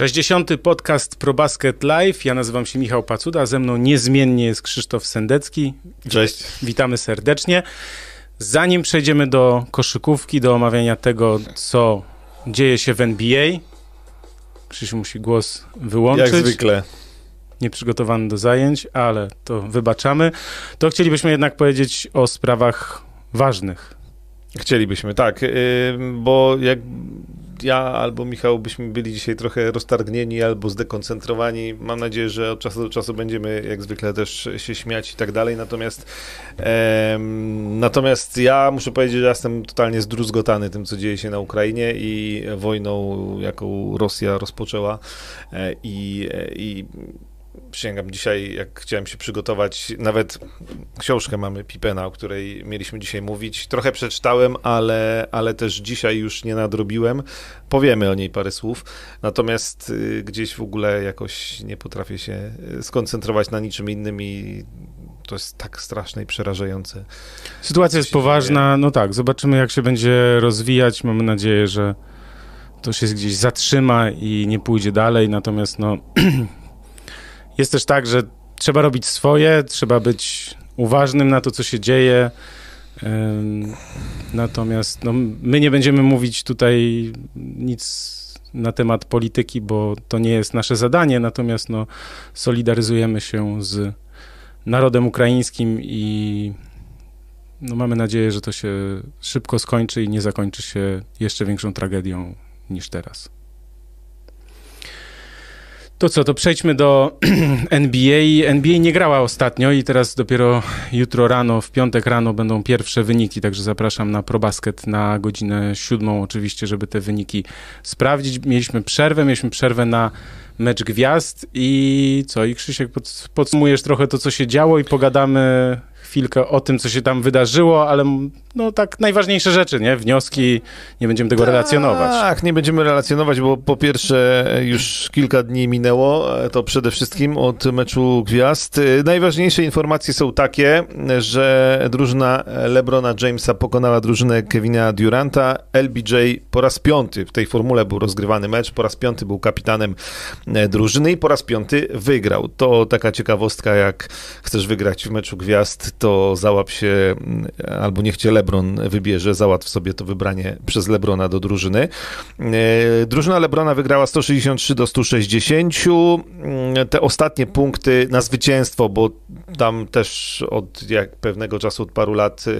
60. podcast ProBasket Live. Ja nazywam się Michał Pacuda, ze mną niezmiennie jest Krzysztof Sendecki. Cześć. Witamy serdecznie. Zanim przejdziemy do koszykówki, do omawiania tego, co dzieje się w NBA, Krzysiu musi głos wyłączyć. Jak zwykle. Nieprzygotowany do zajęć, ale to wybaczamy. To chcielibyśmy jednak powiedzieć o sprawach ważnych. Chcielibyśmy, tak, yy, bo jak ja albo Michał byśmy byli dzisiaj trochę roztargnieni albo zdekoncentrowani. Mam nadzieję, że od czasu do czasu będziemy jak zwykle też się śmiać i tak dalej. Natomiast natomiast ja muszę powiedzieć, że jestem totalnie zdruzgotany tym, co dzieje się na Ukrainie i wojną, jaką Rosja rozpoczęła e, i, e, i Przysięgam, dzisiaj jak chciałem się przygotować, nawet książkę mamy Pipena, o której mieliśmy dzisiaj mówić. Trochę przeczytałem, ale, ale też dzisiaj już nie nadrobiłem. Powiemy o niej parę słów. Natomiast y, gdzieś w ogóle jakoś nie potrafię się y, skoncentrować na niczym innym i to jest tak straszne i przerażające. Sytuacja jest poważna. No tak, zobaczymy jak się będzie rozwijać. Mamy nadzieję, że to się gdzieś zatrzyma i nie pójdzie dalej. Natomiast no Jest też tak, że trzeba robić swoje, trzeba być uważnym na to, co się dzieje. Natomiast no, my nie będziemy mówić tutaj nic na temat polityki, bo to nie jest nasze zadanie, natomiast no, solidaryzujemy się z narodem ukraińskim i no, mamy nadzieję, że to się szybko skończy i nie zakończy się jeszcze większą tragedią niż teraz. To co, to przejdźmy do NBA. NBA nie grała ostatnio i teraz dopiero jutro rano, w piątek rano będą pierwsze wyniki, także zapraszam na ProBasket na godzinę siódmą oczywiście, żeby te wyniki sprawdzić. Mieliśmy przerwę, mieliśmy przerwę na mecz gwiazd i co, i Krzysiek podsumujesz trochę to, co się działo i pogadamy chwilkę o tym, co się tam wydarzyło, ale no tak najważniejsze rzeczy, nie? Wnioski, nie będziemy tego tak, relacjonować. Tak, nie będziemy relacjonować, bo po pierwsze już kilka dni minęło, to przede wszystkim od meczu gwiazd. Najważniejsze informacje są takie, że drużyna LeBrona Jamesa pokonała drużynę Kevina Duranta. LBJ po raz piąty w tej formule był rozgrywany mecz, po raz piąty był kapitanem drużyny i po raz piąty wygrał. To taka ciekawostka, jak chcesz wygrać w meczu gwiazd, to załap się, albo niech cię LeBron wybierze, załatw sobie to wybranie przez LeBrona do drużyny. E, drużyna LeBrona wygrała 163 do 160. Mm, te ostatnie punkty na zwycięstwo, bo tam też od jak pewnego czasu, od paru lat e,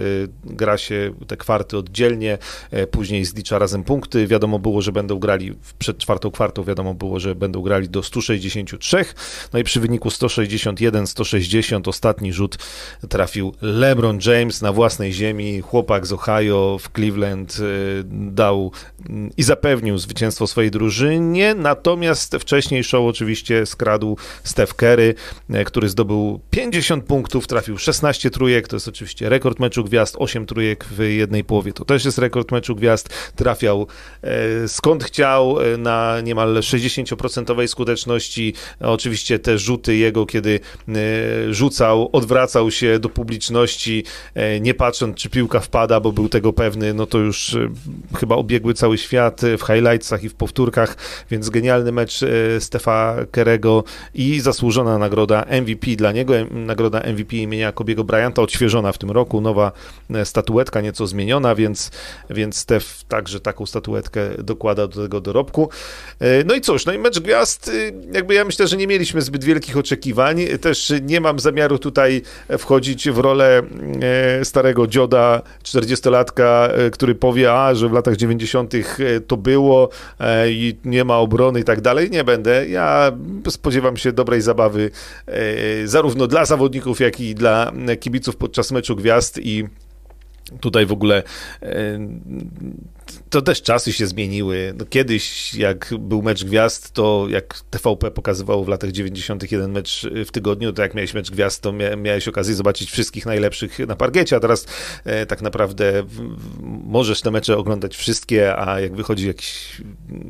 gra się te kwarty oddzielnie, e, później zlicza razem punkty. Wiadomo było, że będą grali przed czwartą kwartą, wiadomo było, że będą grali do 163. No i przy wyniku 161-160 ostatni rzut trafił trafił LeBron James na własnej ziemi. Chłopak z Ohio w Cleveland y, dał mm, i zapewnił zwycięstwo swojej drużynie. Natomiast wcześniej show oczywiście skradł Steph Curry, y, który zdobył 50 punktów, trafił 16 trójek. To jest oczywiście rekord meczu gwiazd. 8 trójek w jednej połowie to też jest rekord meczu gwiazd. Trafiał y, skąd chciał na niemal 60% skuteczności. Oczywiście te rzuty jego, kiedy rzucał, odwracał się do publiczności, e, nie patrząc, czy piłka wpada, bo był tego pewny, no to już e, chyba obiegły cały świat w highlightsach i w powtórkach, więc genialny mecz e, Stefa Kerego i zasłużona nagroda MVP dla niego, nagroda MVP imienia Kobiego Bryanta, odświeżona w tym roku, nowa statuetka, nieco zmieniona, więc, więc Stef także taką statuetkę dokłada do tego dorobku. No i cóż, no i mecz gwiazd, jakby ja myślę, że nie mieliśmy zbyt wielkich oczekiwań, też nie mam zamiaru tutaj wchodzić w rolę starego dzioda, 40-latka, e, który powie, a, że w latach 90. E, to było i nie ma obrony i tak dalej. Nie będę. Ja spodziewam się dobrej zabawy zarówno dla zawodników, jak i dla kibiców podczas meczu gwiazd i tutaj w ogóle to też czasy się zmieniły. No kiedyś, jak był mecz gwiazd, to jak TVP pokazywało w latach 90. jeden mecz w tygodniu, to jak miałeś mecz gwiazd, to miałeś okazję zobaczyć wszystkich najlepszych na parkiecie, a teraz e, tak naprawdę możesz te mecze oglądać wszystkie, a jak wychodzi jakiś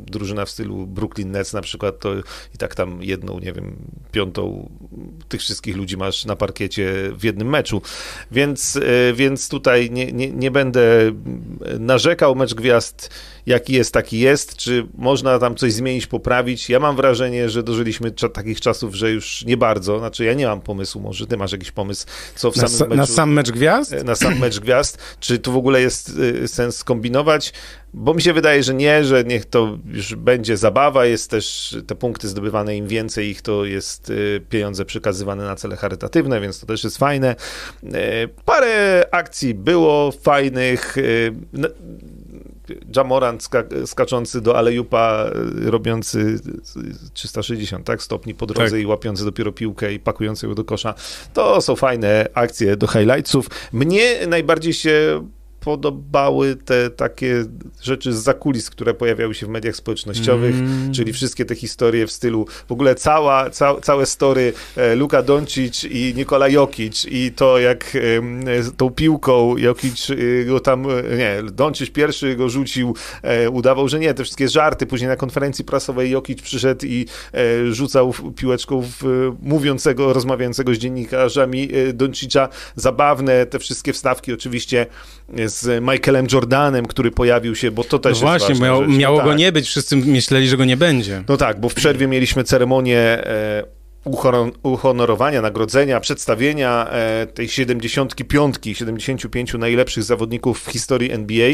drużyna w stylu Brooklyn Nets na przykład, to i tak tam jedną, nie wiem, piątą tych wszystkich ludzi masz na parkiecie w jednym meczu. Więc, e, więc tutaj nie, nie, nie będę narzekał. Mecz gwiazd gwiazd jaki jest, taki jest, czy można tam coś zmienić, poprawić. Ja mam wrażenie, że dożyliśmy takich czasów, że już nie bardzo, znaczy ja nie mam pomysłu, może ty masz jakiś pomysł, co w na, samym meczu... Na sam mecz gwiazd? Na sam mecz gwiazd, czy tu w ogóle jest y, sens kombinować? Bo mi się wydaje, że nie, że niech to już będzie zabawa, jest też te punkty zdobywane, im więcej ich to jest y, pieniądze przekazywane na cele charytatywne, więc to też jest fajne. Y, parę akcji było fajnych. Jamorant skaczący do Alejupa, robiący 360 tak, stopni po drodze tak. i łapiący dopiero piłkę i pakujący ją do kosza. To są fajne akcje do highlightsów. Mnie najbardziej się podobały te takie rzeczy z zakulis, które pojawiały się w mediach społecznościowych, mm. czyli wszystkie te historie w stylu, w ogóle cała, ca, całe story e, Luka Doncic i Nikola Jokic i to jak tą piłką Jokic e, go tam, e, nie, Doncic pierwszy go rzucił, e, udawał, że nie, te wszystkie żarty, później na konferencji prasowej Jokic przyszedł i rzucał piłeczką w mówiącego, rozmawiającego z dziennikarzami Doncicza, zabawne te wszystkie wstawki oczywiście z Michaelem Jordanem, który pojawił się, bo to też no jest właśnie, miało, miało tak. go nie być, wszyscy myśleli, że go nie będzie. No tak, bo w przerwie mieliśmy ceremonię e, uhonorowania, nagrodzenia, przedstawienia e, tej 75, 75 najlepszych zawodników w historii NBA.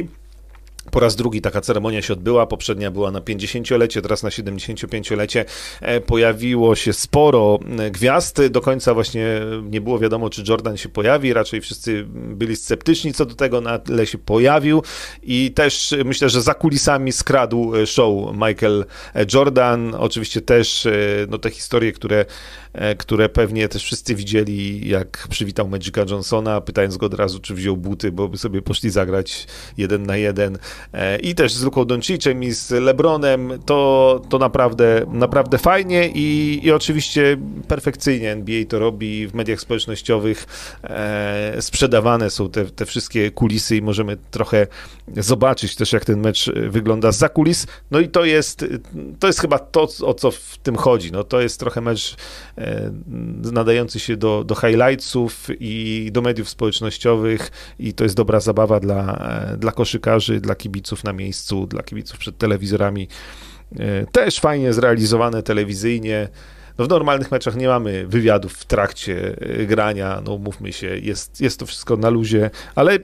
Po raz drugi taka ceremonia się odbyła, poprzednia była na 50-lecie, teraz na 75-lecie. E, pojawiło się sporo e, gwiazd, do końca właśnie nie było wiadomo, czy Jordan się pojawi, raczej wszyscy byli sceptyczni co do tego, na tyle się pojawił. I też myślę, że za kulisami skradł e, show Michael Jordan, oczywiście też no, te historie, które które pewnie też wszyscy widzieli, jak przywitał Magica Johnsona, pytając go od razu, czy wziął buty, bo by sobie poszli zagrać jeden na jeden. E, i też z Luką Doncicem i z LeBronem, to, to naprawdę, naprawdę fajnie i, i oczywiście perfekcyjnie NBA to robi w mediach społecznościowych e, sprzedawane są te, te wszystkie kulisy i możemy trochę zobaczyć też, jak ten mecz wygląda za kulis. No i to jest, to jest chyba to, o co w tym chodzi. No, to jest trochę mecz e, nadający się do, do highlightsów i do mediów społecznościowych i to jest dobra zabawa dla, e, dla koszykarzy, dla kibiców na miejscu, dla kibiców przed telewizorami. E, też fajnie zrealizowane telewizyjnie. No w normalnych meczach nie mamy wywiadów w trakcie e, grania, no mówmy się, jest, jest to wszystko na luzie, ale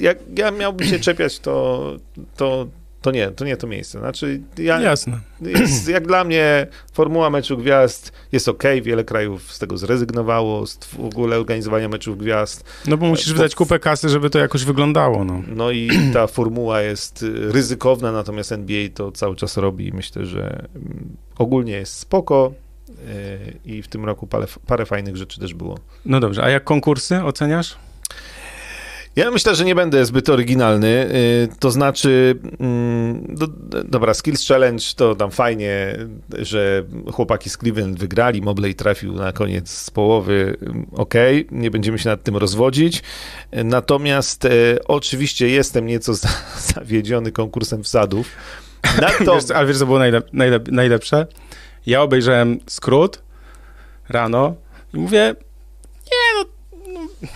jak ja miałbym się czepiać, to, to to nie, to nie to miejsce. Znaczy, ja, Jasne. Jest, jak dla mnie formuła meczu gwiazd jest ok, wiele krajów z tego zrezygnowało, z w ogóle organizowania meczów gwiazd. No bo musisz bo, wydać kupę kasy, żeby to jakoś wyglądało. No, no i ta formuła jest ryzykowna, natomiast NBA to cały czas robi i myślę, że mm, ogólnie jest spoko, e, i w tym roku parę, parę fajnych rzeczy też było. No dobrze, a jak konkursy oceniasz? Ja myślę, że nie będę zbyt oryginalny. Y, to znaczy, mm, do, dobra, Skills Challenge to tam fajnie, że chłopaki z Cleveland wygrali, Mobley trafił na koniec z połowy. Ok, nie będziemy się nad tym rozwodzić. Natomiast e, oczywiście jestem nieco zawiedziony konkursem wsadów. To... Wiesz, ale wiesz, co było najlep najlep najlepsze? Ja obejrzałem skrót rano i mówię, nie no, no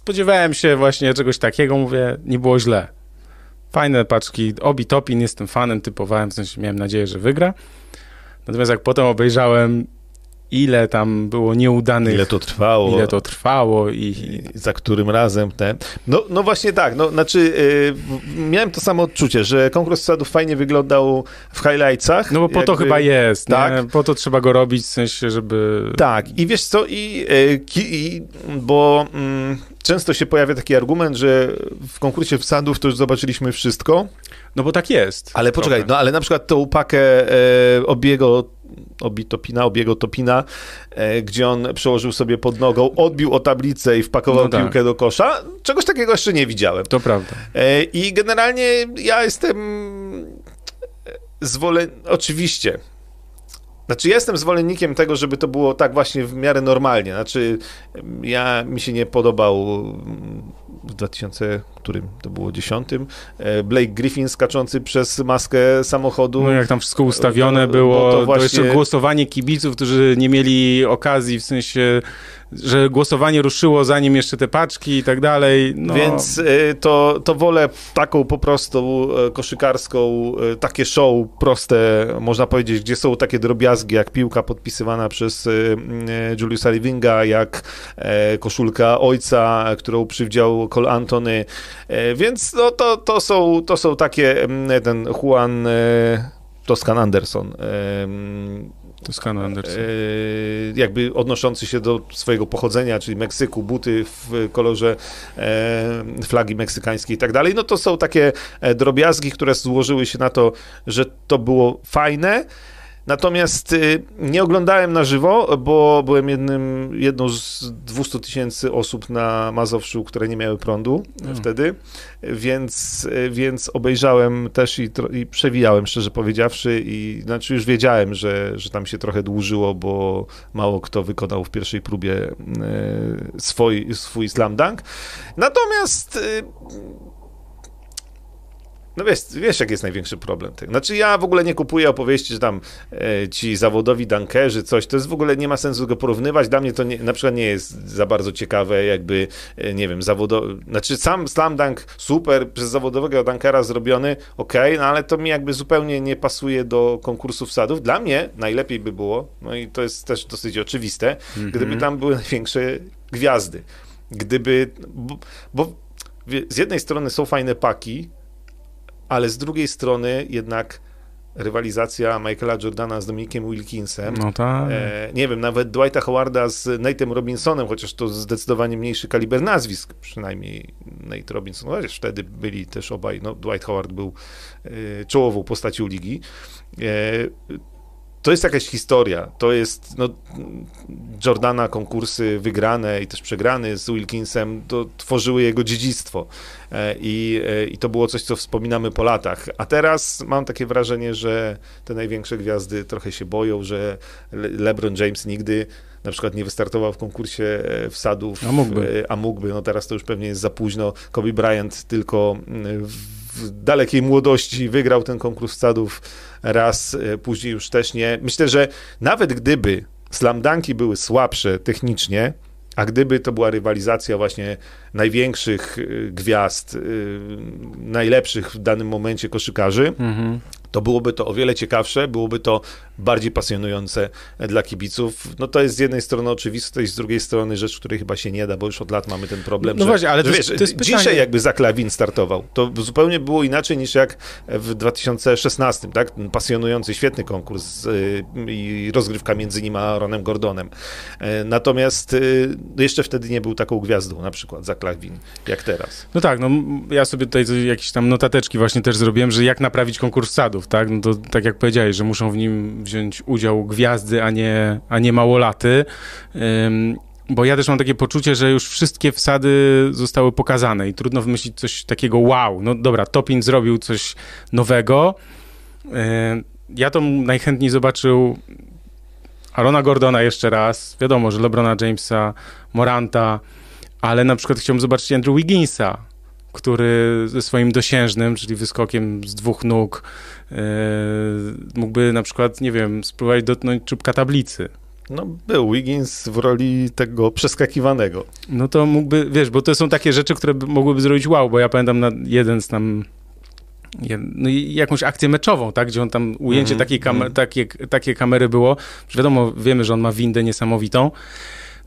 spodziewałem się właśnie czegoś takiego, mówię, nie było źle. Fajne paczki, Obi Topin, jestem fanem, typowałem, w sensie miałem nadzieję, że wygra. Natomiast jak potem obejrzałem ile tam było nieudanych. Ile to trwało. Ile to trwało i... i za którym razem te. No, no właśnie tak, no znaczy yy, miałem to samo odczucie, że konkurs sadów fajnie wyglądał w highlightsach. No bo po jakby, to chyba jest, tak? Nie? Po to trzeba go robić, w sensie, żeby... Tak, i wiesz co, i, yy, i bo... Yy, często się pojawia taki argument, że w konkursie wsadów to już zobaczyliśmy wszystko. No bo tak jest. Ale poczekaj, no ale na przykład tą pakę e, obiego Obi Topina, Obiego Topina, e, gdzie on przełożył sobie pod nogą, odbił o tablicę i wpakował no tak. piłkę do kosza. Czegoś takiego jeszcze nie widziałem. To prawda. E, I generalnie ja jestem zwolen... Oczywiście, znaczy, ja jestem zwolennikiem tego, żeby to było tak właśnie w miarę normalnie. Znaczy, ja mi się nie podobał w 2000, którym to było dziesiątym, e, Blake Griffin skaczący przez maskę samochodu. No jak tam wszystko ustawione było, to, właśnie... to jeszcze głosowanie kibiców, którzy nie mieli okazji, w sensie że głosowanie ruszyło zanim jeszcze te paczki i tak dalej. No. Więc y, to, to wolę taką po prostu koszykarską, takie show proste, można powiedzieć, gdzie są takie drobiazgi, jak piłka podpisywana przez Juliusa Livinga, jak e, koszulka ojca, którą przywdział Cole Antony. E, więc no, to, to, są, to są takie, mm, ten Juan e, Toscan Anderson Toscano Anderson. E, jakby odnoszący się do swojego pochodzenia, czyli Meksyku, buty w kolorze e, flagi meksykańskiej i tak dalej. No to są takie e, drobiazgi, które złożyły się na to, że to było fajne. Natomiast y, nie oglądałem na żywo, bo byłem jednym, jedną z 200 tysięcy osób na Mazowszu, które nie miały prądu mm. wtedy, więc, y, więc obejrzałem też i, i, przewijałem, szczerze powiedziawszy, i znaczy już wiedziałem, że, że tam się trochę dłużyło, bo mało kto wykonał w pierwszej próbie y, swój, swój slam dunk. Natomiast no wiesz, wiesz, jaki jest największy problem tego. Znaczy ja w ogóle nie kupuję opowieści, że tam e, ci zawodowi dankerzy, coś, to jest w ogóle, nie ma sensu go porównywać. Dla mnie to nie, na przykład nie jest za bardzo ciekawe, jakby, e, nie wiem, zawodowy, znaczy sam slam dunk super, przez zawodowego dankera zrobiony, ok, no ale to mi jakby zupełnie nie pasuje do konkursu wsadów. Dla mnie najlepiej by było, no i to jest też dosyć oczywiste, mm -hmm. gdyby tam były największe gwiazdy. Gdyby, bo, bo z jednej strony są fajne paki, ale z drugiej strony jednak rywalizacja Michaela Jordana z Dominikiem Wilkinsem. No tak. E, nie wiem, nawet Dwighta Howarda z Nate'em Robinsonem, chociaż to zdecydowanie mniejszy kaliber nazwisk, przynajmniej Nate Robinson, chociaż wtedy byli też obaj, no Dwight Howard był e, czołową postacią ligi. E, to jest jakaś historia. To jest no, Jordana konkursy wygrane i też przegrane z Wilkinsem, to tworzyły jego dziedzictwo. E, I, e, I to było coś, co wspominamy po latach. A teraz mam takie wrażenie, że te największe gwiazdy trochę się boją, że LeBron James nigdy na przykład nie wystartował w konkursie e, wsadów, a mógłby. a mógłby. No teraz to już pewnie jest za późno. Kobe Bryant tylko w dalekiej młodości wygrał ten konkurs wsadów raz, później już też nie. Myślę, że nawet gdyby slamdanki były słabsze technicznie, a gdyby to była rywalizacja właśnie największych y, gwiazd, y, najlepszych w danym momencie koszykarzy, mhm to byłoby to o wiele ciekawsze, byłoby to bardziej pasjonujące dla kibiców. No to jest z jednej strony oczywistość, z drugiej strony rzecz, której chyba się nie da, bo już od lat mamy ten problem, no że, właśnie, ale że, to, wiesz, to jest dzisiaj jakby Zaklawin startował, to zupełnie było inaczej niż jak w 2016, tak? Pasjonujący, świetny konkurs y, i rozgrywka między nim a Ronem Gordonem. E, natomiast y, jeszcze wtedy nie był taką gwiazdą, na przykład Zaklawin, jak teraz. No tak, no ja sobie tutaj jakieś tam notateczki właśnie też zrobiłem, że jak naprawić konkurs tak? No to tak jak powiedziałeś, że muszą w nim wziąć udział gwiazdy, a nie, a nie małolaty. Um, bo ja też mam takie poczucie, że już wszystkie wsady zostały pokazane i trudno wymyślić coś takiego wow. No dobra, Topin zrobił coś nowego. Ja to najchętniej zobaczył Arona Gordona jeszcze raz. Wiadomo, że LeBrona Jamesa, Moranta, ale na przykład chciałbym zobaczyć Andrew Wigginsa, który ze swoim dosiężnym, czyli wyskokiem z dwóch nóg, yy, mógłby na przykład, nie wiem, spróbować dotknąć czubka tablicy. No, był Wiggins w roli tego przeskakiwanego. No to mógłby, wiesz, bo to są takie rzeczy, które mogłyby zrobić wow, bo ja pamiętam na jeden z tam no i jakąś akcję meczową, tak, gdzie on tam ujęcie mm -hmm. takiej kam takie, takie kamery było, wiadomo, wiemy, że on ma windę niesamowitą,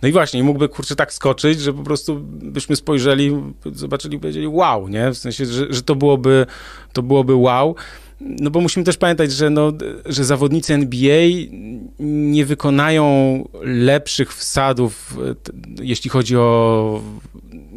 no i właśnie, mógłby, kurczę, tak skoczyć, że po prostu byśmy spojrzeli, zobaczyli, powiedzieli wow, nie? W sensie, że, że to byłoby, to byłoby wow. No bo musimy też pamiętać, że, no, że zawodnicy NBA nie wykonają lepszych wsadów, jeśli chodzi o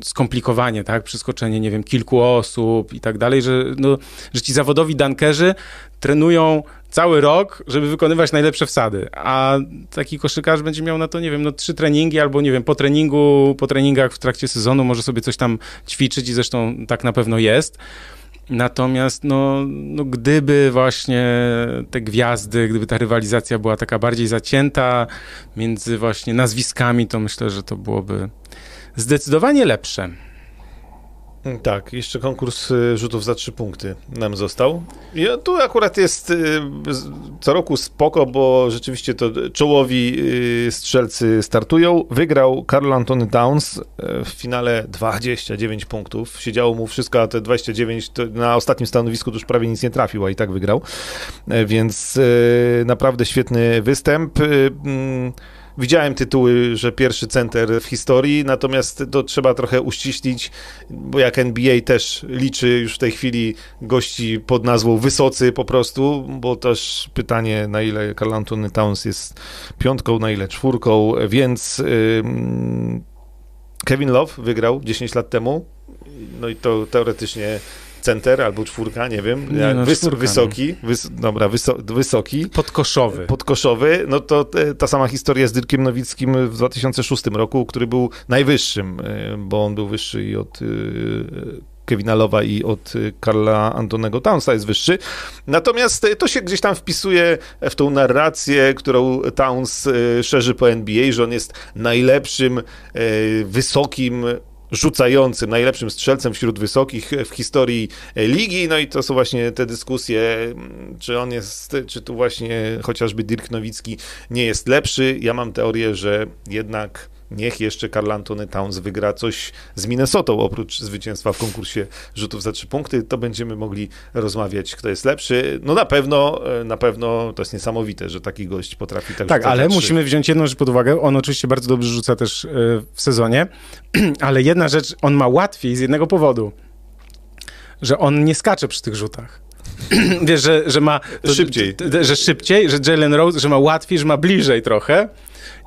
skomplikowanie, tak, przeskoczenie, nie wiem, kilku osób i tak dalej, że, no, że ci zawodowi dankerzy trenują cały rok, żeby wykonywać najlepsze wsady, a taki koszykarz będzie miał na to, nie wiem, no trzy treningi albo, nie wiem, po treningu, po treningach w trakcie sezonu może sobie coś tam ćwiczyć i zresztą tak na pewno jest. Natomiast no, no, gdyby właśnie te gwiazdy, gdyby ta rywalizacja była taka bardziej zacięta między właśnie nazwiskami, to myślę, że to byłoby zdecydowanie lepsze. Tak, jeszcze konkurs y, rzutów za trzy punkty nam został. I tu akurat jest y, co roku spoko, bo rzeczywiście to czołowi y, strzelcy startują. Wygrał Karl Antony Towns w finale 29 punktów. Siedziało mu wszystko, a te 29 na ostatnim stanowisku to już prawie nic nie trafił, a i tak wygrał. Więc naprawdę świetny występ. Widziałem tytuły, że pierwszy center w historii, natomiast to trzeba trochę uściślić, bo jak NBA też liczy już w tej chwili gości pod nazwą wysocy po prostu, bo też pytanie, na ile Carl Anthony Towns jest piątką, na ile czwórką, więc yy, Kevin Love wygrał 10 lat temu, no i to teoretycznie center albo czwórka, nie wiem, nie, no, wys czwórka, wysoki, no. wys dobra, wyso wysoki. Podkoszowy. Podkoszowy, no to ta sama historia z Dirkiem Nowickim w 2006 roku, który był najwyższym, y, bo on był wyższy i od y, Kevina Lowa i od Karla Antonego Townsa jest wyższy. Natomiast to się gdzieś tam wpisuje w tą narrację, którą Towns y, szerzy po NBA, że on jest najlepszym, wysokim rzucającym, najlepszym strzelcem wśród wysokich w historii ligi. No i to są właśnie te dyskusje, czy on jest, czy tu właśnie chociażby Dirk Nowicki nie jest lepszy. Ja mam teorię, że jednak niech jeszcze Karl Antony Towns wygra coś z Minnesotą, oprócz zwycięstwa w konkursie rzutów za trzy punkty, to będziemy mogli rozmawiać, kto jest lepszy. No na pewno, e, na pewno to jest niesamowite, że taki gość potrafi tak Tak, ale musimy wziąć jedną rzecz pod uwagę. On oczywiście bardzo dobrze rzuca też e, w sezonie, ale jedna rzecz, on ma łatwiej z jednego powodu, że on nie skacze przy tych rzutach. Wiesz, że, że ma... Szybciej. Że szybciej, że Jalen Rose, że ma łatwiej, że ma bliżej trochę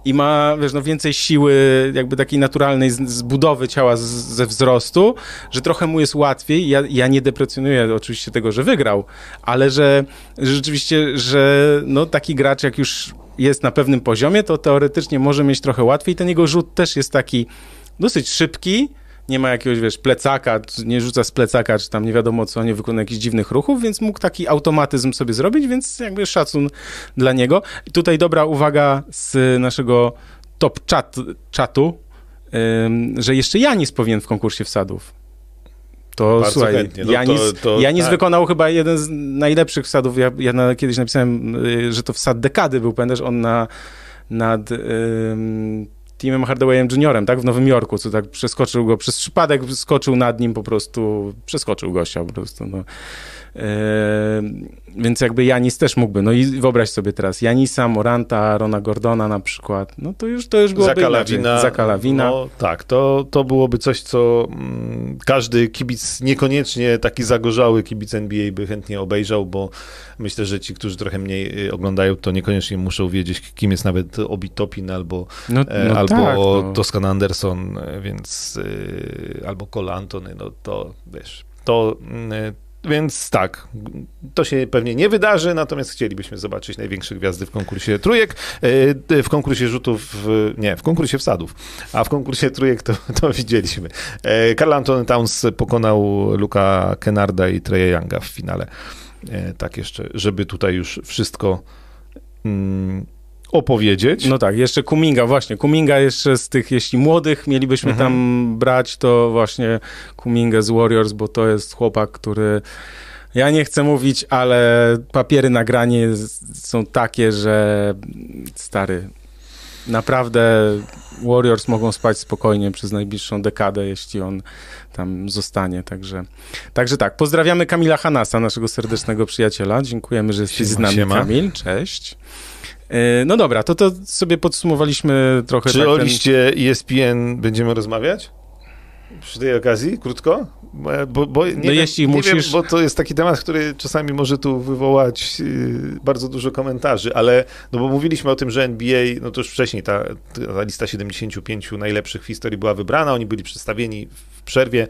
i ma, wiesz, no więcej siły jakby takiej naturalnej zbudowy ciała z, ze wzrostu, że trochę mu jest łatwiej. Ja, ja nie deprecjonuję oczywiście tego, że wygrał, ale że, że rzeczywiście, że no taki gracz jak już jest na pewnym poziomie, to teoretycznie może mieć trochę łatwiej. Ten jego rzut też jest taki dosyć szybki, nie ma jakiegoś, wiesz, plecaka, nie rzuca z plecaka, czy tam nie wiadomo co, nie wykonuje jakichś dziwnych ruchów, więc mógł taki automatyzm sobie zrobić, więc jakby szacun dla niego. I tutaj dobra uwaga z naszego top chat, czatu, że jeszcze Janis powinien w konkursie wsadów. To Bardzo słuchaj, chętnie. No Janis, to, to, Janis tak. wykonał chyba jeden z najlepszych wsadów. Ja, ja na, kiedyś napisałem, y, że to wsad dekady był, pamiętasz, on na, nad Timem Hardawayem Juniorem, tak, w Nowym Jorku, co tak przeskoczył go, przez przypadek skoczył nad nim po prostu, przeskoczył gościa po prostu, no. Więc jakby Janis też mógłby. No i wyobraź sobie teraz Janisa, Moranta, Rona Gordona na przykład. No to już, to już byłoby Zakalawina. Zakalawina. No tak, to, to byłoby coś, co mm, każdy kibic, niekoniecznie taki zagorzały kibic NBA by chętnie obejrzał, bo myślę, że ci, którzy trochę mniej y, oglądają, to niekoniecznie muszą wiedzieć, kim jest nawet Obi Topin albo, no, e, no albo tak, no. Toscan Anderson, więc y, albo Cole Antony, no to wiesz, to mm, więc tak, to się pewnie nie wydarzy, natomiast chcielibyśmy zobaczyć największe gwiazdy w konkursie trójek, e, w konkursie rzutów, nie, w konkursie wsadów, a w konkursie trójek to, to widzieliśmy. Karl e, Anthony Towns pokonał Luka Kennarda i Treya Younga w finale. E, tak jeszcze, żeby tutaj już wszystko... Mm, opowiedzieć. No tak, jeszcze Kuminga, właśnie. Kuminga jeszcze z tych, jeśli młodych mielibyśmy mhm. tam brać, to właśnie Kuminga z Warriors, bo to jest chłopak, który ja nie chcę mówić, ale papiery nagranie są takie, że stary, naprawdę Warriors mogą spać spokojnie przez najbliższą dekadę, jeśli on tam zostanie. Także, także tak, pozdrawiamy Kamila Hanasa, naszego serdecznego przyjaciela. Dziękujemy, że jesteś z nami, siema. Kamil. Cześć. E, no dobra, to to sobie podsumowaliśmy trochę. Czy tak o ten... liście ESPN będziemy rozmawiać? Przy tej okazji, krótko? Bo, bo nie, no wiem, jeśli nie musisz... wiem, bo to jest taki temat, który czasami może tu wywołać yy, bardzo dużo komentarzy, ale no bo mówiliśmy o tym, że NBA, no to już wcześniej ta, ta lista 75 najlepszych w historii była wybrana, oni byli przedstawieni przerwie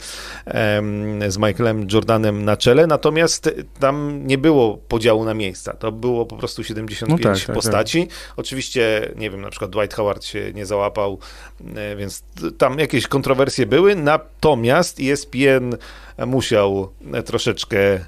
z Michaelem Jordanem na czele, natomiast tam nie było podziału na miejsca. To było po prostu 75 no tak, tak, postaci. Tak. Oczywiście, nie wiem, na przykład Dwight Howard się nie załapał, e, więc tam jakieś kontrowersje były, natomiast ESPN musiał troszeczkę e,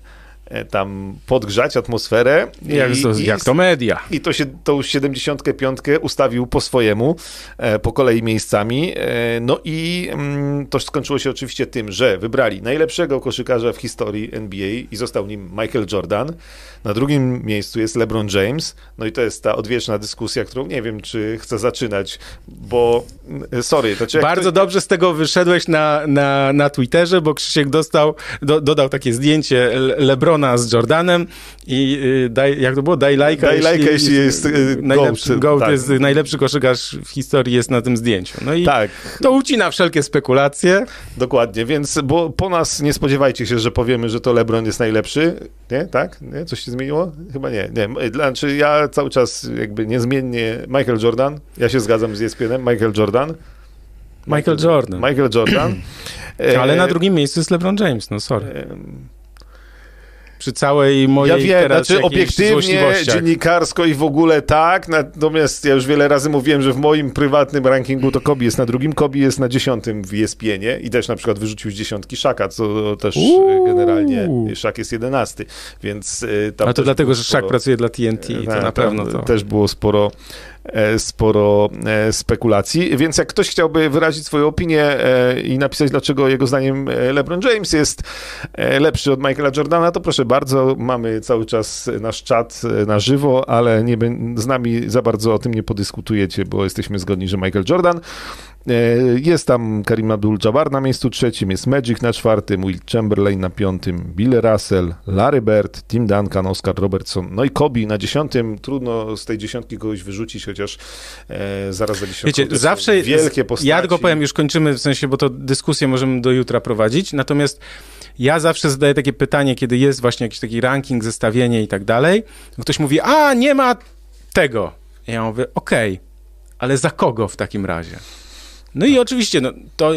tam podgrzać atmosferę. Jak, I, to, i, jak to media. I to się, tą 75 ustawił po swojemu, e, po kolei miejscami. E, no i mm, to skończyło się oczywiście tym, że wybrali najlepszego koszykarza w historii NBA i został nim Michael Jordan. Na drugim miejscu jest LeBron James. No i to jest ta odwieczna dyskusja, którą nie wiem, czy chcę zaczynać, bo mm, sorry. To czy Bardzo to... dobrze z tego wyszedłeś na, na, na Twitterze, bo Krzysiek dostał, do, dodał takie zdjęcie Lebrona z Jordanem i y, daj, jak to było? Daj lajka. Daj lajka, jeśli jest y, najlepszy, gołd, tak. jest najlepszy koszykarz w historii jest na tym zdjęciu. No i tak. to ucina wszelkie spekulacje. Dokładnie, więc bo po nas nie spodziewajcie się, że powiemy, że to LeBron jest najlepszy. Nie? Tak? Nie? Coś się zmieniło? Chyba nie. nie. Znaczy ja cały czas jakby niezmiennie Michael Jordan. Ja się zgadzam z ESPN-em. Michael Jordan. Michael Jordan. Michael Jordan. Ale na drugim miejscu jest LeBron James, no sorry. Przy całej mojej Ja wiem, teraz znaczy obiektywnie, dziennikarsko i w ogóle tak, natomiast ja już wiele razy mówiłem, że w moim prywatnym rankingu to Kobi jest na drugim, Kobi jest na dziesiątym w ESPN-ie i też na przykład wyrzucił z dziesiątki Szaka, co też Uuu. generalnie Szak jest jedenasty, więc y, tam A to dlatego, że sporo- Szak pracuje dla TNT, to Tak, na pewno to. Też było sporo, e, sporo e, spekulacji, więc jak ktoś chciałby wyrazić swoją opinię e, i napisać, dlaczego jego zdaniem e, LeBron James jest e, lepszy od Michaela Jordana, to proszę bardzo, mamy cały czas nasz czat e, na żywo, ale nie, z nami za bardzo o tym nie podyskutujecie, bo jesteśmy zgodni, że Michael Jordan. E, Jest tam Karim Abdul-Jabbar na miejscu trzecim, jest Magic na czwartym, Will Chamberlain na piątym, Bill Russell, Larry Bird, Tim Duncan, Oscar Robertson, no i Kobe na dziesiątym. Trudno z tej dziesiątki kogoś wyrzucić, chociaż e, zaraz za dziesiątką Wiecie, zawsze. wielkie postaci. Ja tylko powiem, już kończymy, w sensie, bo to dyskusję możemy do jutra prowadzić. Natomiast ja zawsze zadaję takie pytanie, kiedy jest właśnie jakiś taki ranking, zestawienie i tak dalej. Ktoś mówi, a nie ma tego. Ja mówię, okej, ale za kogo w takim razie? No i oczywiście, no, to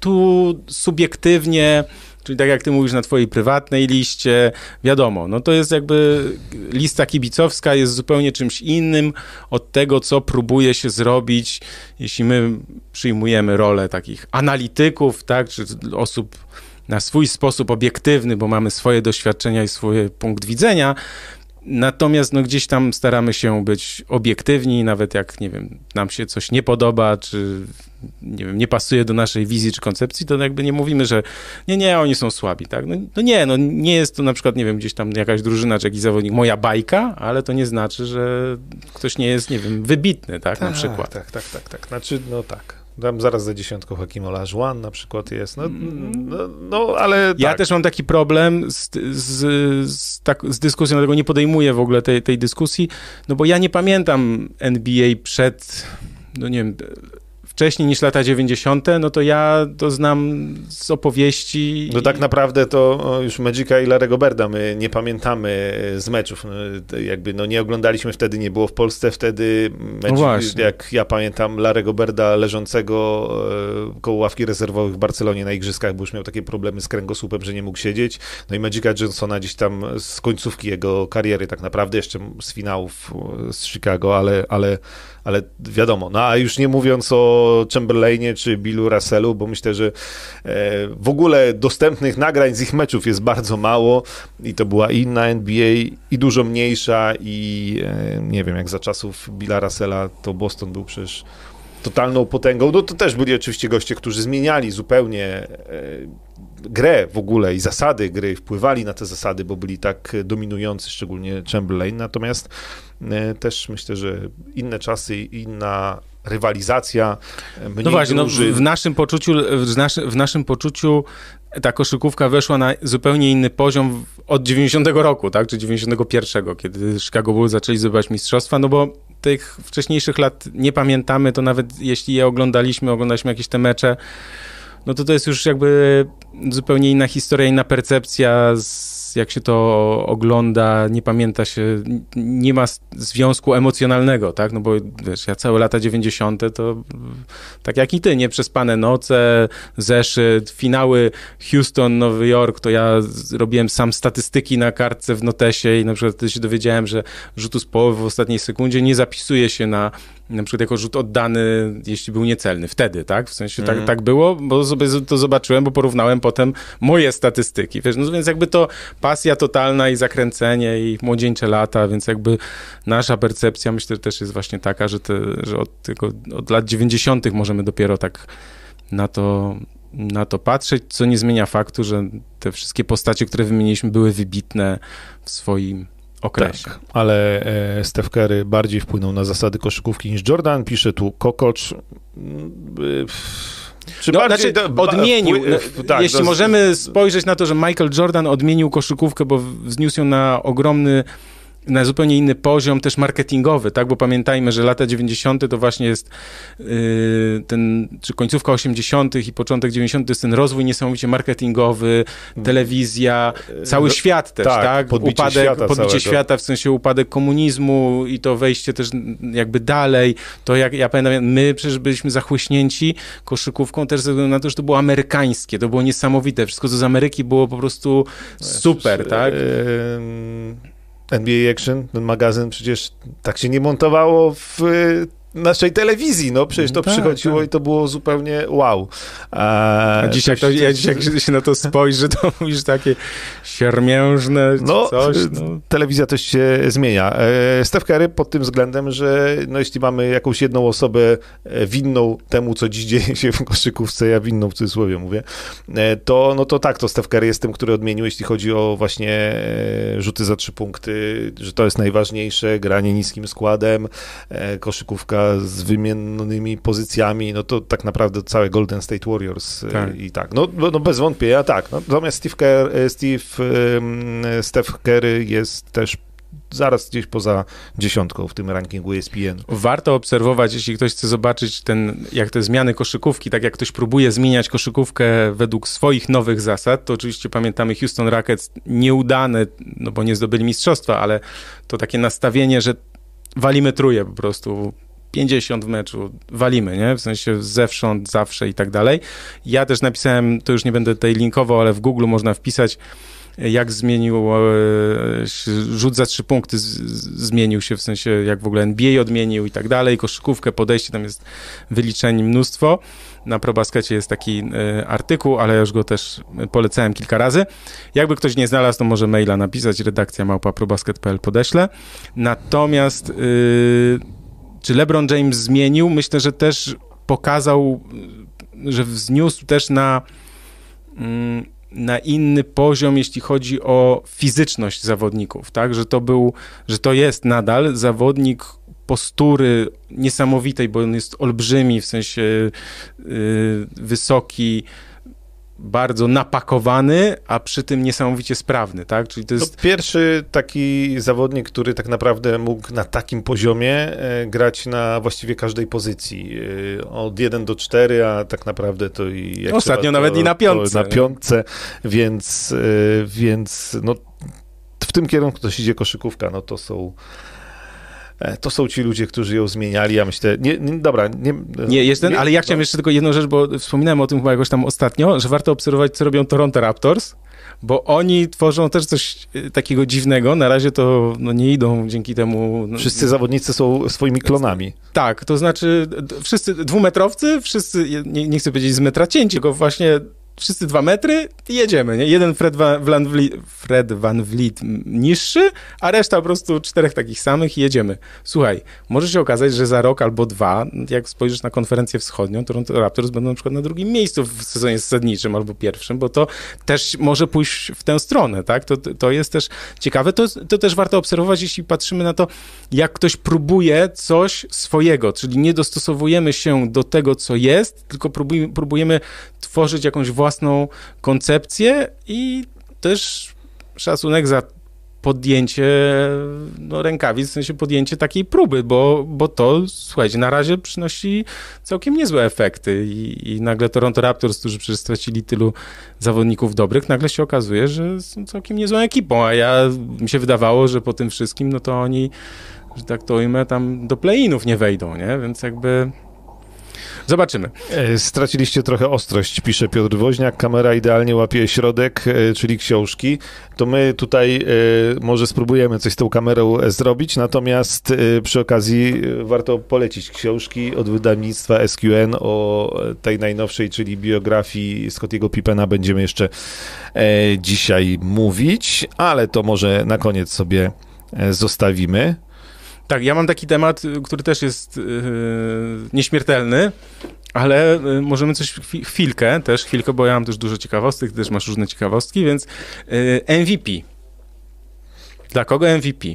tu subiektywnie, czyli tak jak ty mówisz na twojej prywatnej liście, wiadomo, no to jest jakby lista kibicowska jest zupełnie czymś innym od tego, co próbuje się zrobić, jeśli my przyjmujemy rolę takich analityków, tak, czy osób na swój sposób obiektywny, bo mamy swoje doświadczenia i swój punkt widzenia, Natomiast no, gdzieś tam staramy się być obiektywni, nawet jak, nie wiem, nam się coś nie podoba, czy nie wiem, nie pasuje do naszej wizji czy koncepcji, to jakby nie mówimy, że nie, nie, oni są słabi, tak? No, no nie, no nie jest to na przykład, nie wiem, gdzieś tam jakaś drużyna czy jakiś zawodnik, moja bajka, ale to nie znaczy, że ktoś nie jest, nie wiem, wybitny, tak, na przykład. Tak, tak, tak, tak. Znaczy, no tak. Tam zaraz za dziesiątką Hakim Olajuwon na przykład jest. No, no, no ale Ja tak. też mam taki problem z, z, z, tak, z dyskusją, dlatego nie podejmuję w ogóle tej, tej dyskusji, no bo ja nie pamiętam NBA przed, no nie wiem, wcześniej niż lata 90., no to ja to znam z opowieści. No tak naprawdę to już Magica i Larego Berda my nie pamiętamy z meczów. No, jakby no nie oglądaliśmy wtedy, nie było w Polsce wtedy Magic, właśnie. jak ja pamiętam Larego Berda leżącego e, koło ławki rezerwowych w Barcelonie na igrzyskach, bo już miał takie problemy z kręgosłupem, że nie mógł siedzieć. No i Magica Johnsona gdzieś tam z końcówki jego kariery tak naprawdę, jeszcze z finałów e, z Chicago, ale, ale, ale wiadomo. No a już nie mówiąc o Chamberlainie czy Billu Russellu, bo myślę, że e, w ogóle dostępnych nagrań z ich meczów jest bardzo mało i to była inna NBA i dużo mniejsza i e, nie wiem, jak za czasów Billa Russella to Boston był przecież totalną potęgą. No to też byli oczywiście goście, którzy zmieniali zupełnie e, grę w ogóle i zasady gry, wpływali na te zasady, bo byli tak dominujący, szczególnie Chamberlain. Natomiast też myślę, że inne czasy, inna rywalizacja, e, mniej No właśnie, no, drużyn. w naszym poczuciu, w, naszy, w naszym poczuciu ta koszykówka weszła na zupełnie inny poziom w- od 90 roku, tak, czy 91, kiedy Chicago Bulls zaczęli zdobywać mistrzostwa, no bo tych wcześniejszych lat nie pamiętamy, to nawet jeśli je oglądaliśmy, oglądaliśmy jakieś te mecze, no to to jest już jakby zupełnie inna historia, inna percepcja, z, jak się to ogląda, nie pamięta się, nie ma związku emocjonalnego, tak, no bo wiesz, ja całe lata 90. to tak jak i ty, nieprzespane noce, zeszyt, finały Houston, Nowy Jork, to ja robiłem sam statystyki na kartce w notesie i na przykład wtedy się dowiedziałem, że rzutu z połowy w ostatniej sekundzie nie zapisuje się na na przykład jako rzut oddany, jeśli był niecelny, wtedy, tak? W sensie mm. tak, tak było, bo sobie to zobaczyłem, bo porównałem potem moje statystyki, wiesz, no więc jakby to pasja totalna i zakręcenie i młodzieńcze lata, więc jakby nasza percepcja myślę, też jest właśnie taka, że, te, że od, tylko, od lat 90. możemy dopiero tak na to na to patrzeć, co nie zmienia faktu, że te wszystkie postacie, które wymieniliśmy, były wybitne w swoim okresie. Tak, ale e, Steph Curry bardziej wpłynął na zasady koszykówki niż Jordan. Pisze tu Kokocz. Mm, czy no, bardziej znaczy, do, odmienił. Wpływ, tak, jeśli możemy spojrzeć na to, że Michael Jordan odmienił koszykówkę, bo wzniósł ją na ogromny na zupełnie inny poziom też marketingowy, tak, bo pamiętajmy, że lata 90. to właśnie jest yy, ten, czy końcówka 80. i początek 90. to jest ten rozwój niesamowicie marketingowy, telewizja, cały yy, świat też, tak, tak? podbicie, upadek, świata, podbicie świata, w sensie upadek komunizmu i to wejście też jakby dalej, to jak ja pamiętam, my przecież byliśmy zachłyśnięci koszykówką też ze względu na to, że to było amerykańskie, to było niesamowite, wszystko co z Ameryki było po prostu super, tak? Yy, NBA Action, ten magazyn przecież tak się nie montowało w naszej telewizji, no przecież to tak, przychodziło tak. i to było zupełnie wow. A, A dzisiaj, to, ja dzisiaj jak się na to spojrzy, to mówisz takie siermiężne no, coś. No. Telewizja też się zmienia. E, Steph Curry pod tym względem, że no, jeśli mamy jakąś jedną osobę e, winną temu, co dziś dzieje się w koszykówce, ja winną w cudzysłowie mówię, e, to, no to tak, to Steph Curry jest tym, który odmienił, jeśli chodzi o właśnie rzuty za trzy punkty, że to jest najważniejsze, granie niskim składem, koszykówka z wymienionymi pozycjami, no to tak naprawdę całe Golden State Warriors e, tak. i tak. No, no, no bez wątpienia tak. No, natomiast Steve, Kerr, e, Steve Steph Curry jest też zaraz gdzieś poza dziesiątką w tym rankingu ESPN. Warto obserwować, jeśli ktoś chce zobaczyć ten, jak te zmiany koszykówki, tak jak ktoś próbuje zmieniać koszykówkę według swoich nowych zasad, to oczywiście pamiętamy Houston Rockets nieudane, no bo nie zdobyli mistrzostwa, ale to takie nastawienie, że walimy truje po prostu 50 w meczu, walimy, nie? W sensie zewsząd, zawsze i tak dalej. Ja też napisałem, to już nie będę tutaj linkował, ale w Google można wpisać, jak zmienił e, rzut za trzy punkty, zmienił się, w sensie jak w ogóle NBA odmienił i tak dalej, koszykówkę, podejście, tam jest wyliczeń mnóstwo. Na ProBaskecie jest taki e, artykuł, ale już go też polecałem kilka razy. Jakby ktoś nie znalazł, to może maila napisać, redakcja małpa probasket.pl podeślę. Natomiast yy, czy LeBron James zmienił? Myślę, że też pokazał, że wzniósł też na, mm, na inny poziom, jeśli chodzi o fizyczność zawodników, tak? Że to był, że to jest nadal zawodnik postury niesamowitej, bo on jest olbrzymi, w sensie yy, wysoki, bardzo napakowany, a przy tym niesamowicie sprawny, tak? Czyli to jest... To pierwszy taki zawodnik, który tak naprawdę mógł na takim poziomie e, grać na właściwie każdej pozycji. E, od 1 do 4, a tak naprawdę to i... Ostatnio to, nawet i na piątce. Na piątce, więc, e, więc no, w tym kierunku to się idzie koszykówka, no to są to są ci ludzie, którzy ją zmieniali, ja myślę, nie, nie dobra, nie... Nie, jest ten, ale ja chciałem no. jeszcze tylko jedną rzecz, bo wspominałem o tym chyba jakoś tam ostatnio, że warto obserwować, co robią Toronto Raptors, bo oni tworzą też coś e, takiego dziwnego. Na razie to no, nie idą dzięki temu. No, wszyscy zawodnicy są swoimi klonami. Tak, to znaczy wszyscy dwumetrowcy, wszyscy, nie, nie chcę powiedzieć z metra cięci, tylko właśnie wszyscy dwa metry i jedziemy, nie? Jeden Fred Van, Vliet, Fred Van Vliet niższy, a reszta po prostu czterech takich samych i jedziemy. Słuchaj, może się okazać, że za rok albo dwa, jak spojrzysz na konferencję wschodnią, to Raptors będą na przykład na drugim miejscu w sezonie zasadniczym albo pierwszym, bo to też może pójść w tę stronę, tak? To, to jest też ciekawe. To, to też warto obserwować, jeśli patrzymy na to, jak ktoś próbuje coś swojego, czyli nie dostosowujemy się do tego, co jest, tylko próbujemy, próbujemy tworzyć jakąś własną koncepcję i też szacunek za podjęcie no, rękawic, w sensie podjęcie takiej próby, bo, bo to, słuchajcie, na razie przynosi całkiem niezłe efekty i, i nagle Toronto Raptors, którzy przecież stracili tylu zawodników dobrych, nagle się okazuje, że są całkiem niezłą ekipą, a ja, mi się wydawało, że po tym wszystkim, no to oni, że tak to ujmę, tam do play-inów nie wejdą, nie? Więc jakby Zobaczymy. E, straciliście trochę ostrość, pisze Piotr Woźniak. Kamera idealnie łapie środek, e, czyli książki. To my tutaj e, może spróbujemy coś z tą kamerą zrobić, natomiast przy okazji warto polecić książki od wydawnictwa SQN o tej najnowszej, czyli biografii Scottiego Pippena będziemy jeszcze dzisiaj mówić, ale to może na koniec sobie zostawimy. Tak, ja mam taki temat, który też jest yy, nieśmiertelny, ale yy, możemy coś chwilkę, też chwilkę, bo ja mam też dużo ciekawostek, też masz różne ciekawostki, więc yy, MVP. Dla kogo MVP?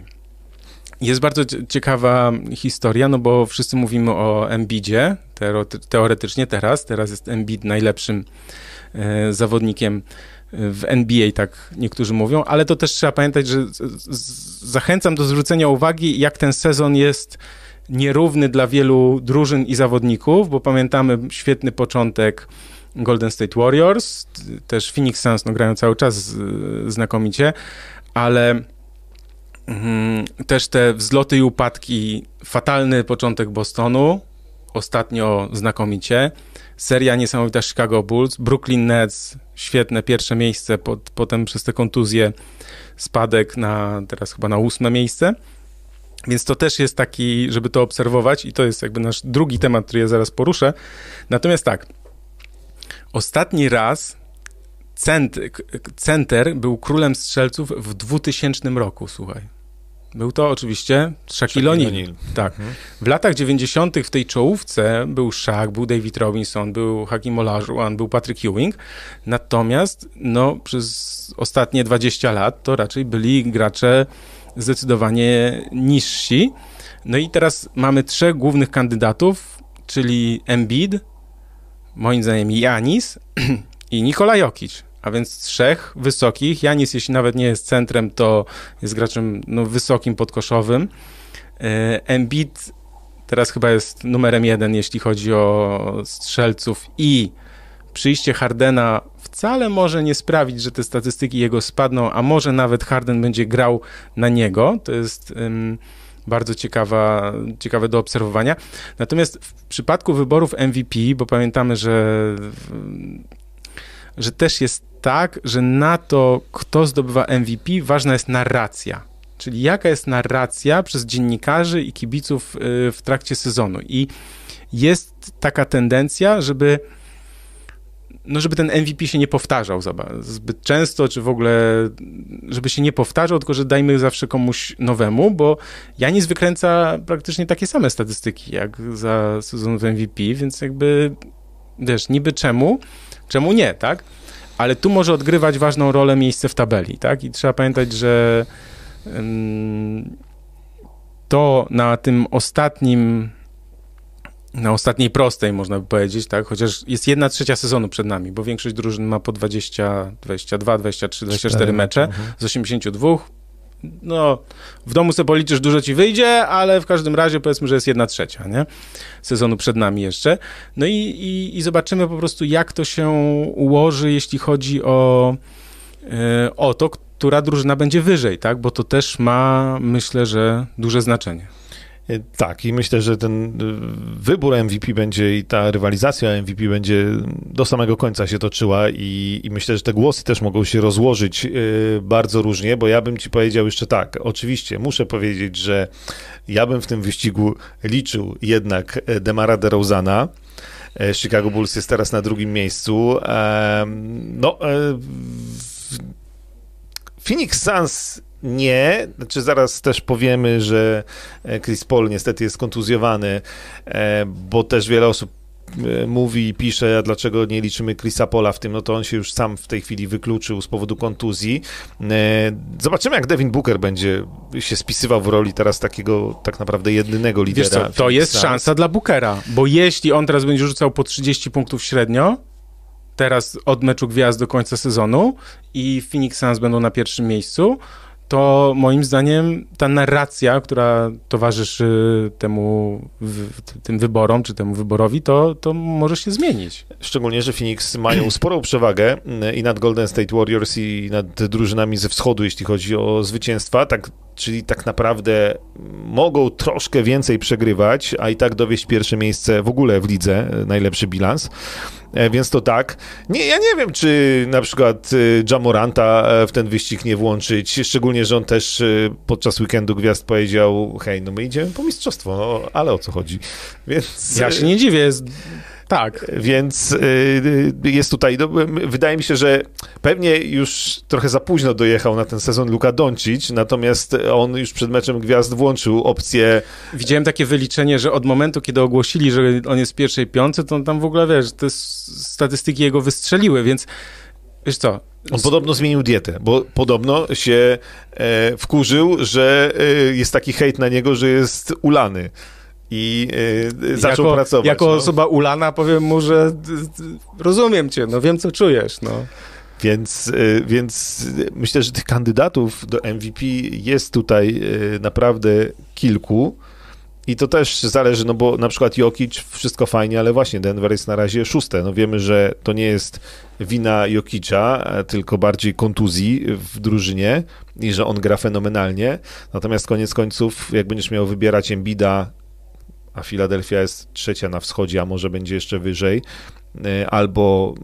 Jest bardzo ciekawa historia, no bo wszyscy mówimy o Embiidzie, teoretycznie teraz, teraz jest Embiid najlepszym yy, zawodnikiem w NBA, tak niektórzy mówią, ale to też trzeba pamiętać, że zachęcam do zwrócenia uwagi, jak ten sezon jest nierówny dla wielu drużyn i zawodników, bo pamiętamy świetny początek Golden State Warriors, też Phoenix Suns no, grają cały czas znakomicie, ale mm, też te wzloty i upadki, fatalny początek Bostonu, ostatnio znakomicie, seria niesamowita Chicago Bulls, Brooklyn Nets, świetne pierwsze miejsce, pod, potem przez te kontuzje spadek na teraz chyba na ósme miejsce. Więc to też jest taki, żeby to obserwować i to jest jakby nasz drugi temat, który ja zaraz poruszę. Natomiast tak, ostatni raz center, center był królem strzelców w 2000 roku, słuchaj. Był to oczywiście Shaquille O'Neal. Tak. Mhm. W latach 90. w tej czołówce był Shaq, był David Robinson, był Hakim Olajuwon, był Patrick Ewing. Natomiast no, przez ostatnie 20 lat to raczej byli gracze zdecydowanie niżsi. No i teraz mamy trzech głównych kandydatów, czyli Embiid, moim zdaniem Janis i Nikola Jokic a więc trzech wysokich. Janis, jeśli nawet nie jest centrem, to jest graczem no, wysokim, podkoszowym. E, Embiid teraz chyba jest numerem jeden, jeśli chodzi o strzelców i przyjście Hardena wcale może nie sprawić, że te statystyki jego spadną, a może nawet Harden będzie grał na niego. To jest um, bardzo ciekawa, ciekawe do obserwowania. Natomiast w przypadku wyborów MVP, bo pamiętamy, że, że też jest tak, że na to, kto zdobywa MVP, ważna jest narracja. Czyli jaka jest narracja przez dziennikarzy i kibiców y, w trakcie sezonu. I jest taka tendencja, żeby no żeby ten MVP się nie powtarzał zbyt często, czy w ogóle, żeby się nie powtarzał, tylko że dajmy zawsze komuś nowemu, bo Janis wykręca praktycznie takie same statystyki jak za sezon w MVP, więc jakby, wiesz, niby czemu, czemu nie, tak? Ale tu może odgrywać ważną rolę miejsce w tabeli, tak? I trzeba pamiętać, że to na tym ostatnim, na ostatniej prostej, można by powiedzieć, tak? Chociaż jest jedna trzecia sezonu przed nami, bo większość drużyn ma po 20, 22, 23, 24 mecze mhm. z 82 no, w domu sobie policzysz, dużo ci wyjdzie, ale w każdym razie powiedzmy, że jest jedna trzecia, nie? Sezonu przed nami jeszcze. No i, i, i zobaczymy po prostu, jak to się ułoży, jeśli chodzi o, yy, o to, która drużyna będzie wyżej, tak? Bo to też ma, myślę, że duże znaczenie. E, tak, i myślę, że ten e, wybór MVP będzie i ta rywalizacja MVP będzie do samego końca się toczyła i, i myślę, że te głosy też mogą się rozłożyć e, bardzo różnie, bo ja bym ci powiedział jeszcze tak, oczywiście muszę powiedzieć, że ja bym w tym wyścigu liczył jednak Demara DeRozana, Chicago Bulls jest teraz na drugim miejscu. No, Phoenix Suns nie, znaczy zaraz też powiemy, że e, Chris Paul niestety jest kontuzjowany, e, bo też wiele osób e, mówi i pisze, a dlaczego nie liczymy Chrisa Pola w tym, no to on się już sam w tej chwili wykluczył z powodu kontuzji. Zobaczymy, jak Devin Booker będzie się spisywał w roli teraz takiego tak naprawdę jedynego lidera. Co, to jest szansa dla Bookera, bo jeśli on teraz będzie rzucał po 30 punktów średnio, teraz od meczu gwiazd do końca sezonu i Phoenix Suns będą na pierwszym miejscu, to moim zdaniem ta narracja, która towarzyszy temu, w, tym wyborom, czy temu wyborowi, to, to może się zmienić. Szczególnie, że Phoenix mają sporą przewagę i nad Golden State Warriors, i nad drużynami ze wschodu, jeśli chodzi o zwycięstwa, tak, czyli tak naprawdę mogą troszkę więcej przegrywać, a i tak dowieść pierwsze miejsce w ogóle w lidze, najlepszy bilans. E, więc to tak. Nie, ja nie wiem, czy na przykład y, Jamoranta e, w ten wyścig nie włączyć, szczególnie, że on też podczas weekendu gwiazd powiedział, hej, no my idziemy po mistrzostwo, no, ale o co chodzi? Więc... Ja się nie dziwię, jest tak. Więc y, jest tutaj, no, wydaje mi się, że pewnie już trochę za późno dojechał na ten sezon Luka Doncic, natomiast on już przed meczem Gwiazd włączył opcję... Widziałem takie wyliczenie, że od momentu, kiedy ogłosili, że on jest w pierwszej piątce, to on tam w ogóle, wiesz, te statystyki jego wystrzeliły, więc wiesz co, on podobno zmienił dietę, bo podobno się e, wkurzył, że e, jest taki hejt na niego, że jest ulany i yy, zaczął jako, pracować. Jako no. osoba ulana powiem mu, że rozumiem cię, no wiem co czujesz, no. Więc, więc myślę, że tych kandydatów do MVP jest tutaj naprawdę kilku. I to też zależy, no bo na przykład Jokic, wszystko fajnie, ale właśnie Denver jest na razie szóste. No wiemy, że to nie jest wina Jokicza, tylko bardziej kontuzji w drużynie i że on gra fenomenalnie. Natomiast koniec końców, jak będziesz miał wybierać Embida, a Filadelfia jest trzecia na wschodzie, a może będzie jeszcze wyżej, e, albo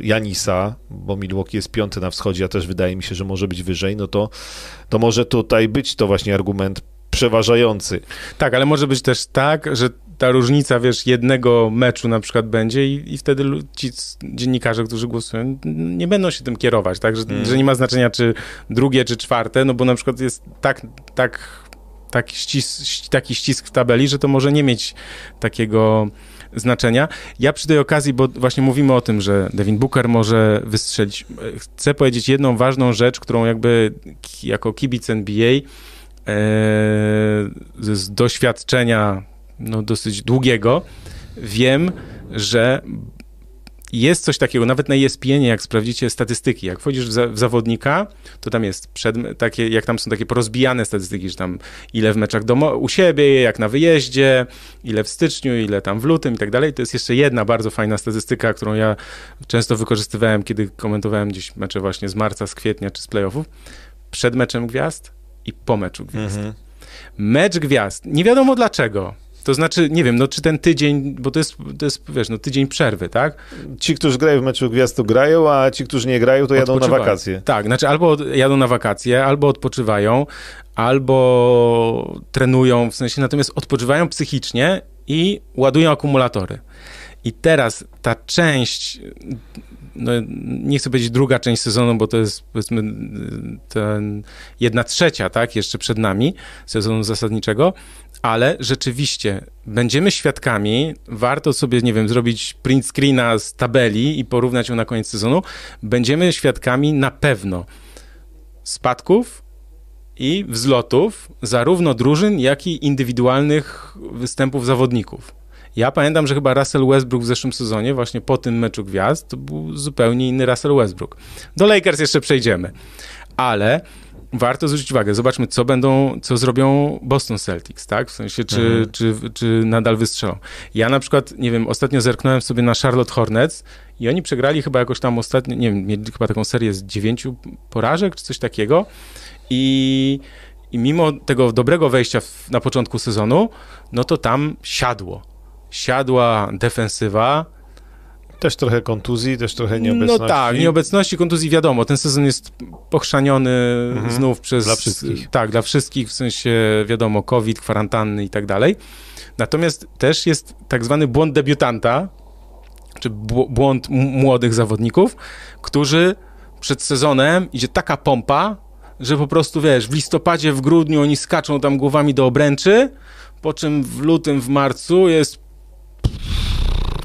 Janisa, bo Milwaukee jest piąty na wschodzie, a też wydaje mi się, że może być wyżej, no to, to może tutaj być to właśnie argument przeważający. Tak, ale może być też tak, że ta różnica, wiesz, jednego meczu na przykład będzie i, i wtedy ci dziennikarze, którzy głosują, nie będą się tym kierować, tak, że, mm. że nie ma znaczenia, czy drugie, czy czwarte, no bo na przykład jest tak, tak tak ścis, taki ścisk w tabeli, że to może nie mieć takiego znaczenia. Ja przy tej okazji, bo właśnie mówimy o tym, że Devin Booker może wystrzelić, chcę powiedzieć jedną ważną rzecz, którą jakby jako kibic NBA e, z doświadczenia no, dosyć długiego wiem, że jest coś takiego, nawet na ESPN, jak sprawdzicie statystyki, jak wchodzisz w, za, w, zawodnika, to tam jest przed, takie, jak tam są takie porozbijane statystyki, że tam ile w meczach domo, u siebie, jak na wyjeździe, ile w styczniu, ile tam w lutym i tak dalej. To jest jeszcze jedna bardzo fajna statystyka, którą ja często wykorzystywałem, kiedy komentowałem gdzieś mecze właśnie z marca, z kwietnia czy z playoffów. Przed meczem gwiazd i po meczu gwiazd. Mhm. Mecz gwiazd, nie wiadomo dlaczego, to znaczy, nie wiem, no czy ten tydzień, bo to jest, to jest wiesz, no tydzień przerwy, tak? Ci, którzy grają w meczu gwiazd, to grają, a ci, którzy nie grają, to jadą na wakacje. Tak, znaczy albo jadą na wakacje, albo odpoczywają, albo trenują, w sensie natomiast odpoczywają psychicznie i ładują akumulatory. I teraz ta część, no, nie chcę powiedzieć druga część sezonu, bo to jest powiedzmy ten jedna trzecia, tak, jeszcze przed nami sezonu zasadniczego, ale rzeczywiście będziemy świadkami, warto sobie, nie wiem, zrobić print screena z tabeli i porównać ją na koniec sezonu, będziemy świadkami na pewno spadków i wzlotów zarówno drużyn, jak i indywidualnych występów zawodników. Ja pamiętam, że chyba Russell Westbrook w zeszłym sezonie, właśnie po tym meczu gwiazd, to był zupełnie inny Russell Westbrook. Do Lakers jeszcze przejdziemy, ale warto zwrócić uwagę. Zobaczmy, co będą, co zrobią Boston Celtics, tak? W sensie, czy, mhm. czy, czy nadal wystrzelą. Ja na przykład, nie wiem, ostatnio zerknąłem sobie na Charlotte Hornets i oni przegrali chyba jakoś tam ostatnio, nie wiem, mieli chyba taką serię z dziewięciu porażek, czy coś takiego i, i mimo tego dobrego wejścia w, na początku sezonu, no to tam siadło. Siadła defensywa, też trochę kontuzji, też trochę nieobecności. No tak, nieobecności, kontuzji wiadomo. Ten sezon jest pochrzaniony mhm. znów przez... Dla wszystkich. Tak, dla wszystkich, w sensie wiadomo, COVID, kwarantanny i tak dalej. Natomiast też jest tak zwany błąd debiutanta, czy błąd młodych zawodników, którzy przed sezonem idzie taka pompa, że po prostu, wiesz, w listopadzie, w grudniu oni skaczą tam głowami do obręczy, po czym w lutym, w marcu jest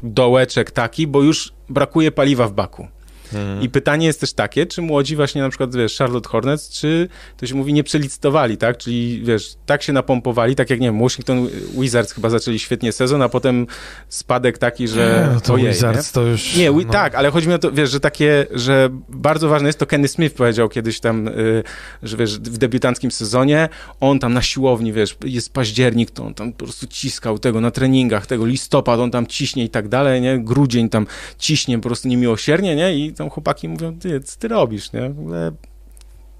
dołeczek taki, bo już brakuje paliwa w baku. Mhm. I pytanie jest też takie, czy młodzi właśnie na przykład, wiesz, Charlotte Hornets, czy to się mówi, nie przelicytowali, tak? Czyli, wiesz, tak się napompowali, tak jak, nie wiem, Washington Wizards chyba zaczęli świetnie sezon, a potem spadek taki, że... Nie, no to ojej, Wizards nie? to już... Nie, no. tak, ale chodzi mi o to, wiesz, że takie, że bardzo ważne jest, to Kenny Smith powiedział kiedyś tam, y, że wiesz, w debiutanckim sezonie, on tam na siłowni, wiesz, jest październik, to on tam po prostu ciskał tego na treningach, tego listopad, on tam ciśnie i tak dalej, nie? Grudzień tam ciśnie po prostu niemiłosiernie, nie? I tam chłopaki mówią, ty, co ty robisz, nie? W ogóle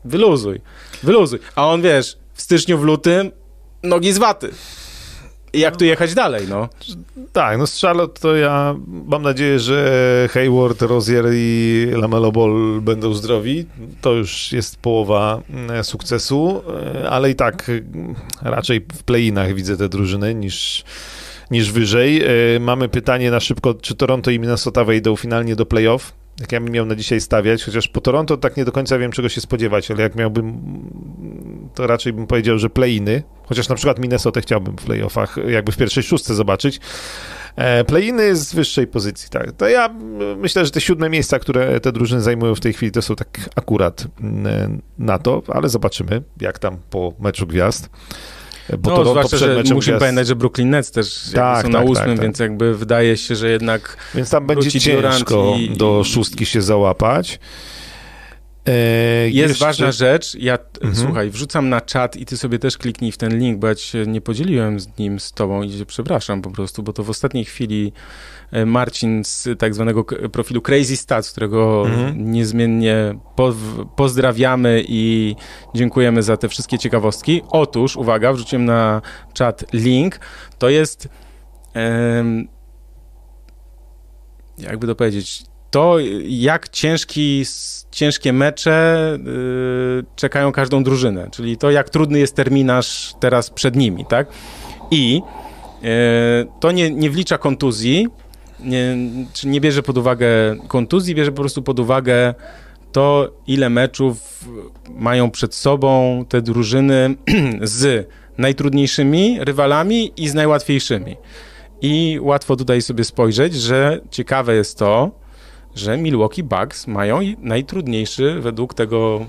wyluzuj, wyluzuj. A on, wiesz, w styczniu, w lutym nogi z waty. I jak tu jechać dalej, no? Tak, no z Charlotte to ja mam nadzieję, że Hayward, Rozier i Lamelo Ball będą zdrowi. To już jest połowa mm, sukcesu, e, ale i tak mm, raczej w play-inach widzę te drużyny niż niż wyżej. E, mamy pytanie na szybko, czy Toronto i Minnesota wejdą finalnie do playoff? Jak ja bym miał na dzisiaj stawiać, chociaż po Toronto tak nie do końca wiem, czego się spodziewać, ale jak miałbym, to raczej bym powiedział, że play-iny, chociaż na przykład Minnesota chciałbym w playoffach, jakby w pierwszej szóstce zobaczyć. E, play-iny z wyższej pozycji, tak. To ja myślę, że te siódme miejsca, które te drużyny zajmują w tej chwili, to są tak akurat na to, ale zobaczymy, jak tam po meczu gwiazd. Bo no, Toronto zwłaszcza, że musimy gwiazd... pamiętać, że Brooklyn Nets też tak, są tak, na ósmym, tak, tak. więc jakby wydaje się, że jednak Więc tam będzie ciężko i... do szóstki się załapać. E, jest jeszcze... ważna rzecz, ja, mhm. słuchaj, wrzucam na czat i ty sobie też kliknij w ten link, bo ja się nie podzieliłem z nim z tobą i się przepraszam po prostu, bo to w ostatniej chwili Marcin z tak zwanego profilu Crazy Stats, którego mhm. niezmiennie po, pozdrawiamy i dziękujemy za te wszystkie ciekawostki. Otóż, uwaga, wrzuciłem na czat link, to jest jakby to powiedzieć, to jak ciężki ciężkie mecze yy, czekają każdą drużynę, czyli to, jak trudny jest terminarz teraz przed nimi, tak? I yy, to nie, nie wlicza kontuzji, nie, nie bierze pod uwagę kontuzji, bierze po prostu pod uwagę to, ile meczów mają przed sobą te drużyny z najtrudniejszymi rywalami i z najłatwiejszymi. I łatwo tutaj sobie spojrzeć, że ciekawe jest to, że Milwaukee Bucks mają najtrudniejszy według tego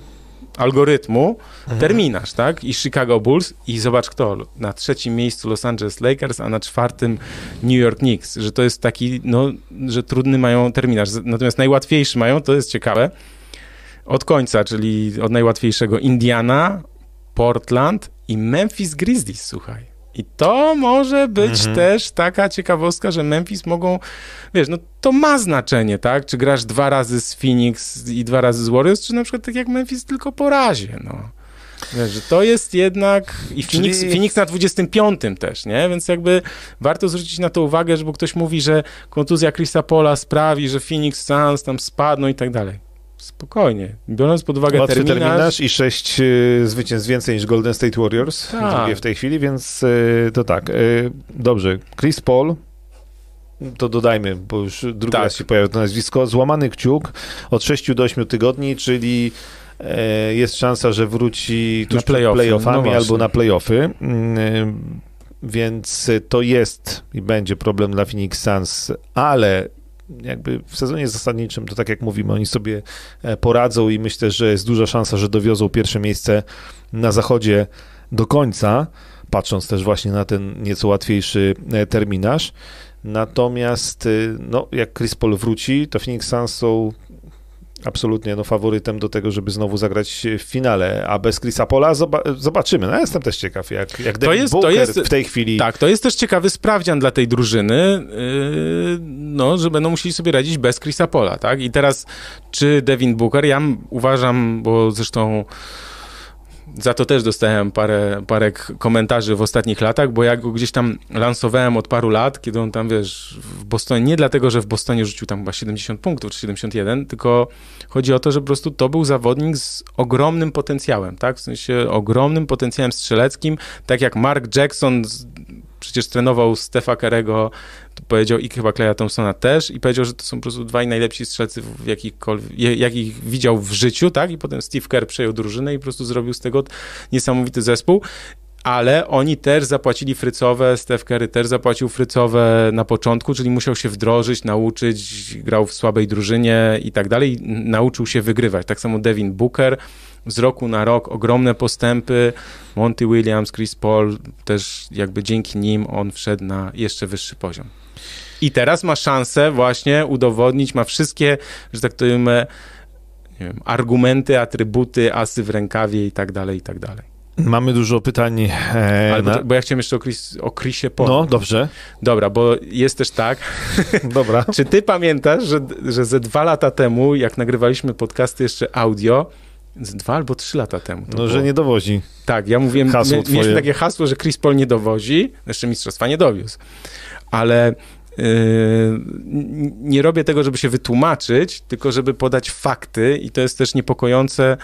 algorytmu mhm. terminarz, tak? I Chicago Bulls i zobacz kto, na trzecim miejscu Los Angeles Lakers, a na czwartym New York Knicks, że to jest taki, no, że trudny mają terminarz, natomiast najłatwiejszy mają, to jest ciekawe, od końca, czyli od najłatwiejszego Indiana, Portland i Memphis Grizzlies, słuchaj. I to może być mhm. też taka ciekawostka, że Memphis mogą, wiesz, no to ma znaczenie, tak? Czy grasz dwa razy z Phoenix i dwa razy z Warriors, czy na przykład tak jak Memphis tylko po razie, no. Wiesz, że to jest jednak i Phoenix, Czyli... Phoenix na 25 też, nie? Więc jakby warto zwrócić na to uwagę, że bo ktoś mówi, że kontuzja Chrisa Pola sprawi, że Phoenix Suns tam spadną i tak dalej. Spokojnie. Biorąc pod uwagę Łatwy terminarz... terminarz i sześć y, zwycięstw więcej niż Golden State Warriors tak. w tej chwili, więc y, to tak. Y, dobrze. Chris Paul, to dodajmy, bo już drugi tak. raz się pojawia to nazwisko. Złamany kciuk od 6 do 8 tygodni, czyli e, jest szansa, że wróci tuż play przed playoffami no albo na playoffy. Mm, więc to jest i będzie problem dla Phoenix Suns, ale jakby w sezonie zasadniczym, to tak jak mówimy, oni sobie e, poradzą i myślę, że jest duża szansa, że dowiozą pierwsze miejsce na zachodzie do końca, patrząc też właśnie na ten nieco łatwiejszy e, terminarz. Natomiast e, no, jak Chris Paul wróci, to Phoenix Suns są absolutnie no, faworytem do tego, żeby znowu zagrać w finale, a bez Chrisa Pola zobaczymy. No, ja jestem też ciekaw, jak, jak to jest, Booker to jest, w tej chwili... Tak, to jest też ciekawy sprawdzian dla tej drużyny, yy, no, że będą musieli sobie radzić bez Chrisa Pola, tak? I teraz, czy Devin Booker, ja uważam, bo zresztą za to też dostałem parę, parę komentarzy w ostatnich latach, bo ja go gdzieś tam lansowałem od paru lat, kiedy on tam, wiesz, w Bostonie, nie dlatego, że w Bostonie rzucił tam chyba 70 punktów czy 71, tylko chodzi o to, że po prostu to był zawodnik z ogromnym potencjałem, tak? W sensie ogromnym potencjałem strzeleckim, tak jak Mark Jackson przecież trenował Stefa Kerego, powiedział i chyba Kleja Thompsona też i powiedział, że to są po prostu dwaj najlepsi strzelcy, jakich widział w życiu, tak? I potem Steve Kerr przejął drużynę i po prostu zrobił z tego niesamowity zespół. ale oni też zapłacili frycowe, Steph Curry też zapłacił frycowe na początku, czyli musiał się wdrożyć, nauczyć, grał w słabej drużynie i tak dalej, nauczył się wygrywać. Tak samo Devin Booker, z roku na rok ogromne postępy, Monty Williams, Chris Paul, też jakby dzięki nim on wszedł na jeszcze wyższy poziom. I teraz ma szansę właśnie udowodnić, ma wszystkie, że tak powiem, wiem, argumenty, atrybuty, asy w rękawie i tak dalej, i tak dalej. Mamy dużo pytań. E, Ale bo, bo, ja chciałem jeszcze o, Chris, o Chrisie Paul. No, dobrze. Dobra, bo jest też tak. Dobra. Czy ty pamiętasz, że, że ze dwa lata temu, jak nagrywaliśmy podcasty jeszcze audio, z dwa albo trzy lata temu. No, było. że nie dowozi. Tak, ja mówiłem, hasło mieliśmy takie hasło, że Chris Paul nie dowozi, jeszcze mistrzostwa nie dowiózł. Ale nie robię tego, żeby się wytłumaczyć, tylko żeby podać fakty i to jest też niepokojące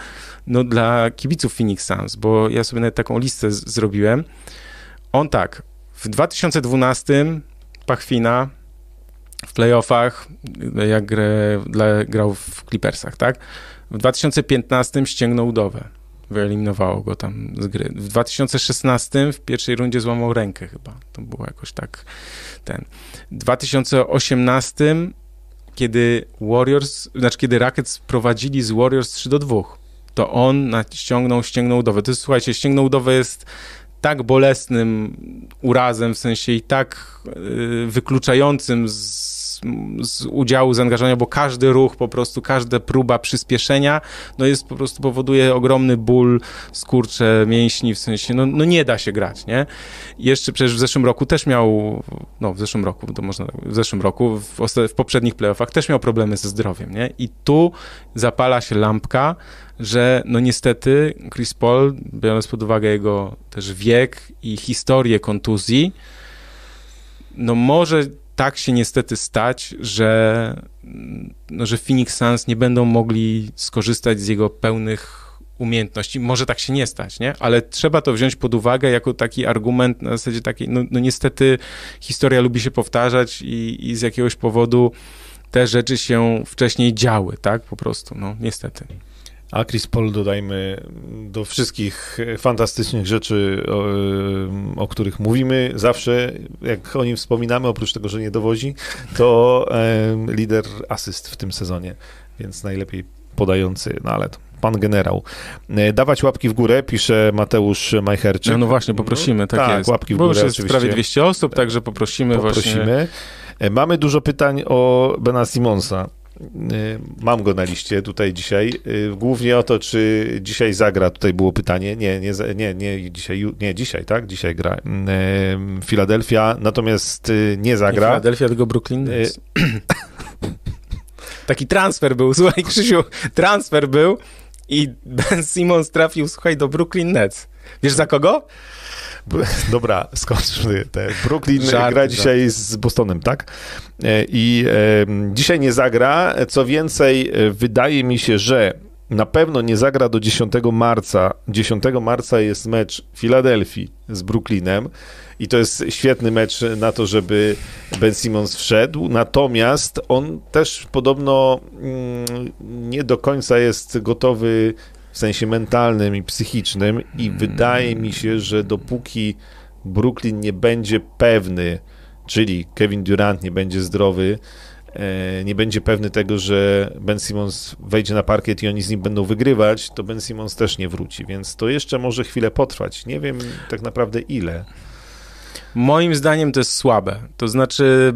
no, dla kibiców Phoenix Suns, bo ja sobie nawet taką listę zrobiłem. On tak, w 2012 Pachwina w playoffach, jak grę, dla, grał w Clippersach, tak? W 2015 ścięgnął udowę. Wyeliminowało go tam z gry. W 2016 w pierwszej rundzie złamał rękę chyba. To było jakoś tak ten. W 2018, kiedy Warriors, znaczy kiedy Rockets prowadzili z Warriors 3 do 2, to on ściągnął, ścięgnął udowę. To jest, słuchajcie, ścięgnął udowę jest tak bolesnym urazem, w sensie i tak yy, wykluczającym z z udziału, zaangażowania, bo każdy ruch, po prostu każda próba przyspieszenia, no jest po prostu powoduje ogromny ból, skurcze mięśni, w sensie, no, no nie da się grać, nie? Jeszcze przecież w zeszłym roku też miał, no w zeszłym roku, to można, w zeszłym roku, w, w poprzednich playoffach też miał problemy ze zdrowiem, nie? I tu zapala się lampka, że no niestety Chris Paul, biorąc pod uwagę jego też wiek i historię kontuzji, no może tak się niestety stać, że, no, że Phoenix Suns nie będą mogli skorzystać z jego pełnych umiejętności. Może tak się nie stać, nie? Ale trzeba to wziąć pod uwagę jako taki argument na zasadzie takiej, no, no niestety historia lubi się powtarzać i, i z jakiegoś powodu te rzeczy się wcześniej działy, tak? Po prostu, no niestety. A Chris Paul dodajmy do wszystkich fantastycznych rzeczy, o, o, których mówimy zawsze, jak o nim wspominamy, oprócz tego, że nie dowozi, to e, lider asyst w tym sezonie, więc najlepiej podający, no ale to pan generał. E, dawać łapki w górę, pisze Mateusz Majcherczyk. No, no właśnie, poprosimy, tak, tak jest. łapki w górę Bo już jest oczywiście. prawie 200 osób, także poprosimy, poprosimy. właśnie. Mamy dużo pytań o Bena Simonsa. Y, mam go na liście tutaj dzisiaj. Y, głównie o to, czy dzisiaj zagra. Tutaj było pytanie. Nie, nie, nie, nie dzisiaj, nie dzisiaj, tak? Dzisiaj gra Filadelfia, natomiast y, nie zagra. Filadelfia, tylko Brooklyn Nets. Taki transfer był, słuchaj Krzysiu, transfer był i Ben Simmons trafił, słuchaj, do Brooklyn Nets. Wiesz za kogo? Dobra, skończmy. Te Brooklyn żart, gra dzisiaj z Bostonem, tak? E, I e, dzisiaj nie zagra. Co więcej, e, wydaje mi się, że na pewno nie zagra do 10 marca. 10 marca jest mecz Filadelfii z Brooklynem i to jest świetny mecz na to, żeby Ben Simmons wszedł. Natomiast on też podobno mm, nie do końca jest gotowy w sensie mentalnym i psychicznym i hmm. wydaje mi się, że dopóki Brooklyn nie będzie pewny, czyli Kevin Durant nie będzie zdrowy, e, nie będzie pewny tego, że Ben Simmons wejdzie na parkiet i oni z nim będą wygrywać, to Ben Simmons też nie wróci, więc to jeszcze może chwilę potrwać. Nie wiem tak naprawdę ile. Moim zdaniem to jest słabe. To znaczy,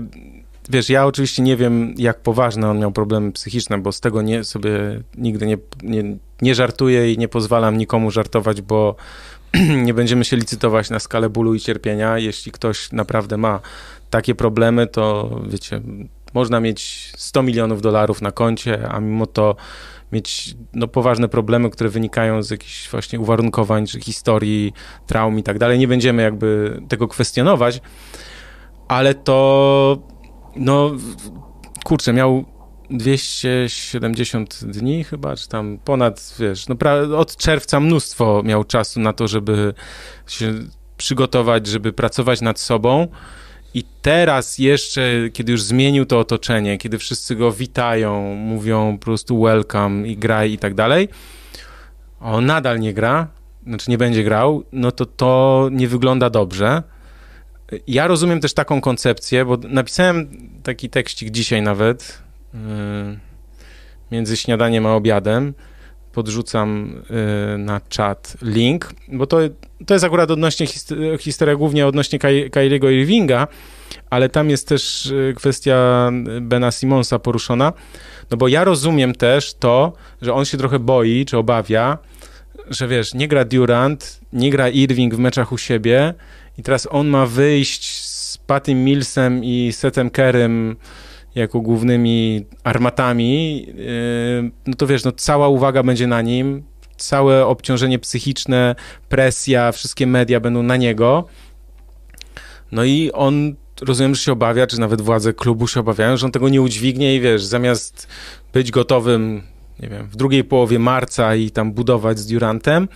wiesz, ja oczywiście nie wiem, jak poważne on miał problemy psychiczne, bo z tego nie sobie nigdy nie, nie, nie żartuję i nie pozwalam nikomu żartować, bo nie będziemy się licytować na skalę bólu i cierpienia. Jeśli ktoś naprawdę ma takie problemy, to wiecie, można mieć 100 milionów dolarów na koncie, a mimo to mieć no, poważne problemy, które wynikają z jakichś właśnie uwarunkowań, czy historii, traum i tak dalej. Nie będziemy jakby tego kwestionować, ale to no kurczę, miał 270 dni chyba, czy tam ponad, wiesz, no od czerwca mnóstwo miał czasu na to, żeby się przygotować, żeby pracować nad sobą. I teraz jeszcze, kiedy już zmienił to otoczenie, kiedy wszyscy go witają, mówią po prostu welcome i graj i tak dalej, on nadal nie gra, znaczy nie będzie grał, no to to nie wygląda dobrze. Ja rozumiem też taką koncepcję, bo napisałem taki tekścik dzisiaj nawet yy, między śniadaniem a obiadem. Podrzucam yy, na czat link, bo to, to jest akurat odnośnie historia głównie odnośnie Kyriego Irvinga, ale tam jest też y, kwestia Bena Simonsa poruszona. No bo ja rozumiem też to, że on się trochę boi, czy obawia, że wiesz, nie gra Durant, nie gra Irving w meczach u siebie i teraz on ma wyjść z Patym Millsem i Setem Kerem jako głównymi armatami, yy, no to wiesz, no cała uwaga będzie na nim, całe obciążenie psychiczne, presja, wszystkie media będą na niego. No i on rozumiem, że się obawia, czy nawet władze klubu się obawiają, że on tego nie udźwignie i wiesz, zamiast być gotowym, nie wiem, w drugiej połowie marca i tam budować z Durantem,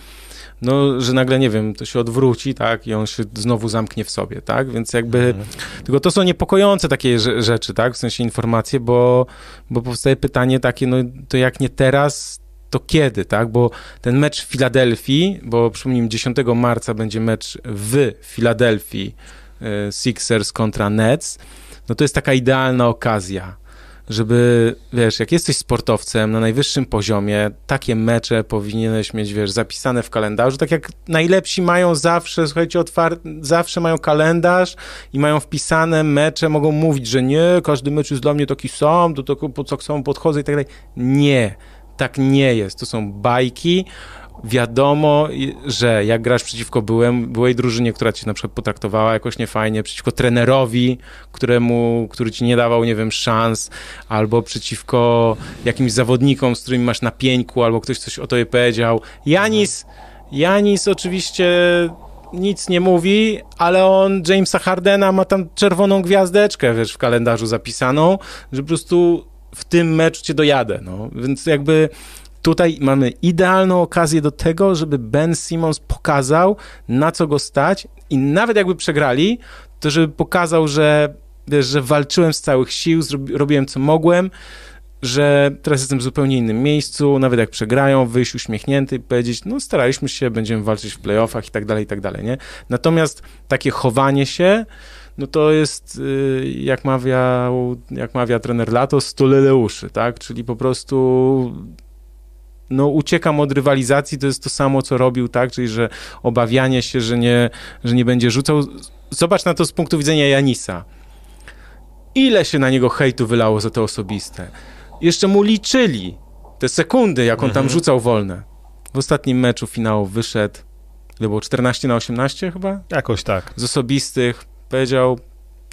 no, że nagle, nie wiem, to się odwróci, tak, i on się znowu zamknie w sobie, tak, więc jakby, mhm. tylko to są niepokojące takie rzeczy, tak, w sensie informacje, bo, bo powstaje pytanie takie, no, to jak nie teraz, to kiedy, tak, bo ten mecz w Filadelfii, bo przypomnijmy, 10 marca będzie mecz w Filadelfii, E, Sixers kontra Nets, no to jest taka idealna okazja, żeby, wiesz, jak jesteś sportowcem na najwyższym poziomie, takie mecze powinieneś mieć, wiesz, zapisane w kalendarzu, tak jak najlepsi mają zawsze, słuchajcie, otwarty, zawsze mają kalendarz i mają wpisane mecze, mogą mówić, że nie, każdy mecz jest dla mnie taki sam, do tego po co samo podchodzę i tak dalej. Nie, tak nie jest. To są bajki, wiadomo, że jak grasz przeciwko byłem, byłej drużynie, która cię na przykład potraktowała jakoś niefajnie, przeciwko trenerowi, któremu, który ci nie dawał, nie wiem, szans, albo przeciwko jakimś zawodnikom, z którymi masz na pieńku, albo ktoś coś o tobie powiedział. Janis, Janis oczywiście nic nie mówi, ale on Jamesa Hardena ma tam czerwoną gwiazdeczkę, wiesz, w kalendarzu zapisaną, że po prostu w tym meczu cię dojadę, no. Więc jakby tutaj mamy idealną okazję do tego, żeby Ben Simmons pokazał, na co go stać i nawet jakby przegrali, to żeby pokazał, że, że walczyłem z całych sił, robiłem co mogłem, że teraz jestem w zupełnie innym miejscu, nawet jak przegrają, wyjść uśmiechnięty i powiedzieć, no staraliśmy się, będziemy walczyć w playoffach i tak dalej, i tak dalej, nie? Natomiast takie chowanie się, no to jest, y, jak mawiał, jak mawia trener Lato, stulele uszy, tak? Czyli po prostu no, uciekam od rywalizacji, to jest to samo, co robił, tak? Czyli, że obawianie się, że nie, że nie będzie rzucał. Zobacz na to z punktu widzenia Janisa. Ile się na niego hejtu wylało za to osobiste. Jeszcze mu liczyli te sekundy, jak on tam mhm. rzucał wolne. W ostatnim meczu finału wyszedł, ile było 14 na 18 chyba? Jakoś tak. Z osobistych powiedział,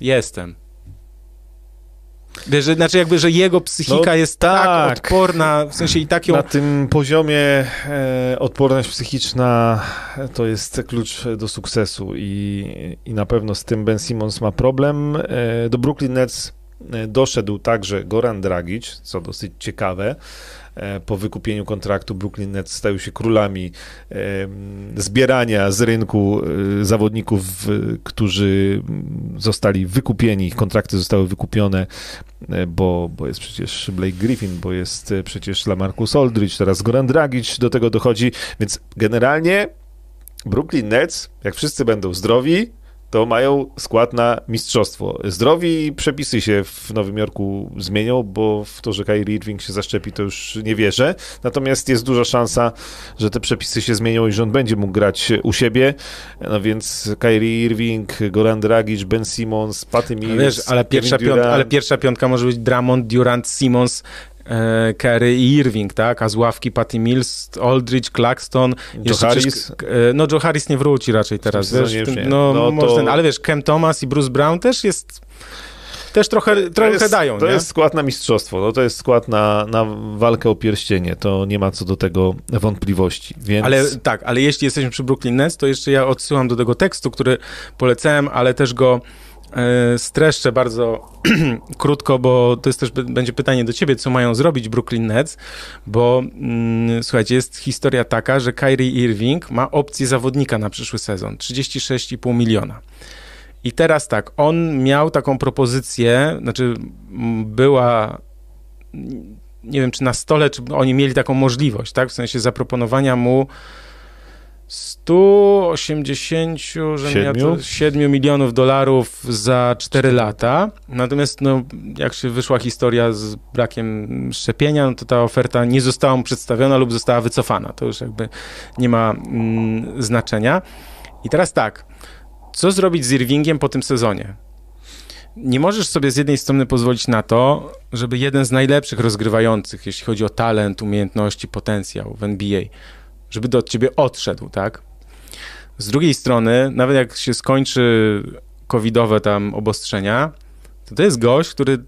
jestem. Że, znaczy jakby, że jego psychika no, jest tak, tak, odporna, w sensie i tak ją... Na tym poziomie e, odporność psychiczna to jest klucz do sukcesu i, i na pewno z tym Ben Simmons ma problem. E, do Brooklyn Nets e, doszedł także Goran Dragic, co dosyć ciekawe. E, po wykupieniu kontraktu Brooklyn Nets stają się królami zbierania z rynku e, zawodników, którzy zostali wykupieni, ich kontrakty zostały wykupione, e, bo, bo jest przecież Blake Griffin, bo jest przecież Lamarcus Aldridge, teraz Goran Dragic do tego dochodzi, więc generalnie Brooklyn Nets, jak wszyscy będą zdrowi, to mają skład na mistrzostwo. Zdrowi przepisy się w Nowym Jorku zmienią, bo w to, że Kyrie Irving się zaszczepi, to już nie wierzę. Natomiast jest duża szansa, że te przepisy się zmienią i że on będzie mógł grać u siebie. No więc Kyrie Irving, Goran Dragic, Ben Simmons, Patty Mills, Wiesz, ale pierwsza, piątka, ale pierwsza piątka może być Dramond, Durant, Simmons, Kerry i Irving, tak? A z ławki Patty Mills, Aldridge, Claxton. Joe Harris? E, no Joe Harris nie wróci raczej teraz, wiesz? No, no może to... ten, ale wiesz, Kem Thomas i Bruce Brown też jest też trochę, trochę jest, dają. To nie? jest skład na mistrzostwo, no to jest skład na, na walkę o pierścienie, to nie ma co do tego wątpliwości. Więc... Ale tak, ale jeśli jesteśmy przy Brooklyn Nets, to jeszcze ja odsyłam do tego tekstu, który polecałem, ale też go E, streszczę bardzo krótko, bo to jest też będzie pytanie do ciebie, co mają zrobić Brooklyn Nets, bo mm, słuchajcie, jest historia taka, że Kyrie Irving ma opcję zawodnika na przyszły sezon, 36,5 miliona. I teraz tak, on miał taką propozycję, znaczy była nie wiem, czy na stole, czy oni mieli taką możliwość, tak, w sensie zaproponowania mu 180 że ja to 7 milionów dolarów za 4 lata. Natomiast no, jak się wyszła historia z brakiem szczepienia, no to ta oferta nie została mu przedstawiona lub została wycofana. To już jakby nie ma mm, znaczenia. I teraz tak, co zrobić z Irvingiem po tym sezonie? Nie możesz sobie z jednej strony pozwolić na to, żeby jeden z najlepszych rozgrywających, jeśli chodzi o talent, umiejętności, potencjał w NBA, żeby do ciebie odszedł, tak? Z drugiej strony, nawet jak się skończy covidowe tam obostrzenia, to to jest gość, który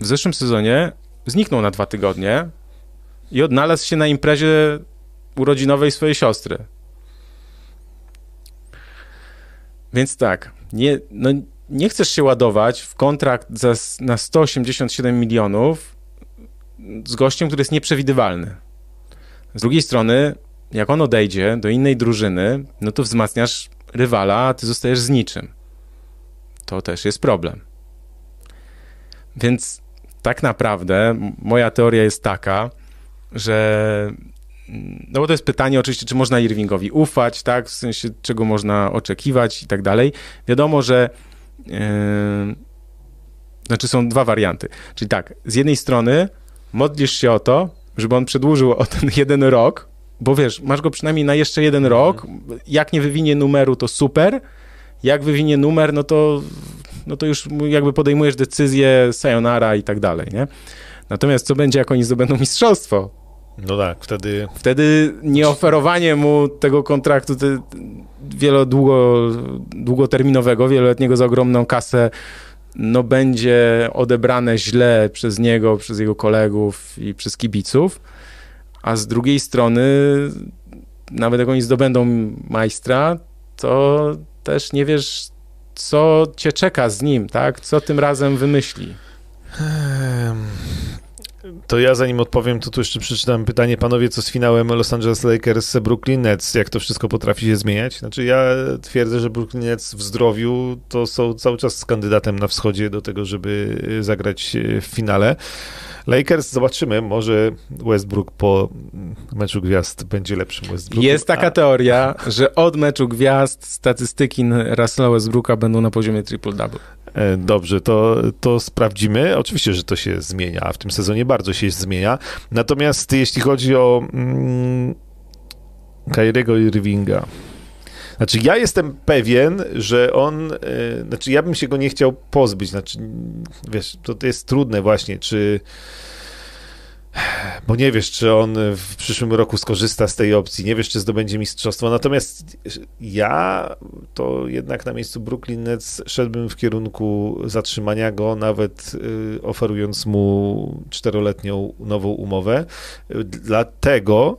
w zeszłym sezonie zniknął na dwa tygodnie i odnalazł się na imprezie urodzinowej swojej siostry. Więc tak, nie, no, nie chcesz się ładować w kontrakt za, na 187 milionów z gościem, który jest nieprzewidywalny. Z drugiej strony, jak on odejdzie do innej drużyny, no to wzmacniasz rywala, a ty zostajesz z niczym. To też jest problem. Więc tak naprawdę moja teoria jest taka, że no bo to jest pytanie oczywiście, czy można Irvingowi ufać, tak, w sensie czego można oczekiwać i tak dalej. Wiadomo, że yy, znaczy są dwa warianty. Czyli tak, z jednej strony modlisz się o to, żeby on przedłużył o ten jeden rok, bo wiesz, masz go przynajmniej na jeszcze jeden mhm. rok, jak nie wywinie numeru, to super, jak wywinie numer, no to, no to już jakby podejmujesz decyzję sayonara i tak dalej, nie? Natomiast co będzie, jak oni zdobędą mistrzostwo? No tak, wtedy... Wtedy nieoferowanie mu tego kontraktu te, wielo, długo, długoterminowego, wieloletniego za ogromną kasę, no będzie odebrane źle przez niego, przez jego kolegów i przez kibiców, a z drugiej strony nawet jak oni zdobędą majstra, to też nie wiesz, co cię czeka z nim, tak? Co tym razem wymyśli. To ja zanim odpowiem, to tu jeszcze przeczytam pytanie, panowie, co z finałem Los Angeles Lakers Brooklyn Nets, jak to wszystko potrafi się zmieniać? Znaczy ja twierdzę, że Brooklyn Nets w zdrowiu to są cały czas z kandydatem na wschodzie do tego, żeby zagrać w finale. Lakers zobaczymy, może Westbrook po meczu gwiazd będzie lepszym Westbrookiem. Jest taka a... teoria, że od meczu gwiazd statystyki Russella Westbrooka będą na poziomie triple-double. E, dobrze, to, to sprawdzimy. Oczywiście, że to się zmienia, w tym sezonie bardzo się zmienia. Natomiast jeśli chodzi o mm, Kyriego Irvinga, znaczy, ja jestem pewien, że on, yy, znaczy, ja bym się go nie chciał pozbyć, znaczy, wiesz, to, to jest trudne właśnie, czy bo nie wiesz, czy on w przyszłym roku skorzysta z tej opcji, nie wiesz, czy zdobędzie mistrzostwo. Natomiast ja to jednak na miejscu Brooklyn Nets szedłbym w kierunku zatrzymania go, nawet y, oferując mu czteroletnią nową umowę, dlatego,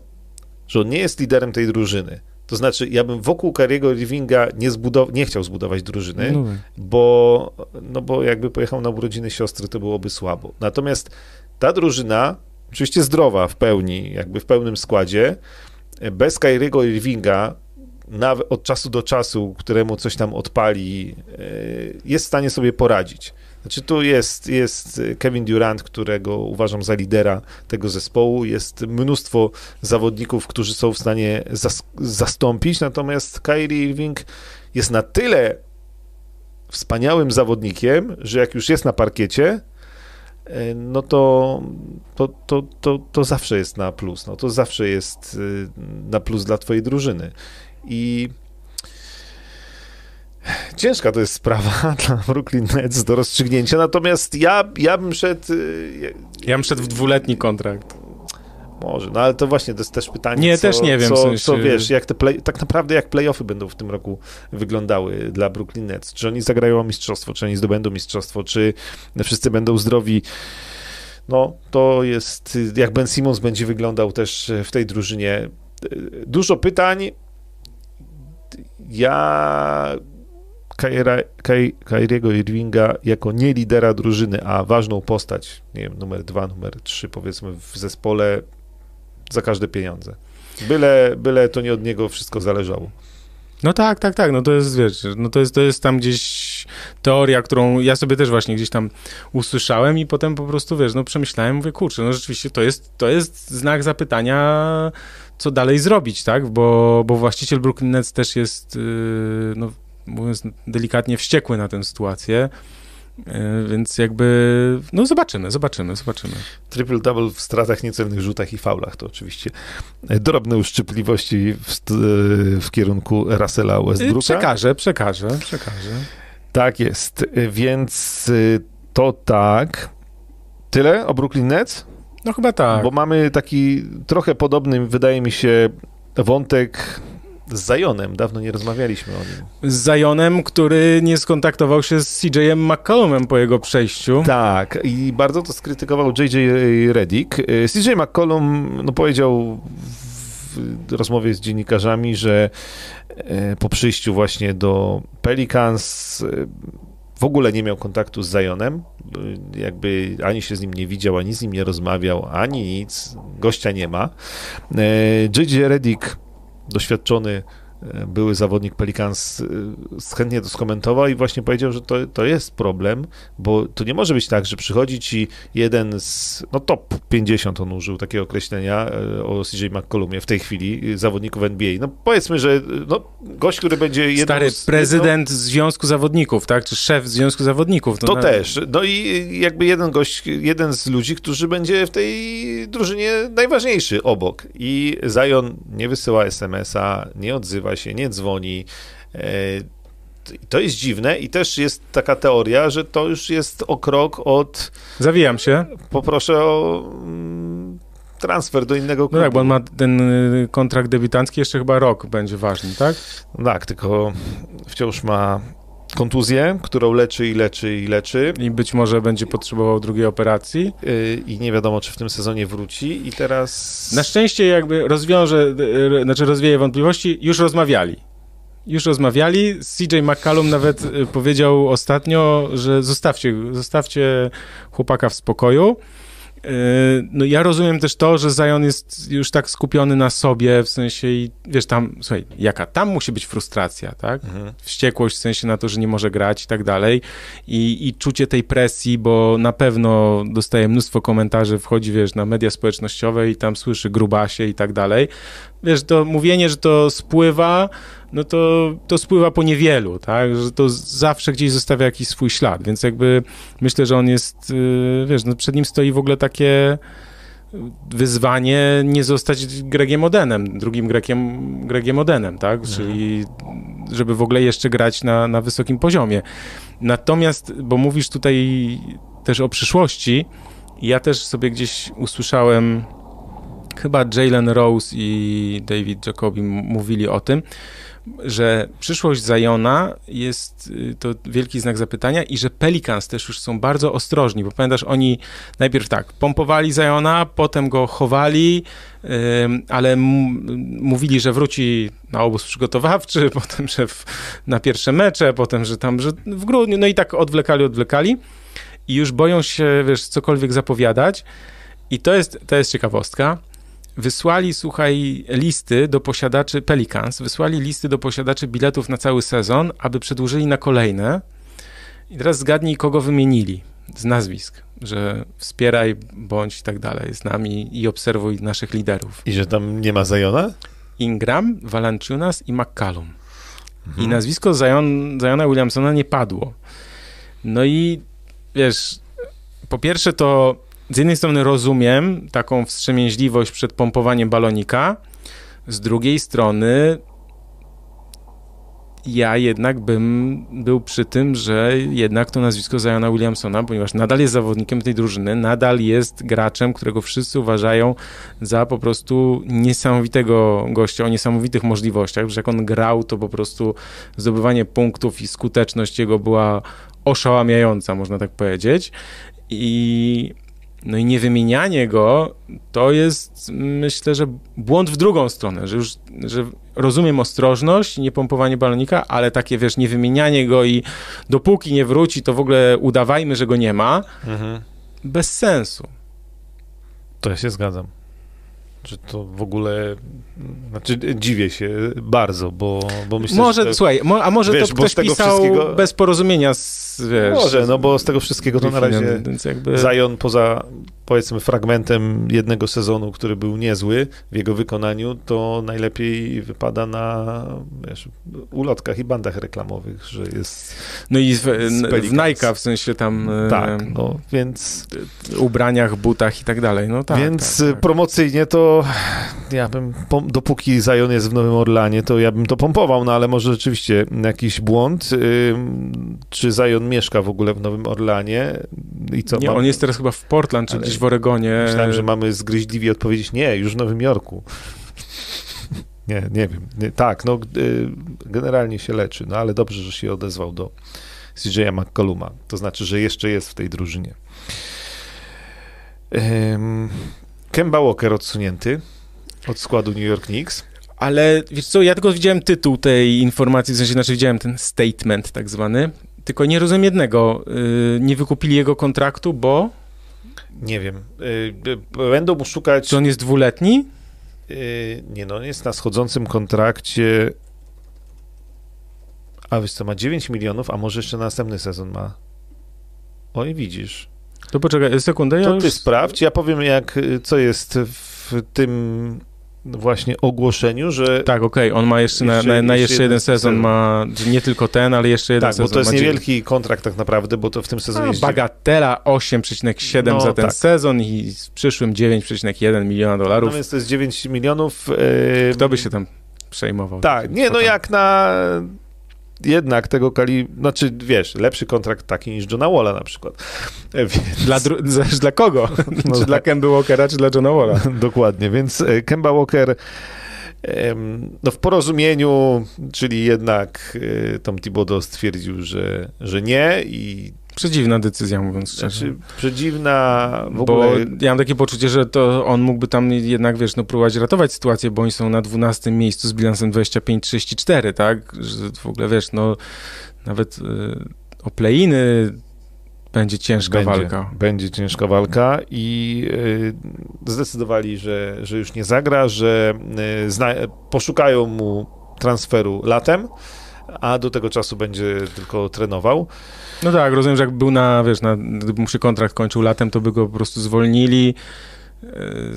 że on nie jest liderem tej drużyny. To znaczy, ja bym wokół Kariego Rivinga nie, zbudow- nie chciał zbudować drużyny, no. bo, no bo jakby pojechał na urodziny siostry, to byłoby słabo. Natomiast ta drużyna oczywiście zdrowa w pełni, jakby w pełnym składzie, bez Kyriego Irvinga od czasu do czasu, któremu coś tam odpali, e, jest w stanie sobie poradzić. Znaczy tu jest, jest Kevin Durant, którego uważam za lidera tego zespołu, jest mnóstwo zawodników, którzy są w stanie zas zastąpić, natomiast Kyrie Irving jest na tyle wspaniałym zawodnikiem, że jak już jest na parkiecie, no to, to, to, to, to zawsze jest na plus. No to zawsze jest y, na plus dla twojej drużyny. I ciężka to jest sprawa dla Brooklyn Nets do rozstrzygnięcia, natomiast ja, ja bym szedł... Y, ja bym szedł w dwuletni kontrakt. Może, no ale to właśnie to jest też pytanie. Nie, co, też nie wiem. Co, w sensie... co wiesz, jak te play, tak naprawdę jak playoffy będą w tym roku wyglądały dla Brooklyn Nets? Czy oni zagrają o mistrzostwo, czy oni zdobędą mistrzostwo, czy wszyscy będą zdrowi? No, to jest, jak Ben Simmons będzie wyglądał też w tej drużynie. Dużo pytań. Ja Kairiego Irvinga jako nie lidera drużyny, a ważną postać, nie wiem, numer dwa, numer trzy powiedzmy w zespole za każde pieniądze. Byle, byle to nie od niego wszystko zależało. No tak, tak, tak, no to jest, wiesz, no to jest, to jest tam gdzieś teoria, którą ja sobie też właśnie gdzieś tam usłyszałem i potem po prostu, wiesz, no przemyślałem, mówię, kurczę, no rzeczywiście to jest, to jest znak zapytania, co dalej zrobić, tak, bo, bo właściciel Brooklyn Nets też jest, yy, no mówiąc delikatnie, wściekły na tę sytuację, więc jakby, no zobaczymy, zobaczymy, zobaczymy. Triple-double w stratach, niecelnych rzutach i faulach to oczywiście drobne uszczypliwości w, w kierunku Russella Westbrooka. Przekażę, przekażę, przekażę. Tak jest, więc to tak. Tyle o Brooklyn Nets? No chyba tak. Bo mamy taki trochę podobny, wydaje mi się, wątek z Zajonem, dawno nie rozmawialiśmy o nim. Z Zajonem, który nie skontaktował się z CJ-em McCollumem po jego przejściu. Tak, i bardzo to skrytykował JJ Redick. CJ McCollum no, powiedział w rozmowie z dziennikarzami, że e, po przyjściu właśnie do Pelicans e, w ogóle nie miał kontaktu z Zajonem, jakby ani się z nim nie widział, ani z nim nie rozmawiał, ani nic, gościa nie ma. JJ Redick doświadczony były zawodnik Pelicans e, chętnie to skomentował i właśnie powiedział, że to, to jest problem, bo to nie może być tak, że przychodzi ci jeden z, no top 50 on użył takiego określenia e, o CJ McCollumie w tej chwili, zawodników NBA. No powiedzmy, że no, gość, który będzie Stary z, prezydent jedno... Związku Zawodników, tak? Czy szef Związku Zawodników. To, to na... też. No i jakby jeden gość, jeden z ludzi, którzy będzie w tej drużynie najważniejszy obok. I Zion nie wysyła SMS-a, nie odzywa się, nie dzwoni. E, to jest dziwne i też jest taka teoria, że to już jest o krok od. Zawijam się. Poproszę o mm, transfer do innego klubu. No tak, bo on ma ten y, kontrakt debiutancki jeszcze chyba rok będzie ważny, tak? Tak, tylko wciąż ma kontuzję, którą leczy i leczy i leczy. I być może będzie potrzebował drugiej operacji. Y, I nie wiadomo, czy w tym sezonie wróci. I teraz. Na szczęście, jakby rozwiąże, y, znaczy rozwieje wątpliwości, już rozmawiali. Już rozmawiali. CJ McCallum nawet powiedział ostatnio, że zostawcie, zostawcie chłopaka w spokoju. Yy, no ja rozumiem też to, że Zion jest już tak skupiony na sobie, w sensie i wiesz, tam, słuchaj, jaka tam musi być frustracja, tak? Mhm. Wściekłość w sensie na to, że nie może grać i tak dalej i, i czucie tej presji, bo na pewno dostaje mnóstwo komentarzy, wchodzi, wiesz, na media społecznościowe i tam słyszy grubasie i tak dalej. Wiesz, to mówienie, że to spływa, no to, to spływa po niewielu, tak? Że to zawsze gdzieś zostawia jakiś swój ślad, więc jakby myślę, że on jest, y, wiesz, no przed nim stoi w ogóle takie wyzwanie nie zostać Gregiem Odenem, drugim Gregiem, Gregiem Odenem, tak? Mhm. Czyli żeby w ogóle jeszcze grać na, na wysokim poziomie. Natomiast, bo mówisz tutaj też o przyszłości, ja też sobie gdzieś usłyszałem, chyba Jalen Rose i David Jacobi mówili o tym, że przyszłość Zajona jest y, to wielki znak zapytania i że Pelicans też już są bardzo ostrożni, bo pamiętasz, oni najpierw tak, pompowali Zajona, potem go chowali, ale mówili, że wróci na obóz przygotowawczy, potem, że w, na pierwsze mecze, potem, że tam, że w grudniu, no i tak odwlekali, odwlekali i już boją się, wiesz, cokolwiek zapowiadać. I to jest, to jest ciekawostka, wysłali, słuchaj, listy do posiadaczy Pelicans, wysłali listy do posiadaczy biletów na cały sezon, aby przedłużyli na kolejne. I teraz zgadnij, kogo wymienili z nazwisk, że wspieraj bądź i tak dalej z nami i obserwuj naszych liderów. I że tam nie ma Zajona? Ingram, Valanciunas i McCallum. Mhm. I nazwisko Zion, Ziona Williamsona nie padło. No i wiesz, po pierwsze to z jednej strony rozumiem taką wstrzemięźliwość przed pompowaniem balonika, z drugiej strony ja jednak bym był przy tym, że jednak to nazwisko Ziona Williamsona, ponieważ nadal jest zawodnikiem tej drużyny, nadal jest graczem, którego wszyscy uważają za po prostu niesamowitego gościa, o niesamowitych możliwościach, że jak on grał, to po prostu zdobywanie punktów i skuteczność jego była oszałamiająca, można tak powiedzieć. I no i niewymienianie go to jest, myślę, że błąd w drugą stronę, że już że rozumiem ostrożność, nie pompowanie balonika, ale takie, wiesz, niewymienianie go i dopóki nie wróci, to w ogóle udawajmy, że go nie ma, mhm. bez sensu. To ja się zgadzam. Że to w ogóle, znaczy dziwię się bardzo, bo, bo myślę, może, że... Słuchaj, mo, a może wiesz, to ktoś pisał wszystkiego- bez porozumienia z, wiesz, Może, no bo z tego wszystkiego to na razie. Zion poza powiedzmy fragmentem jednego sezonu, który był niezły w jego wykonaniu, to najlepiej wypada na wiesz, ulotkach i bandach reklamowych, że jest No i w, w. Nike'a, w sensie tam e, tak, no więc, ubraniach, butach i tak dalej. No tak, więc tak, tak. promocyjnie to ja bym, dopóki Zion jest w Nowym Orlanie, to ja bym to pompował, no ale może rzeczywiście jakiś błąd, czy Zion mieszka w ogóle w Nowym Orlanie i co, Nie, mam- on jest teraz chyba w Portland, czy Ale gdzieś w Oregonie. Myślałem, że mamy zgryźliwie odpowiedzieć, nie, już w Nowym Jorku. Nie, nie wiem. Nie, tak, no y, generalnie się leczy, no ale dobrze, że się odezwał do CJ'a McColluma. To znaczy, że jeszcze jest w tej drużynie. Kemba Walker odsunięty od składu New York Knicks. Ale wiesz co, ja tylko widziałem tytuł tej informacji, w sensie, znaczy widziałem ten statement tak zwany, tylko nie rozumiem jednego. Yy, nie wykupili jego kontraktu, bo Nie wiem. y, y, Będą mu szukać... czy on jest dwuletni? y, Nie no, on jest na schodzącym kontrakcie... A wiesz co, ma 9 milionów, a może jeszcze następny sezon ma. Oj, widzisz. To poczekaj, sekundę, ja To już... ty sprawdź. Ja powiem, jak, co jest w tym właśnie ogłoszeniu, że Tak, okej, on ma jeszcze, na, Jeszcze- na, na jeszcze jeszcze jeden sezon, sezon. ma, nie tylko ten, ale jeszcze jeden tak, sezon. bo to jest niewielki kontrakt tak naprawdę, bo to w tym sezonie A, bagatela 8,7 No, za ten tak. sezon i w przyszłym 9,1 miliona No dolarów. więc to jest 9 milionów. e, Kto by się tam przejmował? Tak, nie, no jak na jednak tego kali, znaczy wiesz, lepszy kontrakt taki niż Johna Walla na przykład. E, Więc, Dla, dru- dla kogo? No czy dla Kemby Walkera, czy dla Johna Walla? Dokładnie, więc e, Kemba Walker no w porozumieniu, czyli jednak e, Tom Thibodeau stwierdził, że, że nie i Przedziwna decyzja, mówiąc szczerze. znaczy przedziwna w bo ogóle... ja mam takie poczucie, że to on mógłby tam jednak, wiesz, no próbować ratować sytuację, bo oni są na 12 miejscu z bilansem 25-34, tak? Że w ogóle, wiesz, no nawet y, o play-iny będzie ciężka będzie, walka. Będzie ciężka walka i y, zdecydowali, że, że już nie zagra, że y, zna, poszukają mu transferu latem, a do tego czasu będzie tylko trenował. No tak, rozumiem, że jakby był na, wiesz, na, gdyby mu się kontrakt kończył latem, to by go po prostu zwolnili.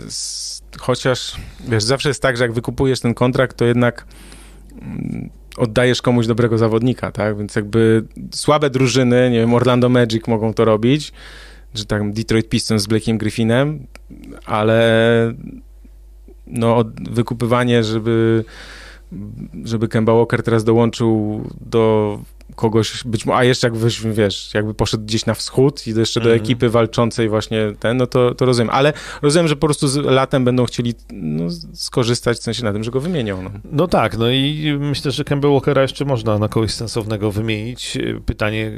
S- Chociaż, wiesz, zawsze jest tak, że jak wykupujesz ten kontrakt, to jednak mm, oddajesz komuś dobrego zawodnika, tak? Więc jakby słabe drużyny, nie wiem, Orlando Magic mogą to robić, czy tak Detroit Pistons z Blakeem Griffinem, ale no wykupywanie, żeby żeby Kemba Walker teraz dołączył do kogoś, być może, a jeszcze jak weźmy, wiesz, jakby poszedł gdzieś na wschód i jeszcze do Mhm. ekipy walczącej właśnie ten, no to, to rozumiem, ale rozumiem, że po prostu z, latem będą chcieli no, skorzystać w sensie na tym, że go wymienią, no. No tak, no i myślę, że Kemba Walkera jeszcze można na kogoś sensownego wymienić. Pytanie,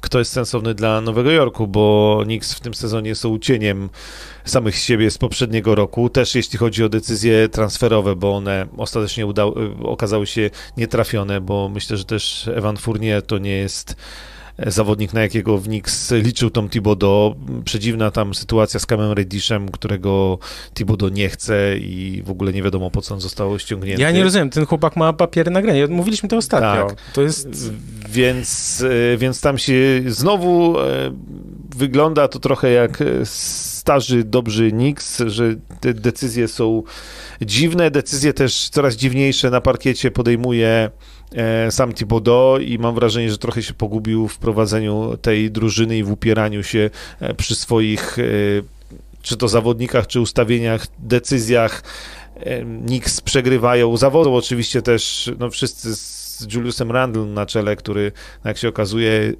kto jest sensowny dla Nowego Jorku, bo Knicks w tym sezonie są cieniem samych siebie z poprzedniego roku, też jeśli chodzi o decyzje transferowe, bo one ostatecznie udały, okazały się nietrafione, bo myślę, że też Evan Fournier to nie jest zawodnik, na jakiego w Knicks liczył Tom Thibodeau. Przedziwna tam sytuacja z Camem Reddishem, którego Thibodeau nie chce i w ogóle nie wiadomo po co on został ściągnięty. Ja nie rozumiem, ten chłopak ma papiery na grę, mówiliśmy to ostatnio, Tak. to jest... Więc, e, więc tam się znowu e, wygląda to trochę jak e, starzy, dobrzy Knicks, że te decyzje są dziwne, decyzje też coraz dziwniejsze na parkiecie podejmuje e, sam Thibodeau i mam wrażenie, że trochę się pogubił w prowadzeniu tej drużyny i w upieraniu się e, przy swoich e, czy to zawodnikach, czy ustawieniach, decyzjach. Knicks przegrywają, zawodzą oczywiście też no, wszyscy z Juliusem Randle na czele, który jak się okazuje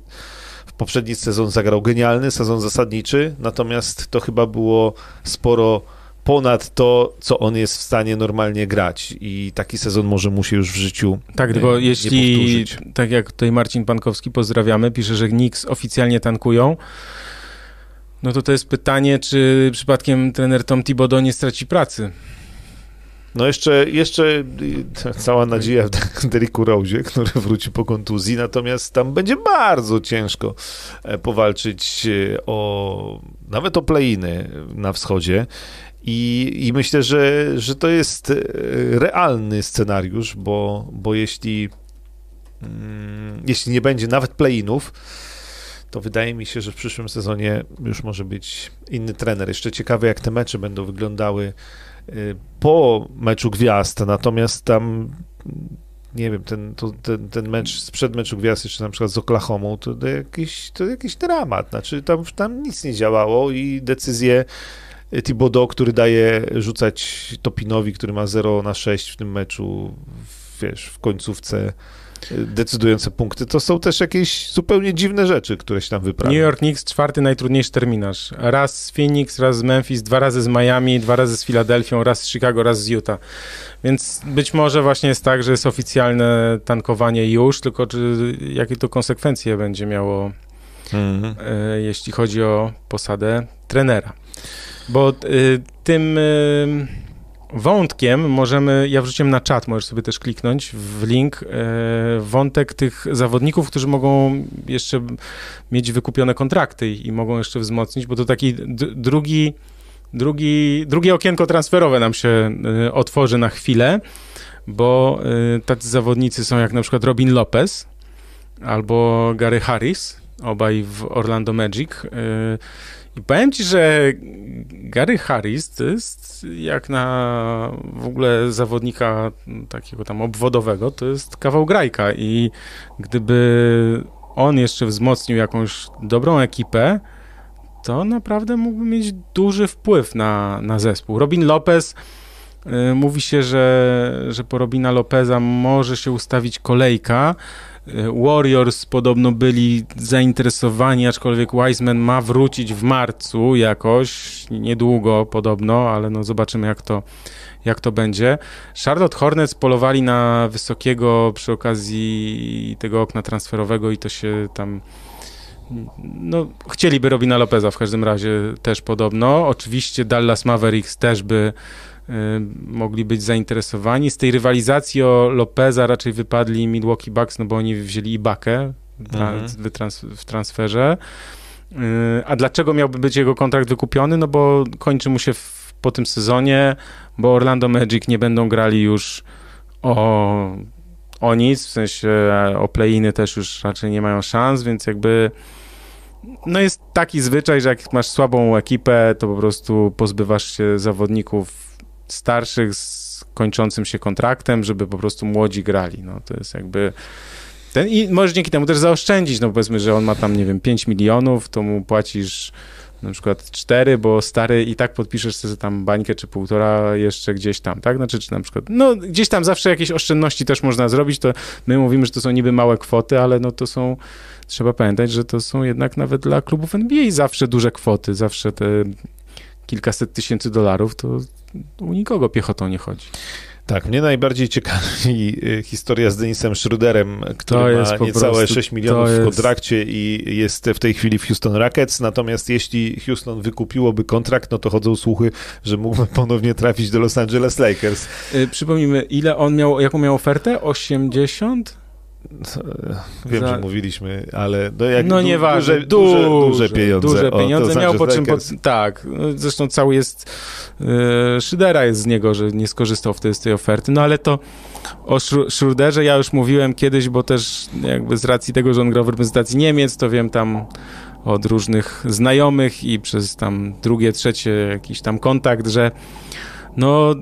poprzedni sezon zagrał genialny, sezon zasadniczy, natomiast to chyba było sporo ponad to, co on jest w stanie normalnie grać. I taki sezon może mu się już w życiu Tak, nie- tylko jeśli, tak jak tutaj Marcin Pankowski, pozdrawiamy, pisze, że Knicks oficjalnie tankują, no to to jest pytanie, czy przypadkiem trener Tom Thibodeau nie straci pracy. No jeszcze, jeszcze y, cała nadzieja w Derricku Rose, który wróci po kontuzji, natomiast tam będzie bardzo ciężko e, powalczyć e, o nawet o play-iny na wschodzie I, I myślę, że, że to jest realny scenariusz, bo, bo jeśli, mm, jeśli nie będzie nawet play-inów, to wydaje mi się, że w przyszłym sezonie już może być inny trener. Jeszcze ciekawe, jak te mecze będą wyglądały po meczu gwiazd, natomiast tam nie wiem, ten, to, ten, ten mecz sprzed meczu gwiazd, jeszcze na przykład z Oklahoma, to, to, jakiś, to jakiś dramat, znaczy tam, tam nic nie działało i decyzje Thibodeau, który daje rzucać Topinowi, który ma 0 na 6 w tym meczu, wiesz, w końcówce decydujące punkty, to są też jakieś zupełnie dziwne rzeczy, które się tam wyprawia. New York Knicks, czwarty najtrudniejszy terminarz. Raz z Phoenix, raz z Memphis, dwa razy z Miami, dwa razy z Filadelfią, raz z Chicago, raz z Utah. Więc być może właśnie jest tak, że jest oficjalne tankowanie już, tylko czy, jakie to konsekwencje będzie miało, mhm. e, jeśli chodzi o posadę trenera. Bo e, tym... E, wątkiem możemy, ja wrzuciłem na czat, możesz sobie też kliknąć w link, e, wątek tych zawodników, którzy mogą jeszcze mieć wykupione kontrakty i mogą jeszcze wzmocnić, bo to taki drugi, drugi, drugie okienko transferowe nam się e, otworzy na chwilę, bo e, tacy zawodnicy są jak na przykład Robin Lopez albo Gary Harris, obaj w Orlando Magic. I powiem ci, że Gary Harris to jest jak na w ogóle zawodnika takiego tam obwodowego, to jest kawał grajka i gdyby on jeszcze wzmocnił jakąś dobrą ekipę, to naprawdę mógłby mieć duży wpływ na, na zespół. Robin Lopez, y, mówi się, że, że po Robina Lopeza może się ustawić kolejka, Warriors podobno byli zainteresowani, aczkolwiek Wiseman ma wrócić w marcu jakoś, niedługo podobno, ale no zobaczymy jak to, jak to będzie. Charlotte Hornets polowali na wysokiego przy okazji tego okna transferowego i to się tam no, chcieliby Robina Lopeza w każdym razie też podobno. Oczywiście Dallas Mavericks też by mogli być zainteresowani. Z tej rywalizacji o Lopeza raczej wypadli Milwaukee Bucks, no bo oni wzięli Ibakę mhm. w transferze. Y, a dlaczego miałby być jego kontrakt wykupiony? No bo kończy mu się w, po tym sezonie, bo Orlando Magic nie będą grali już o, o nic, w sensie o play-iny też już raczej nie mają szans, więc jakby no jest taki zwyczaj, że jak masz słabą ekipę, to po prostu pozbywasz się zawodników starszych z kończącym się kontraktem, żeby po prostu młodzi grali. No, to jest jakby... Ten, I możesz dzięki temu też zaoszczędzić, no powiedzmy, że on ma tam, nie wiem, 5 milionów, to mu płacisz na przykład 4, bo stary i tak podpiszesz sobie tam bańkę czy półtora jeszcze gdzieś tam, tak? Znaczy, czy na przykład, no gdzieś tam zawsze jakieś oszczędności też można zrobić, to my mówimy, że to są niby małe kwoty, ale no to są, trzeba pamiętać, że to są jednak nawet dla klubów NBA zawsze duże kwoty, zawsze te kilkaset tysięcy dolarów, to u nikogo piechotą nie chodzi. Tak, mnie najbardziej ciekawi y, historia z Denisem Schruderem, który ma niecałe prostu, 6 milionów w kontrakcie i jest w tej chwili w Houston Rockets, natomiast jeśli Houston wykupiłoby kontrakt, no to chodzą słuchy, że mógłby ponownie trafić do Los Angeles Lakers. Yy, przypomnijmy, ile on miał, jaką miał ofertę? 80? Wiem, za... że mówiliśmy, ale no, jak no nie duże, duże, duże, pieniądze. Duże pieniądze o, miał, po czym, po, tak, zresztą cały jest, yy, Szydera jest z niego, że nie skorzystał wtedy z tej oferty, no ale to o Schruderze ja już mówiłem kiedyś, bo też jakby z racji tego, że on grał w reprezentacji Niemiec, to wiem tam od różnych znajomych i przez tam drugie, trzecie jakiś tam kontakt, że no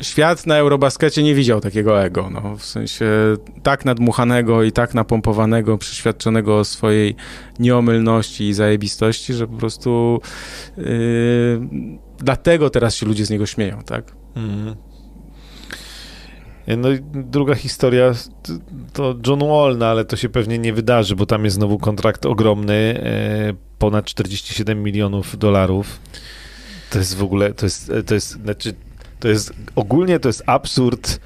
y, świat na Eurobaskecie nie widział takiego ego, no, w sensie tak nadmuchanego i tak napompowanego, przeświadczonego o swojej nieomylności i zajebistości, że po prostu y, dlatego teraz się ludzie z niego śmieją, tak? Mm. No i druga historia to John Wall, no ale to się pewnie nie wydarzy, bo tam jest znowu kontrakt ogromny, e, ponad 47 milionów dolarów. To jest w ogóle, to jest, to jest, znaczy, to jest, ogólnie to jest absurd.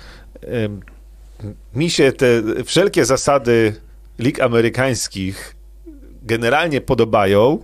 Mi się te wszelkie zasady lig amerykańskich generalnie podobają,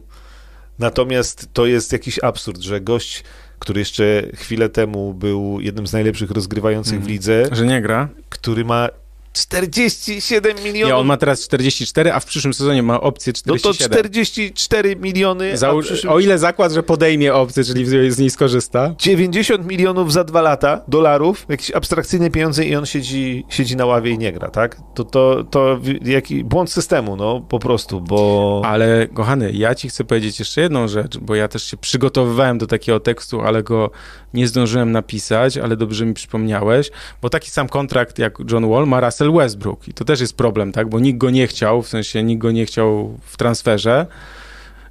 natomiast to jest jakiś absurd, że gość, który jeszcze chwilę temu był jednym z najlepszych rozgrywających w mhm. lidze, że nie gra, który ma 47 milionów. Nie, on ma teraz 44, a w przyszłym sezonie ma opcję 47. No to 44 miliony. Za, przyszłym... O ile zakład, że podejmie opcję, czyli z niej skorzysta. 90 milionów za dwa lata dolarów, jakieś abstrakcyjne pieniądze i on siedzi, siedzi na ławie i nie gra, tak? To, to, to jaki błąd systemu, no po prostu, bo... Ale kochany, ja ci chcę powiedzieć jeszcze jedną rzecz, bo ja też się przygotowywałem do takiego tekstu, ale go nie zdążyłem napisać, ale dobrze mi przypomniałeś, bo taki sam kontrakt jak John Wall ma Russell Westbrook i to też jest problem, tak, bo nikt go nie chciał, w sensie nikt go nie chciał w transferze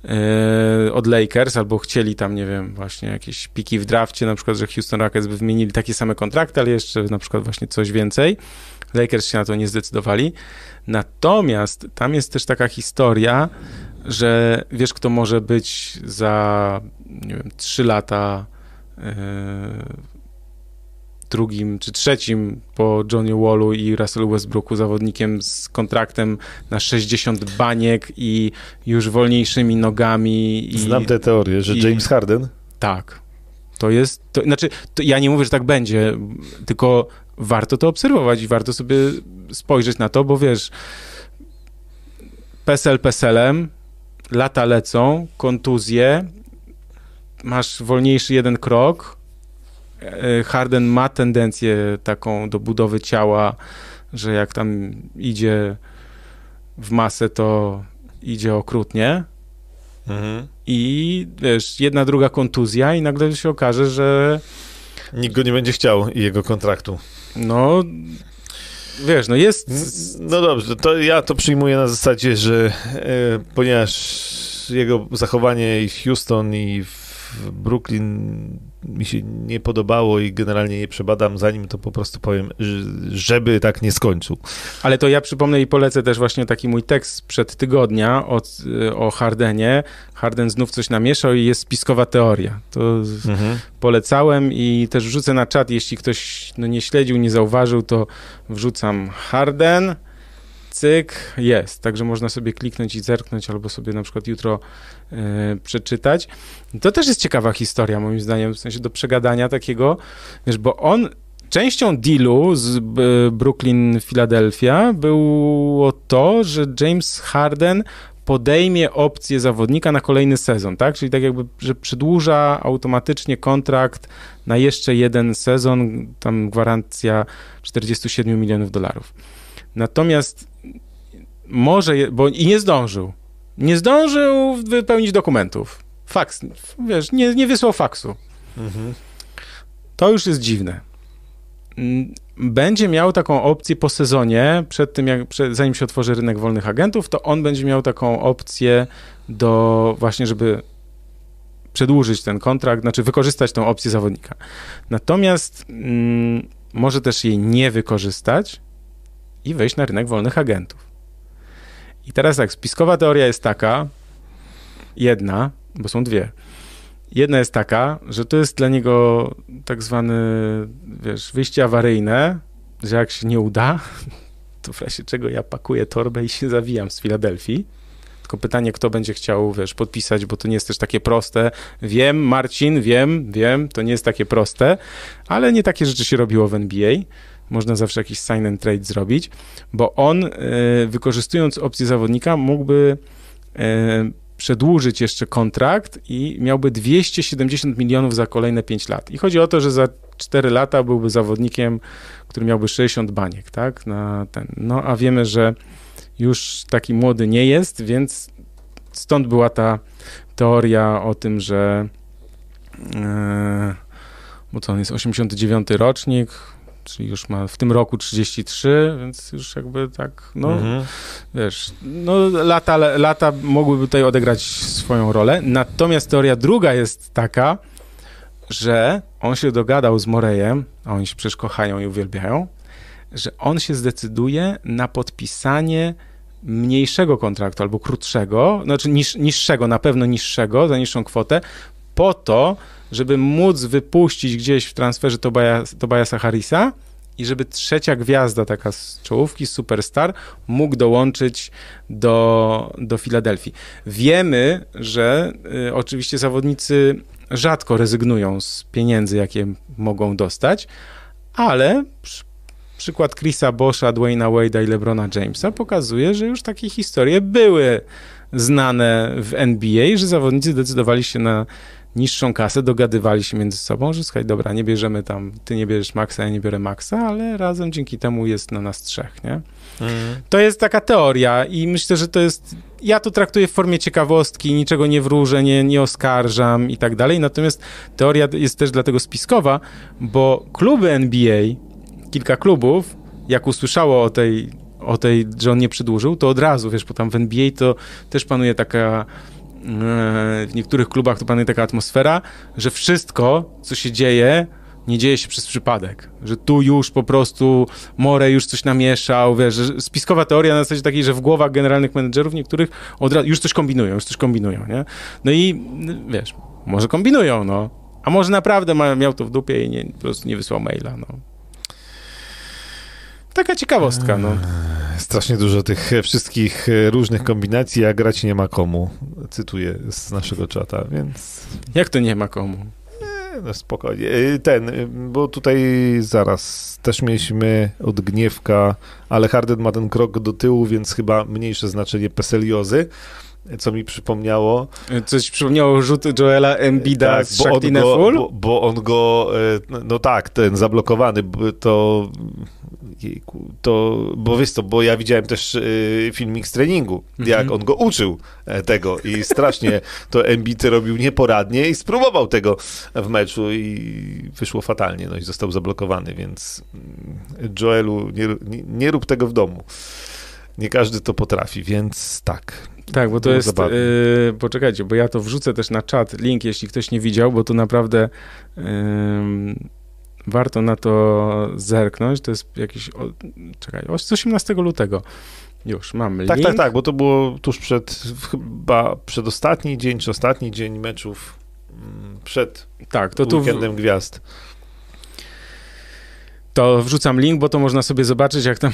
yy, od Lakers, albo chcieli tam, nie wiem, właśnie jakieś piki w drafcie, na przykład, że Houston Rockets by wymienili takie same kontrakty, ale jeszcze na przykład właśnie coś więcej. Lakers się na to nie zdecydowali. Natomiast tam jest też taka historia, że wiesz, kto może być za, nie wiem, 3 lata E, drugim czy trzecim po Johnny Wallu i Russell Westbrooku zawodnikiem z kontraktem na 60 baniek i już wolniejszymi nogami. I, Znam tę teorię, że i, James Harden? Tak. To jest, to, znaczy, to ja nie mówię, że tak będzie, tylko warto to obserwować i warto sobie spojrzeć na to, bo wiesz, PESEL PESELem, lata lecą, kontuzje, masz wolniejszy jeden krok. E, Harden ma tendencję taką do budowy ciała, że jak tam idzie w masę, to idzie okrutnie. Mhm. I wiesz, jedna, druga kontuzja, i nagle się okaże, że. Nikt go nie będzie chciał i jego kontraktu. No, wiesz, no jest. No dobrze, to ja to przyjmuję na zasadzie, że e, ponieważ jego zachowanie i w Houston, i w w Brooklyn mi się nie podobało i generalnie nie przebadam zanim to po prostu powiem, żeby tak nie skończył. Ale to ja przypomnę i polecę też właśnie taki mój tekst przed tygodnia od, o Hardenie. Harden znów coś namieszał i jest spiskowa teoria. To mhm. polecałem i też wrzucę na czat, jeśli ktoś no, nie śledził, nie zauważył, to wrzucam Harden, cyk, jest. Także można sobie kliknąć i zerknąć, albo sobie na przykład jutro y, przeczytać. To też jest ciekawa historia, moim zdaniem, w sensie do przegadania takiego, wiesz, bo on częścią dealu z Brooklyn Philadelphia było to, że James Harden podejmie opcję zawodnika na kolejny sezon, tak? Czyli tak jakby, że przedłuża automatycznie kontrakt na jeszcze jeden sezon, tam gwarancja 47 milionów dolarów. Natomiast może, bo i nie zdążył. Nie zdążył wypełnić dokumentów. Faks, wiesz, nie, nie wysłał faksu. Mhm. To już jest dziwne. Mm, będzie miał taką opcję po sezonie, przed tym, jak, przed, zanim się otworzy rynek wolnych agentów, to on będzie miał taką opcję do właśnie, żeby przedłużyć ten kontrakt, znaczy wykorzystać tą opcję zawodnika. Natomiast mm, może też jej nie wykorzystać i wejść na rynek wolnych agentów. I teraz tak, spiskowa teoria jest taka, jedna, bo są dwie. Jedna jest taka, że to jest dla niego tak zwany, wiesz, wyjście awaryjne, że jak się nie uda, to w razie czego ja pakuję torbę i się zawijam z Filadelfii. Tylko pytanie, kto będzie chciał, wiesz, podpisać, bo to nie jest też takie proste. Wiem, Marcin, wiem, wiem, to nie jest takie proste, ale nie takie rzeczy się robiło w NBA można zawsze jakiś sign and trade zrobić, bo on, e, wykorzystując opcję zawodnika, mógłby e, przedłużyć jeszcze kontrakt i miałby 270 milionów za kolejne 5 lat. I chodzi o to, że za 4 lata byłby zawodnikiem, który miałby 60 baniek, tak? Na ten. No a wiemy, że już taki młody nie jest, więc stąd była ta teoria o tym, że e, bo co on jest 89 rocznik, czyli już ma w tym roku 33, więc już jakby tak, no mhm. wiesz, no lata, lata mogłyby tutaj odegrać swoją rolę. Natomiast teoria druga jest taka, że on się dogadał z Morejem, a oni się przecież kochają i uwielbiają, że on się zdecyduje na podpisanie mniejszego kontraktu albo krótszego, znaczy niż, niższego, na pewno niższego, za niższą kwotę, po to, żeby móc wypuścić gdzieś w transferze Tobiasa, Tobiasa Harrisa i żeby trzecia gwiazda, taka z czołówki, superstar, mógł dołączyć do, do Filadelfii. Wiemy, że y, oczywiście zawodnicy rzadko rezygnują z pieniędzy, jakie mogą dostać, ale przykład Chrisa Boscha, Dwayna Wade'a i LeBrona Jamesa pokazuje, że już takie historie były znane w NBA, że zawodnicy decydowali się na niższą kasę, dogadywali się między sobą, że słuchaj, dobra, nie bierzemy tam, ty nie bierzesz Maxa, ja nie biorę Maxa, ale razem dzięki temu jest na nas trzech, nie? Mhm. To jest taka teoria i myślę, że to jest, ja to traktuję w formie ciekawostki, niczego nie wróżę, nie, nie oskarżam i tak dalej, natomiast teoria jest też dlatego spiskowa, bo kluby NBA, kilka klubów, jak usłyszało o tej, o tej, że on nie przedłużył, to od razu, wiesz, bo tam w NBA to też panuje taka w niektórych klubach to panuje taka atmosfera, że wszystko, co się dzieje, nie dzieje się przez przypadek, że tu już po prostu More już coś namieszał, wiesz, że spiskowa teoria na zasadzie takiej, że w głowach generalnych menedżerów niektórych od razu już coś kombinują, już coś kombinują, nie? No i wiesz, może kombinują, no, a może naprawdę miał to w dupie i nie, po prostu nie wysłał maila, no. Taka ciekawostka, no. Strasznie dużo tych wszystkich różnych kombinacji, a grać nie ma komu. Cytuję z naszego czata, więc... Jak to nie ma komu? No spokojnie. Y, ten, y, bo tutaj zaraz też mieliśmy od Gniewka, ale Harden ma ten krok do tyłu, więc chyba mniejsze znaczenie Peseliozy co mi przypomniało. Coś przypomniało rzut Joela Embida tak, z bo on, go, bo, bo, on go, y, no tak, ten zablokowany, to to, bo wiesz co, bo ja widziałem też y, filmik z treningu, jak mm -hmm. on go uczył e, tego i strasznie to Embiid robił nieporadnie i spróbował tego w meczu i wyszło fatalnie, no i został zablokowany, więc mm, Joelu, nie, nie, nie rób tego w domu. Nie każdy to potrafi, więc tak. Tak, bo to jest. Yy, poczekajcie, bo ja to wrzucę też na czat link, jeśli ktoś nie widział, bo to naprawdę. Yy, warto na to zerknąć. To jest jakiś, o, czekaj, 18 lutego. Już, mamy Tak, tak, tak, bo to było tuż przed, chyba przedostatni dzień, czy ostatni dzień meczów mm, przed tak, to weekendem tu w... gwiazd. To wrzucam link, bo to można sobie zobaczyć, jak tam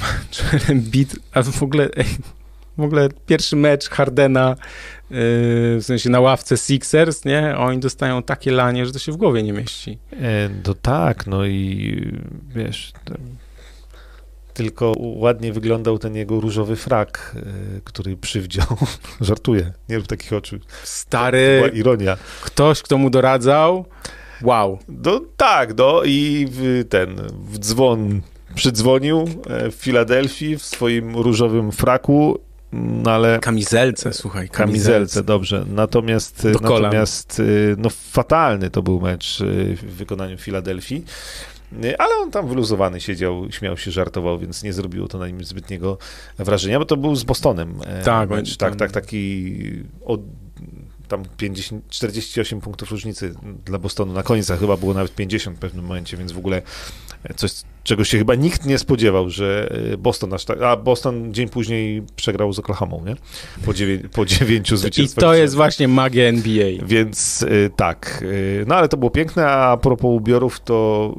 bit, a w ogóle, ej, w ogóle pierwszy mecz Hardena, yy, w sensie na ławce Sixers, nie? Oni dostają takie lanie, że to się w głowie nie mieści. E, no tak, no i wiesz, tylko ładnie wyglądał ten jego różowy frak, yy, który przywdział. Żartuję, nie rób takich oczu. Stary. To była ironia. Ktoś, kto mu doradzał. Wow. No tak, no i ten w dzwon przydzwonił e, w Filadelfii w swoim różowym fraku no ale... Kamizelce, słuchaj. Kamizelce, kamizelce dobrze. Natomiast, natomiast y, no, fatalny to był mecz y, w wykonaniu Filadelfii. Y, ale on tam wyluzowany siedział, śmiał się, żartował, więc nie zrobiło to na nim zbytniego wrażenia, bo to był z Bostonem. E, tak, mecz, tak, tak, taki od tam 50, 48 punktów różnicy dla Bostonu. Na końcu chyba było nawet 50 w pewnym momencie, więc w ogóle coś, czego się chyba nikt nie spodziewał, że e, Boston aż tak, a Boston dzień później przegrał z Oklahoma, nie? Po, dziewię, po dziewięciu zwycięstwach. I to jest właśnie magia NBA. Więc e, tak, e, no ale to było piękne, a propos ubiorów, to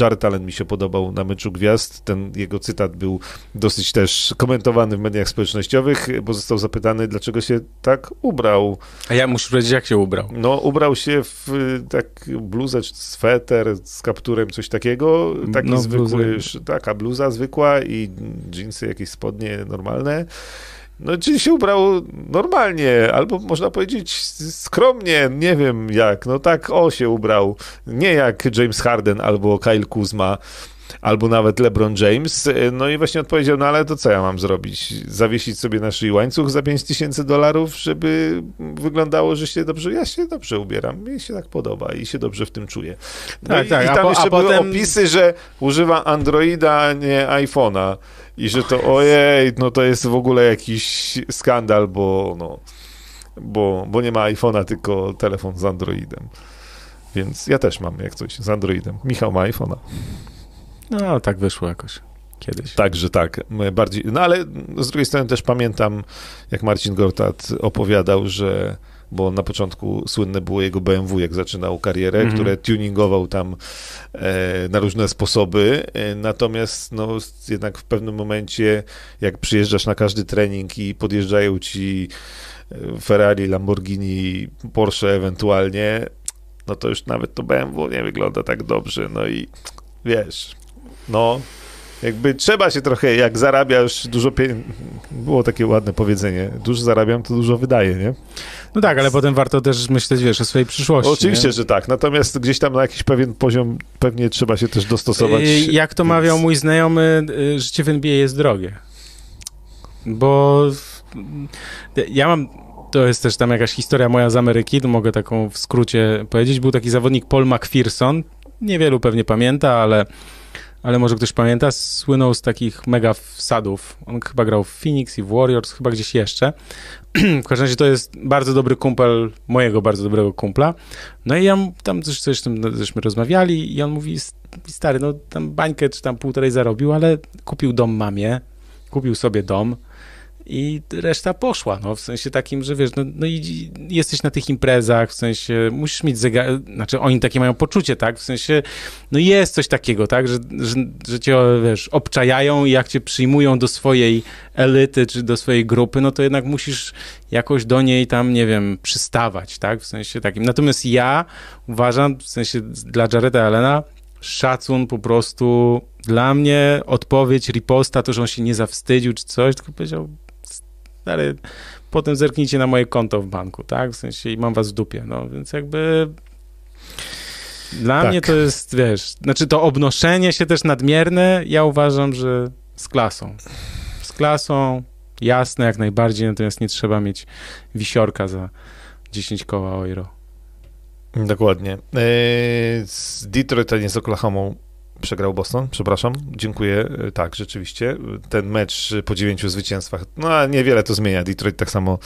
Jared Allen mi się podobał na meczu Gwiazd, ten jego cytat był dosyć też komentowany w mediach społecznościowych, bo został zapytany, dlaczego się tak ubrał. A ja muszę powiedzieć, jak się ubrał? No, ubrał się w tak bluzę, sweter z kapturem, coś takiego, tak no, zwykły, taka bluza zwykła i dżinsy, jakieś spodnie normalne. No, czyli się ubrał normalnie, albo można powiedzieć skromnie, nie wiem jak, no tak o się ubrał, nie jak James Harden albo Kyle Kuzma, albo nawet LeBron James. No i właśnie odpowiedział, no ale to co ja mam zrobić? Zawiesić sobie na szyi łańcuch za 5 tysięcy dolarów, żeby wyglądało, że się dobrze, ja się dobrze ubieram, mi się tak podoba i się dobrze w tym czuję. No tak, i, tak. i tam po, jeszcze były potem... opisy, że używa Androida, a nie iPhone'a i że to ojej, no to jest w ogóle jakiś skandal, bo no, bo, bo nie ma iPhone'a, tylko telefon z Androidem. Więc ja też mam jak coś z Androidem. Michał ma iPhone'a. No, tak wyszło jakoś kiedyś. Także tak, bardziej. No ale z drugiej strony też pamiętam, jak Marcin Gortat opowiadał, że bo na początku słynne było jego BMW, jak zaczynał karierę, mm -hmm. które tuningował tam e, na różne sposoby. E, natomiast no, jednak w pewnym momencie, jak przyjeżdżasz na każdy trening i podjeżdżają ci e, Ferrari, Lamborghini, Porsche ewentualnie, no to już nawet to BMW nie wygląda tak dobrze. No i wiesz, no, Jakby trzeba się trochę, jak zarabiasz dużo pieniędzy, było takie ładne powiedzenie, dużo zarabiam, to dużo wydaje, nie? No tak, ale potem warto też myśleć, wiesz, o swojej przyszłości. Oczywiście, nie? że tak, natomiast gdzieś tam na jakiś pewien poziom pewnie trzeba się też dostosować. Y, Jak to więc- mawiał mój znajomy, y, życie w NBA jest drogie. Bo ja mam, to jest też tam jakaś historia moja z Ameryki, to mogę taką w skrócie powiedzieć. Był taki zawodnik Paul McPherson, niewielu pewnie pamięta, ale, ale może ktoś pamięta, słynął z takich mega wsadów. On chyba grał w Phoenix i w Warriors, chyba gdzieś jeszcze. w każdym razie to jest bardzo dobry kumpel mojego bardzo dobrego kumpla. No i ja tam coś, coś tam żeśmy rozmawiali i on mówi, stary, no tam bańkę czy tam półtorej zarobił, ale kupił dom mamie, kupił sobie dom i reszta poszła, no w sensie takim, że wiesz, no, no i jesteś na tych imprezach, w sensie musisz mieć zegar, znaczy oni takie mają poczucie, tak, w sensie, no jest coś takiego, tak, że, że, że cię, wiesz, obczajają i jak cię przyjmują do swojej elity czy do swojej grupy, no to jednak musisz jakoś do niej tam, nie wiem, przystawać, tak, w sensie takim. Natomiast ja uważam, w sensie dla Jareda Allena, szacun po prostu dla mnie odpowiedź riposta, to, że on się nie zawstydził czy coś, tylko powiedział, stary, potem zerknijcie na moje konto w banku, tak? W sensie i mam was w dupie, no więc jakby dla Tak. mnie to jest, wiesz, znaczy to obnoszenie się też nadmierne, ja uważam, że z klasą. Z klasą, jasne jak najbardziej, natomiast nie trzeba mieć wisiorka za 10 koła euro. Dokładnie. Eee, Z Detroit, a nie z Oklahomą przegrał Boston, przepraszam. Dziękuję. E, Tak, rzeczywiście. Ten mecz po dziewięciu zwycięstwach, no niewiele to zmienia. Detroit tak samo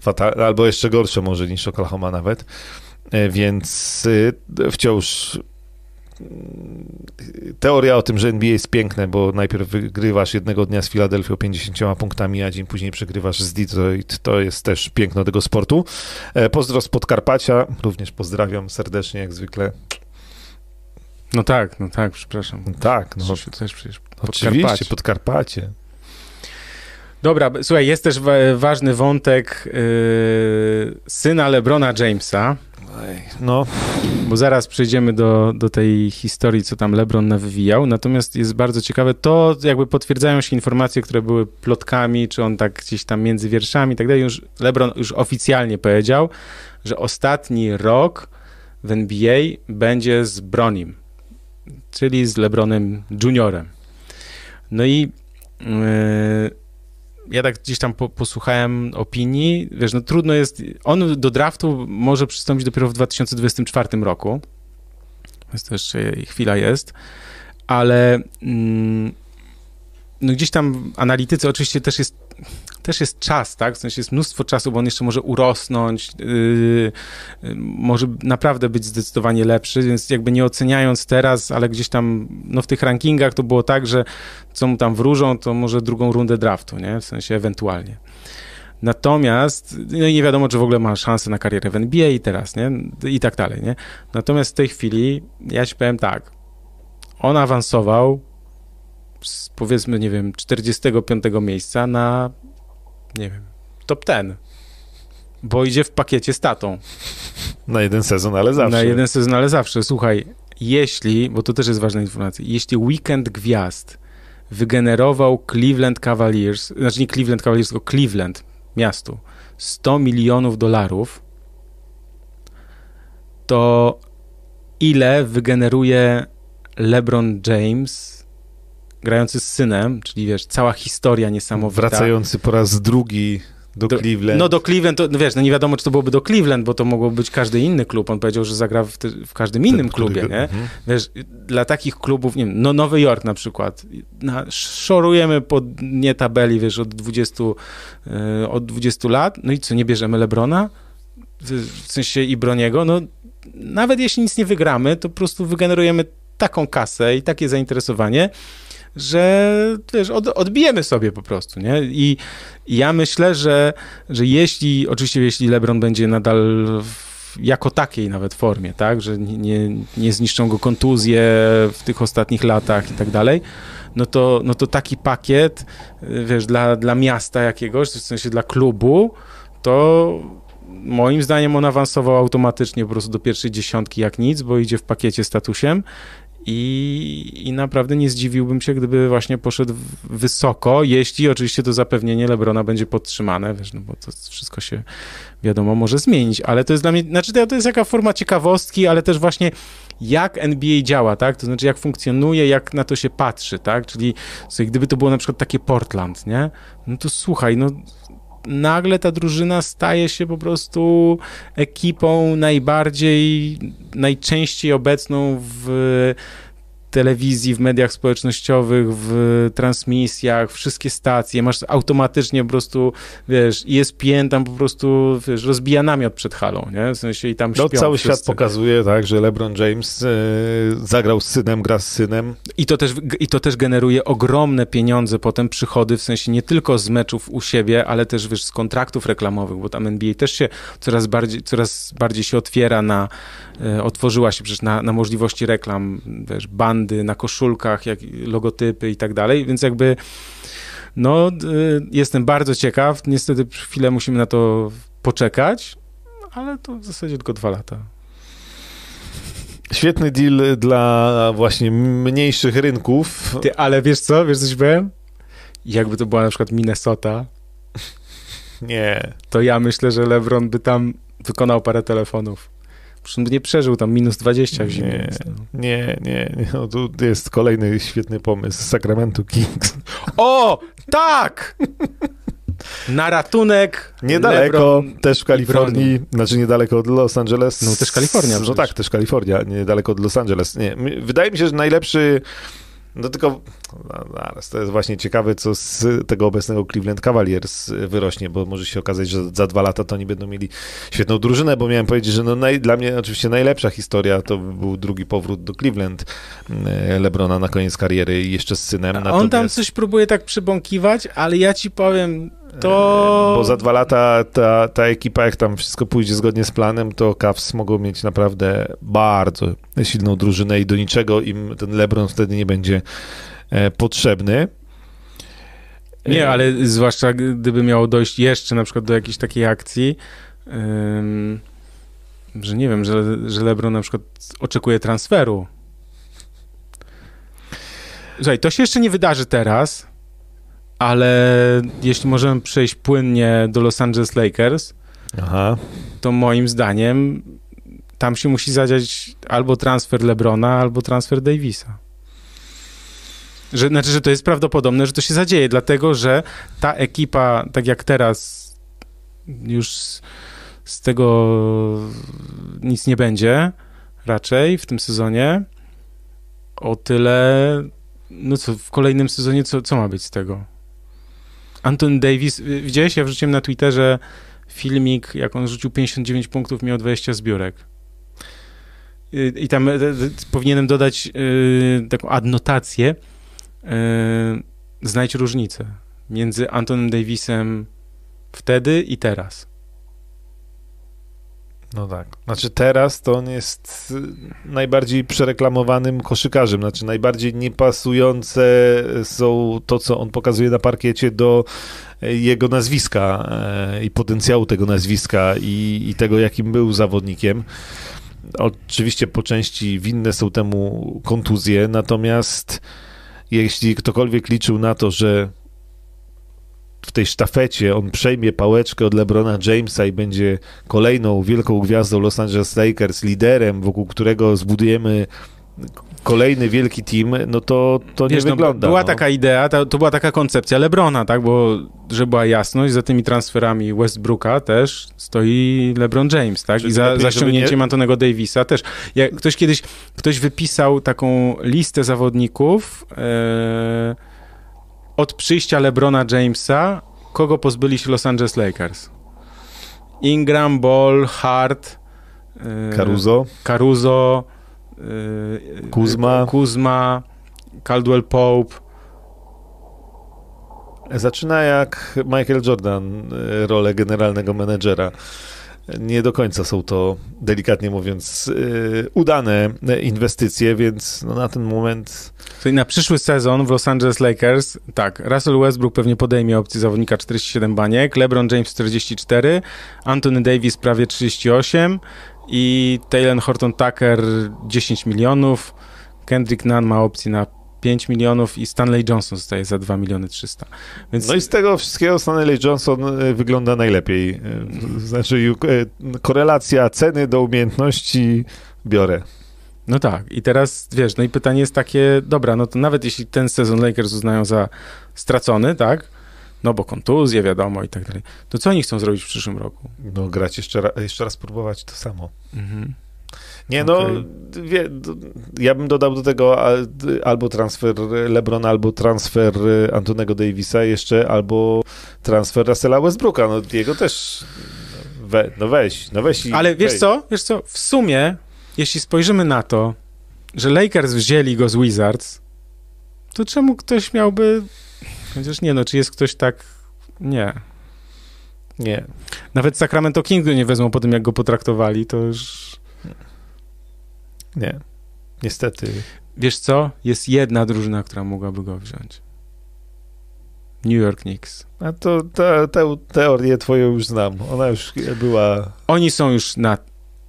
fatal, albo jeszcze gorsze może niż Oklahoma nawet. E, Więc e, wciąż mm, teoria o tym, że NBA jest piękne, bo najpierw wygrywasz jednego dnia z Filadelfią 50 punktami, a dzień później przegrywasz z Detroit, to jest też piękno tego sportu. E, Pozdro z Podkarpacia, również pozdrawiam serdecznie jak zwykle. No tak, no tak, przepraszam. Tak, no Krzysiu, też przecież oczywiście, Podkarpacie. Podkarpacie. Dobra, słuchaj, jest też wa- ważny wątek yy, syna LeBrona Jamesa, No, bo zaraz przejdziemy do, do tej historii, co tam LeBron nawywijał. Natomiast jest bardzo ciekawe, to jakby potwierdzają się informacje, które były plotkami, czy on tak gdzieś tam między wierszami i tak dalej. Już LeBron już oficjalnie powiedział, że ostatni rok w NBA będzie z Bronim, czyli z LeBronem Juniorem. No i yy, ja tak gdzieś tam po, posłuchałem opinii, wiesz, no trudno jest, on do draftu może przystąpić dopiero w 2024 roku, więc to jeszcze chwila jest, ale mm, no gdzieś tam analitycy oczywiście też jest też jest czas, tak? W sensie jest mnóstwo czasu, bo on jeszcze może urosnąć, yy, yy, może naprawdę być zdecydowanie lepszy, więc jakby nie oceniając teraz, ale gdzieś tam no w tych rankingach to było tak, że co mu tam wróżą, to może drugą rundę draftu, nie? W sensie ewentualnie. Natomiast, no i nie wiadomo, czy w ogóle ma szansę na karierę w NBA i teraz, nie? I tak dalej, nie? Natomiast w tej chwili, ja ci powiem tak, on awansował z powiedzmy, nie wiem, 45 miejsca na, nie wiem, top 10. Bo idzie w pakiecie z tatą. na jeden sezon, ale zawsze. Na jeden sezon, ale zawsze. Słuchaj, jeśli, bo to też jest ważna informacja, jeśli Weekend Gwiazd wygenerował Cleveland Cavaliers, znaczy nie Cleveland Cavaliers, tylko Cleveland, miastu, 100 milionów dolarów, to ile wygeneruje LeBron James grający z synem, czyli wiesz, cała historia niesamowita. Wracający po raz drugi do, Do- Cleveland. No do Cleveland, to, no wiesz, no nie wiadomo, czy to byłoby do Cleveland, bo to mogło być każdy inny klub. On powiedział, że zagra w, te, w każdym innym Ten, który klubie, go- nie? Mhm. Wiesz, dla takich klubów, nie wiem, no Nowy Jork na przykład, na, szorujemy po nie tabeli, wiesz, od 20, e, od 20 lat, no i co, nie bierzemy Lebrona? W, w sensie i Broniego? No nawet jeśli nic nie wygramy, to po prostu wygenerujemy taką kasę i takie zainteresowanie, że wiesz, od, odbijemy sobie po prostu, nie? I, i ja myślę, że, że jeśli, oczywiście jeśli LeBron będzie nadal w, jako takiej nawet formie, tak, że nie, nie, zniszczą go kontuzje w tych ostatnich latach i tak dalej, no to, no to taki pakiet, wiesz, dla, dla miasta jakiegoś, w sensie dla klubu, to moim zdaniem on awansował automatycznie po prostu do pierwszej dziesiątki jak nic, bo idzie w pakiecie z statusem I, I naprawdę nie zdziwiłbym się, gdyby właśnie poszedł wysoko, jeśli oczywiście to zapewnienie Lebrona będzie podtrzymane, wiesz, no bo to wszystko się, wiadomo, może zmienić, ale to jest dla mnie, znaczy to jest jaka forma ciekawostki, ale też właśnie jak NBA działa, tak, to znaczy jak funkcjonuje, jak na to się patrzy, tak, czyli sobie, gdyby to było na przykład takie Portland, nie, no to słuchaj, no nagle ta drużyna staje się po prostu ekipą najbardziej, najczęściej obecną w telewizji, w mediach społecznościowych, w transmisjach, wszystkie stacje, masz automatycznie po prostu, wiesz, ESPN tam po prostu, wiesz, rozbija namiot przed halą, nie? W sensie i tam no, śpią cały wszyscy. świat pokazuje, tak, że LeBron James e, zagrał z synem, gra z synem. I to, też, I to też generuje ogromne pieniądze, potem przychody, w sensie nie tylko z meczów u siebie, ale też, wiesz, z kontraktów reklamowych, bo tam NBA też się coraz bardziej, coraz bardziej się otwiera na, e, otworzyła się przecież na, na możliwości reklam, wiesz, bandy, na koszulkach, jak logotypy i tak dalej, więc jakby no, y, jestem bardzo ciekaw. Niestety chwilę musimy na to poczekać, ale to w zasadzie tylko dwa lata. Świetny deal dla właśnie mniejszych rynków. Ty, ale wiesz co? Wiesz coś powiem? Jakby to była na przykład Minnesota, nie. To ja myślę, że LeBron by tam wykonał parę telefonów. Przecież nie przeżył tam minus 20 w zimie. Nie, więc no. nie, nie. nie. No, tu jest kolejny świetny pomysł. Sacramento Kings. O, tak! Na ratunek. Niedaleko, Lebron też w Kalifornii, znaczy niedaleko od Los Angeles. No też Kalifornia No tak, też Kalifornia, niedaleko od Los Angeles. Nie, wydaje mi się, że najlepszy, no tylko, no, zaraz, to jest właśnie ciekawe, co z tego obecnego Cleveland Cavaliers wyrośnie, bo może się okazać, że za dwa lata to oni będą mieli świetną drużynę, bo miałem powiedzieć, że no naj, dla mnie oczywiście najlepsza historia to był drugi powrót do Cleveland e, Lebrona na koniec kariery i jeszcze z synem. A on tam natomiast- coś próbuje tak przybąkiwać, ale ja ci powiem, to... Bo za dwa lata ta, ta ekipa, jak tam wszystko pójdzie zgodnie z planem, to Cavs mogą mieć naprawdę bardzo silną drużynę i do niczego im ten LeBron wtedy nie będzie e, potrzebny. Nie, ale zwłaszcza gdyby miało dojść jeszcze na przykład do jakiejś takiej akcji, ym, że nie wiem, że, że LeBron na przykład oczekuje transferu. Słuchaj, to się jeszcze nie wydarzy teraz, ale jeśli możemy przejść płynnie do Los Angeles Lakers, Aha. to moim zdaniem tam się musi zadziać albo transfer LeBrona, albo transfer Davisa. Że, znaczy, że to jest prawdopodobne, że to się zadzieje, dlatego że ta ekipa, tak jak teraz, już z, tego nic nie będzie raczej w tym sezonie. O tyle, no co, w kolejnym sezonie co, co ma być z tego? Anton Davis, y, widziałeś, ja wrzuciłem na Twitterze filmik, jak on rzucił 59 punktów, miał 20 zbiórek. Y, I tam y, powinienem dodać taką adnotację. Znajdź różnicę między Antonem Davisem wtedy i teraz. No tak. Znaczy teraz to on jest y, najbardziej przereklamowanym koszykarzem, znaczy najbardziej niepasujące są to, co on pokazuje na parkiecie do e, jego nazwiska e, i potencjału tego nazwiska i, i tego, jakim był zawodnikiem. Oczywiście po części winne są temu kontuzje, natomiast jeśli ktokolwiek liczył na to, że w tej sztafecie on przejmie pałeczkę od LeBrona Jamesa i będzie kolejną wielką gwiazdą Los Angeles Lakers, liderem, wokół którego zbudujemy kolejny wielki team, no to, to nie Wiesz, no, wygląda. była no. taka idea, to, to była taka koncepcja LeBrona, tak, bo żeby była jasność, za tymi transferami Westbrooka też stoi LeBron James, tak, Czyli i za, za ściągnięciem nie- Antonego Davisa też. Jak ktoś kiedyś, ktoś wypisał taką listę zawodników e, od przyjścia LeBrona Jamesa, kogo pozbyli się Los Angeles Lakers. Ingram, Ball, Hart, e, Caruso, Caruso, y, Kuzma. Kuzma, Caldwell Pope. zaczyna jak Michael Jordan e, rolę generalnego menedżera. Nie do końca są to, delikatnie mówiąc, e, udane inwestycje, więc no na ten moment Czyli na przyszły sezon w Los Angeles Lakers, tak, Russell Westbrook pewnie podejmie opcję zawodnika 47 baniek, LeBron James 44, Anthony Davis prawie 38 i Taylor Horton Tucker 10 milionów, Kendrick Nunn ma opcję na 5 milionów i Stanley Johnson zostaje za 2 miliony 300. Więc... No i z tego wszystkiego Stanley Johnson e, wygląda najlepiej. E, znaczy e, korelacja ceny do umiejętności biorę. No tak, i teraz wiesz, no i pytanie jest takie, dobra, no to nawet jeśli ten sezon Lakers uznają za stracony, tak? No bo kontuzje, wiadomo i tak dalej. To co oni chcą zrobić w przyszłym roku? No grać jeszcze, ra jeszcze raz próbować to samo. Mhm. Nie, no, okay. wie, ja bym dodał do tego albo transfer LeBrona, albo transfer Antonego Davisa jeszcze, albo transfer Russella Westbrooka. No, jego też, we, no weź, no weź. Ale wiesz weź. co, wiesz co, w sumie, jeśli spojrzymy na to, że Lakers wzięli go z Wizards, to czemu ktoś miałby, chociaż nie no, czy jest ktoś tak, nie. Nie. Nawet Sacramento Kings go nie wezmą po tym, jak go potraktowali, to już... Nie, niestety. Wiesz co? Jest jedna drużyna, która mogłaby go wziąć. New York Knicks. A to tę te, teorię twoją już znam. Ona już była... Oni są już na...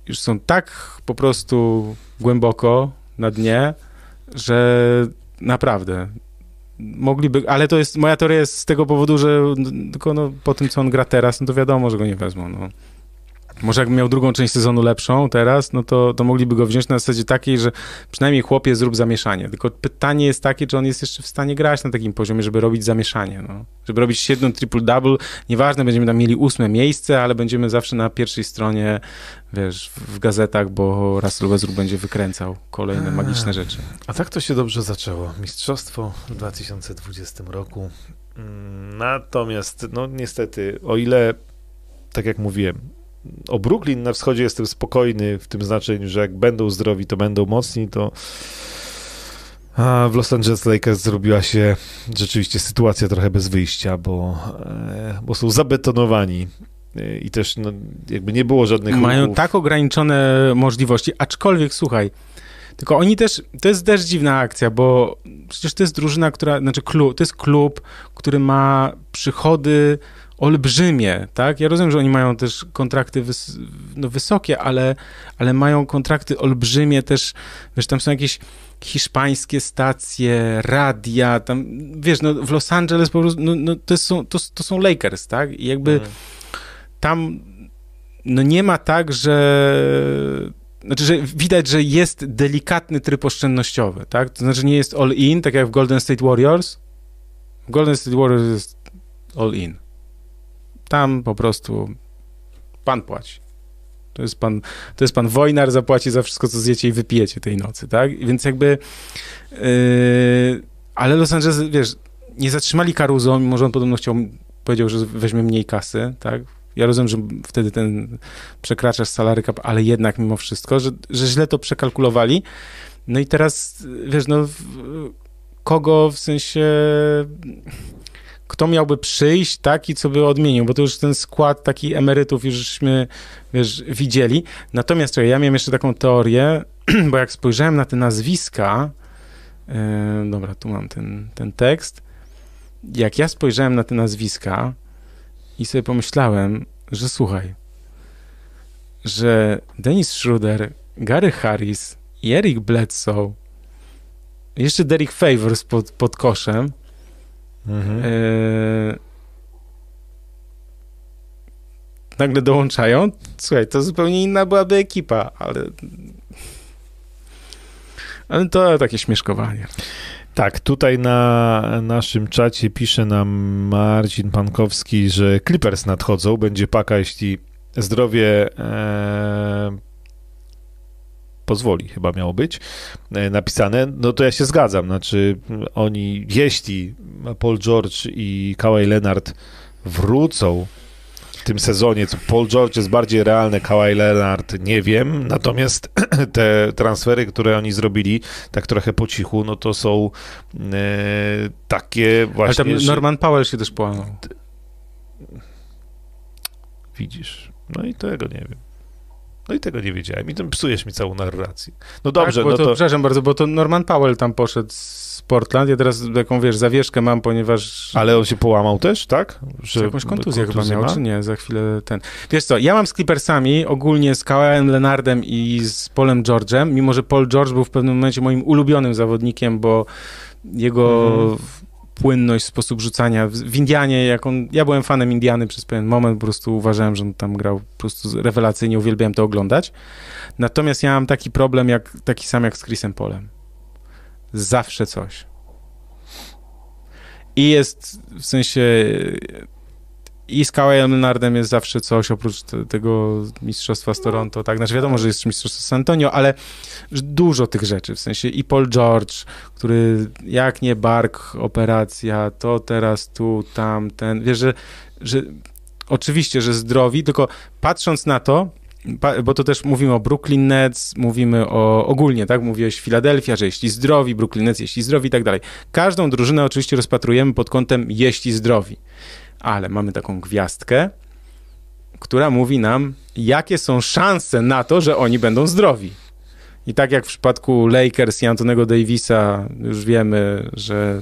Już są tak po prostu głęboko na dnie, że naprawdę mogliby, ale to jest, moja teoria jest z tego powodu, że tylko no, po tym, co on gra teraz, no to wiadomo, że go nie wezmą, no. Może jakby miał drugą część sezonu lepszą teraz, no to, to mogliby go wziąć na zasadzie takiej, że przynajmniej chłopie zrób zamieszanie. Tylko pytanie jest takie, czy on jest jeszcze w stanie grać na takim poziomie, żeby robić zamieszanie. No. Żeby robić jedną triple-double. Nieważne, będziemy tam mieli ósme miejsce, ale będziemy zawsze na pierwszej stronie, wiesz, w gazetach, bo Russell Westbrook będzie wykręcał kolejne magiczne rzeczy. A tak to się dobrze zaczęło. Mistrzostwo w 2020 roku. Mm, natomiast, no niestety, o ile, tak jak mówiłem, o Brooklyn na wschodzie jestem spokojny w tym znaczeniu, że jak będą zdrowi, to będą mocni, to a w Los Angeles Lakers zrobiła się rzeczywiście sytuacja trochę bez wyjścia, bo, e, bo są zabetonowani e, i też no, jakby nie było żadnych Mają ruchów. tak ograniczone możliwości, aczkolwiek słuchaj, tylko oni też, to jest też dziwna akcja, bo przecież to jest drużyna, która, znaczy klub, to jest klub, który ma przychody olbrzymie, tak? Ja rozumiem, że oni mają też kontrakty wys no, wysokie, ale, ale mają kontrakty olbrzymie też, wiesz, tam są jakieś hiszpańskie stacje, radia, tam, wiesz, no w Los Angeles po prostu, no, no to, są, to, to są Lakers, tak? I jakby mhm. tam, no nie ma tak, że znaczy, że widać, że jest delikatny tryb oszczędnościowy, tak? To znaczy nie jest all in, tak jak w Golden State Warriors. W Golden State Warriors jest all in. Tam po prostu pan płaci. To jest pan, to jest pan wojnar, zapłaci za wszystko, co zjecie i wypijecie tej nocy, tak? Więc jakby... Yy, ale Los Angeles, wiesz, nie zatrzymali Caruso, mimo że on podobno chciał, powiedział, że weźmie mniej kasy, tak? Ja rozumiem, że wtedy ten przekraczasz salary cap, ale jednak mimo wszystko, że, że źle to przekalkulowali. No i teraz, wiesz, no, kogo w sensie kto miałby przyjść, tak, i co by odmienił, bo to już ten skład taki emerytów jużśmy, wiesz, widzieli. Natomiast czekaj, ja miałem jeszcze taką teorię, bo jak spojrzałem na te nazwiska, yy, dobra, tu mam ten, ten tekst, jak ja spojrzałem na te nazwiska i sobie pomyślałem, że słuchaj, że Dennis Schroeder, Gary Harris i Eric Bledsoe, jeszcze Derek Favors pod, pod koszem, Mhm. E... Nagle dołączają. Słuchaj, to zupełnie inna byłaby ekipa, ale. Ale to takie śmieszkowanie. Tak, tutaj na naszym czacie pisze nam Marcin Pankowski, że Clippers nadchodzą. Będzie paka, jeśli zdrowie e, pozwoli, chyba miało być e, napisane, no to ja się zgadzam. Znaczy, oni, jeśli Paul George i Kawhi Leonard wrócą w tym sezonie, co Paul George jest bardziej realny, Kawhi Leonard nie wiem, natomiast te transfery, które oni zrobili tak trochę po cichu, no to są e, takie właśnie... Ale tam Norman Powell się też połamał. Widzisz, no i tego nie wiem. No i tego nie wiedziałem. I tym psujesz mi całą narrację. No dobrze, tak, bo no to, to... Przepraszam bardzo, bo to Norman Powell tam poszedł z Portland. Ja teraz taką, wiesz, zawieszkę mam, ponieważ... Ale on się połamał też, tak? Że jakąś kontuzję, kontuzję chyba miał, czy nie? Za chwilę ten... Wiesz co, ja mam z Clippersami, ogólnie z Kawhi'em Leonardem i z Polem George'em, mimo że Paul George był w pewnym momencie moim ulubionym zawodnikiem, bo jego... Mhm płynność, sposób rzucania. W Indianie, jak on, ja byłem fanem Indiany przez pewien moment, po prostu uważałem, że on tam grał po prostu rewelacyjnie, uwielbiałem to oglądać. Natomiast ja mam taki problem, jak, taki sam jak z Chrisem Polem. Zawsze coś. I jest w sensie i z Kawajem Leonardem jest zawsze coś, oprócz te, tego mistrzostwa z Toronto, tak? Znaczy wiadomo, że jest mistrzostwo San Antonio, ale dużo tych rzeczy, w sensie i Paul George, który jak nie bark, operacja, to teraz tu, tam, ten, wiesz, że, że oczywiście, że zdrowi, tylko patrząc na to, bo to też mówimy o Brooklyn Nets, mówimy o ogólnie, tak? Mówiłeś Filadelfia, że jeśli zdrowi, Brooklyn Nets, jeśli zdrowi i tak dalej. Każdą drużynę oczywiście rozpatrujemy pod kątem jeśli zdrowi ale mamy taką gwiazdkę, która mówi nam, jakie są szanse na to, że oni będą zdrowi. I tak jak w przypadku Lakers i Antonego Davisa, już wiemy, że.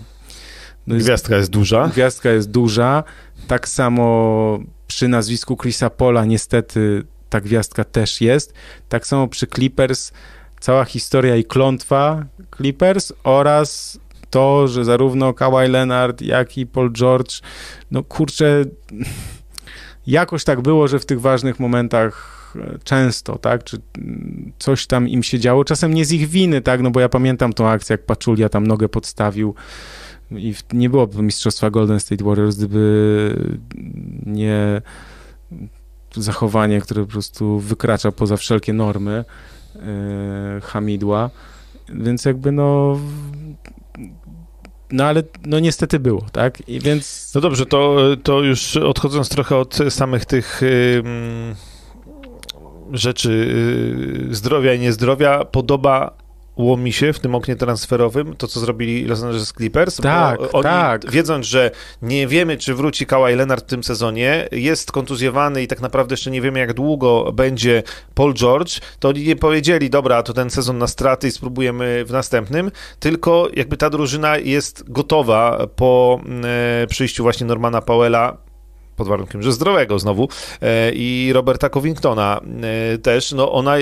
No jest, gwiazdka jest duża. Gwiazdka jest duża. Tak samo przy nazwisku Chrisa Pola, niestety, ta gwiazdka też jest. Tak samo przy Clippers, cała historia i klątwa Clippers oraz to, że zarówno Kawhi Leonard, jak i Paul George, no kurczę, jakoś tak było, że w tych ważnych momentach e, często, tak, czy coś tam im się działo, czasem nie z ich winy, tak, no bo ja pamiętam tą akcję, jak Paczulia tam nogę podstawił i nie byłoby mistrzostwa Golden State Warriors, gdyby nie zachowanie, które po prostu wykracza poza wszelkie normy yy, Hamidła, więc jakby no no ale no niestety było, tak? I więc... No dobrze, to, to już odchodząc trochę od samych tych yy, rzeczy yy, zdrowia i niezdrowia, podoba łomi się w tym oknie transferowym, to co zrobili Los Angeles Clippers. Tak, oni, tak. Wiedząc, że nie wiemy, czy wróci Kawhi Leonard w tym sezonie, jest kontuzjowany i tak naprawdę jeszcze nie wiemy, jak długo będzie Paul George, to oni nie powiedzieli, dobra, to ten sezon na straty i spróbujemy w następnym, tylko jakby ta drużyna jest gotowa po e, przyjściu właśnie Normana Powella pod warunkiem, że zdrowego znowu, e, i Roberta Covingtona e, też, no ona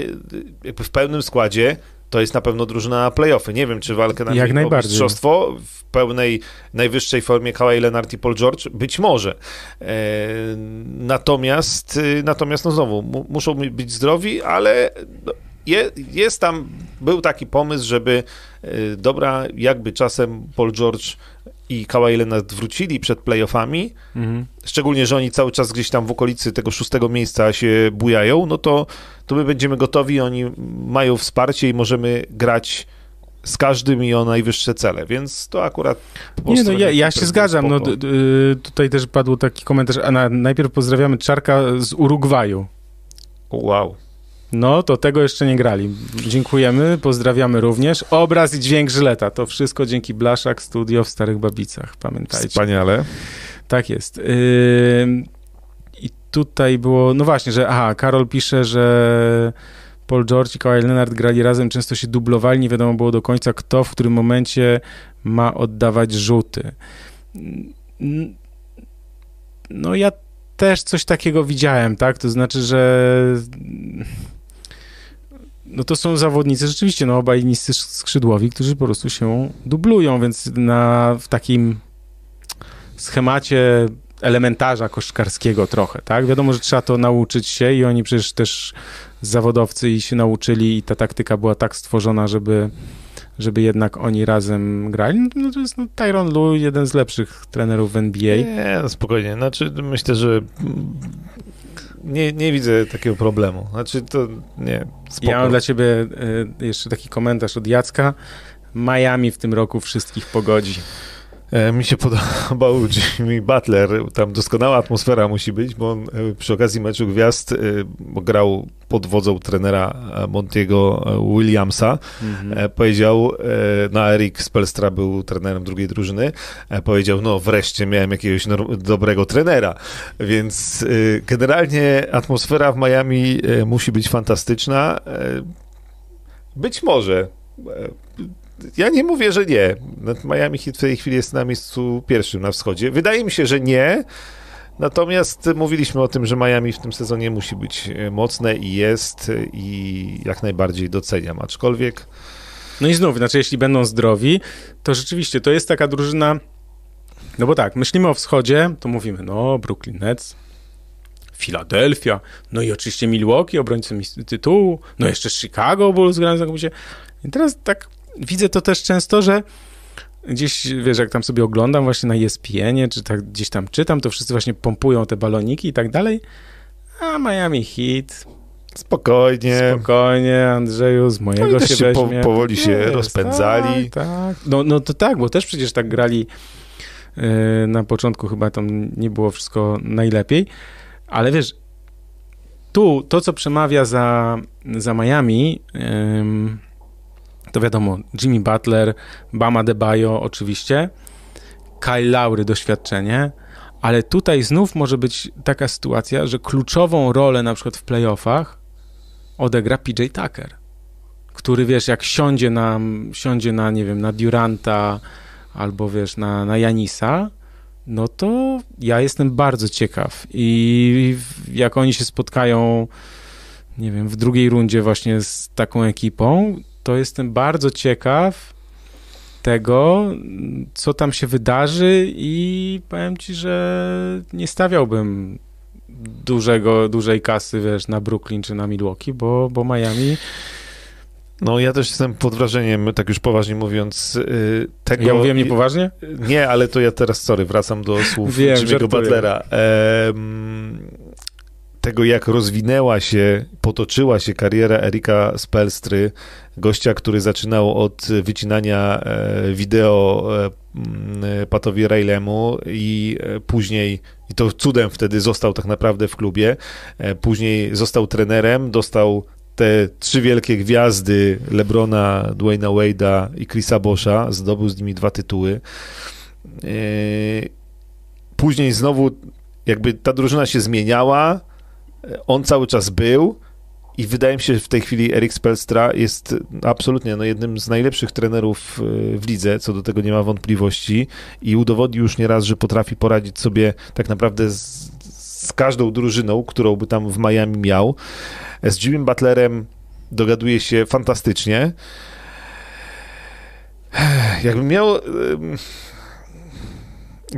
jakby w pełnym składzie to jest na pewno drużyna na playoffy. Nie wiem, czy walkę na Jak najbardziej. mistrzostwo w pełnej, najwyższej formie Kawhi Leonard i Paul George? Być może. E, natomiast, y, natomiast no znowu, muszą być zdrowi, ale no, je, jest tam, był taki pomysł, żeby y, dobra, jakby czasem Paul George i Kawhi Leonard wrócili przed playoffami, mhm. szczególnie, że oni cały czas gdzieś tam w okolicy tego szóstego miejsca się bujają, no to, to my będziemy gotowi, oni mają wsparcie i możemy grać z każdym i o najwyższe cele, więc to akurat... Nie, no ja, ja się zgadzam, no, tutaj też padł taki komentarz, a na, najpierw pozdrawiamy Czarka z Urugwaju. Wow. No, to tego jeszcze nie grali. Dziękujemy, pozdrawiamy również. Obraz i dźwięk Żyleta. To wszystko dzięki Blaszak Studio w Starych Babicach, pamiętajcie. Wspaniale. Tak jest. Yy... Tutaj było, no właśnie, że aha, Karol pisze, że Paul George i Kawhi Leonard grali razem, często się dublowali, nie wiadomo było do końca kto w którym momencie ma oddawać rzuty. No ja też coś takiego widziałem, tak? To znaczy, że no to są zawodnicy rzeczywiście, no obaj niscy skrzydłowi, którzy po prostu się dublują, więc na, w takim schemacie elementarza koszkarskiego trochę, tak? Wiadomo, że trzeba to nauczyć się i oni przecież też zawodowcy i się nauczyli i ta taktyka była tak stworzona, żeby, żeby jednak oni razem grali. No, no to jest no, Tyron Lu, jeden z lepszych trenerów w NBA. Nie, no spokojnie. Znaczy myślę, że nie, nie widzę takiego problemu. Znaczy to nie. Spoko. Ja mam dla ciebie y, jeszcze taki komentarz od Jacka. Miami w tym roku wszystkich pogodzi. E, mi się podobał Jimmy Butler. Tam doskonała atmosfera musi być, bo on e, przy okazji meczu gwiazd e, grał pod wodzą trenera Montiego Williamsa. Mhm. Powiedział, no Erik Spelstra był trenerem drugiej drużyny, powiedział, no wreszcie miałem jakiegoś dobrego trenera, więc generalnie atmosfera w Miami musi być fantastyczna. Być może ja nie mówię, że nie. Miami Heat w tej chwili jest na miejscu pierwszym na wschodzie. Wydaje mi się, że nie. Natomiast mówiliśmy o tym, że Miami w tym sezonie musi być e, mocne i jest i jak najbardziej doceniam, aczkolwiek... No i znów, znaczy jeśli będą zdrowi, to rzeczywiście to jest taka drużyna, no bo tak, myślimy o wschodzie, to mówimy, no Brooklyn Nets, Philadelphia, no i oczywiście Milwaukee, obrońcy tytułu, no jeszcze Chicago Bulls grając na I teraz tak widzę to też często, że gdzieś, wiesz, jak tam sobie oglądam właśnie na ESPN-ie, czy tak gdzieś tam czytam, to wszyscy właśnie pompują te baloniki i tak dalej, a Miami Heat... Spokojnie. Spokojnie, Andrzeju, z mojego no się, się. Po, powoli się Jest, rozpędzali. Tak, tak. No, no to tak, bo też przecież tak grali yy, na początku chyba tam nie było wszystko najlepiej, ale wiesz, tu to, co przemawia za, za Miami... Yy, to wiadomo, Jimmy Butler, Bama Debajo oczywiście, Kyle Lowry doświadczenie, ale tutaj znów może być taka sytuacja, że kluczową rolę na przykład w playoffach odegra PJ Tucker, który wiesz, jak siądzie na, siądzie na nie wiem, na Duranta albo wiesz, na, na Janisa, no to ja jestem bardzo ciekaw. I jak oni się spotkają nie wiem, w drugiej rundzie właśnie z taką ekipą, to jestem bardzo ciekaw tego, co tam się wydarzy i powiem ci, że nie stawiałbym dużego, dużej kasy, wiesz, na Brooklyn czy na Milwaukee, bo, bo Miami no ja też jestem pod wrażeniem, tak już poważnie mówiąc, yy, tego... Ja mówiłem niepoważnie? Nie, ale to ja teraz, sorry, wracam do słów Wiem, Jimmy'ego Butlera. Tego, jak rozwinęła się, potoczyła się kariera Erika Spelstry, gościa, który zaczynał od wycinania e, wideo e, Patowi Raylemu i e, później, i to cudem wtedy został tak naprawdę w klubie, później został trenerem, dostał te trzy wielkie gwiazdy Lebrona, Dwayna Wade'a i Chrisa Boscha, zdobył z nimi dwa tytuły. Później znowu jakby ta drużyna się zmieniała, on cały czas był, i wydaje mi się, że w tej chwili Erik Spelstra jest absolutnie no, jednym z najlepszych trenerów e, w lidze, co do tego nie ma wątpliwości i udowodnił już nieraz, że potrafi poradzić sobie tak naprawdę z, z każdą drużyną, którą by tam w Miami miał. Z Jimmy Butlerem dogaduje się fantastycznie. Jakbym miał...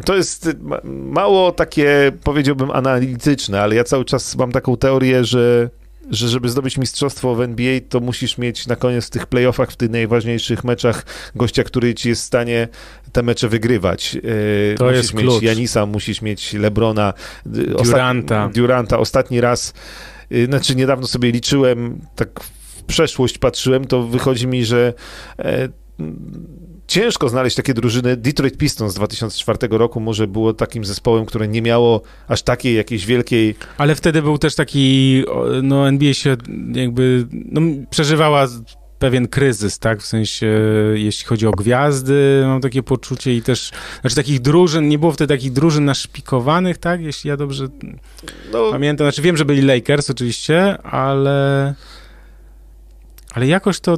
To jest mało takie, powiedziałbym, analityczne, ale ja cały czas mam taką teorię, że że żeby zdobyć mistrzostwo w NBA, to musisz mieć na koniec w tych playoffach, w tych najważniejszych meczach gościa, który ci jest w stanie te mecze wygrywać. E, to musisz jest mieć klucz. Janisa, musisz mieć Lebrona, Duranta. Duranta. Ostatni raz, e, znaczy niedawno sobie liczyłem, tak w przeszłość patrzyłem, to wychodzi mi, że e, ciężko znaleźć takie drużyny. Detroit Pistons z 2004 roku może było takim zespołem, które nie miało aż takiej jakiejś wielkiej... Ale wtedy był też taki, no NBA się jakby, no, przeżywała pewien kryzys, tak, w sensie jeśli chodzi o gwiazdy, mam takie poczucie i też, znaczy takich drużyn, nie było wtedy takich drużyn naszpikowanych, tak, jeśli ja dobrze no. pamiętam, znaczy wiem, że byli Lakers oczywiście, ale ale jakoś to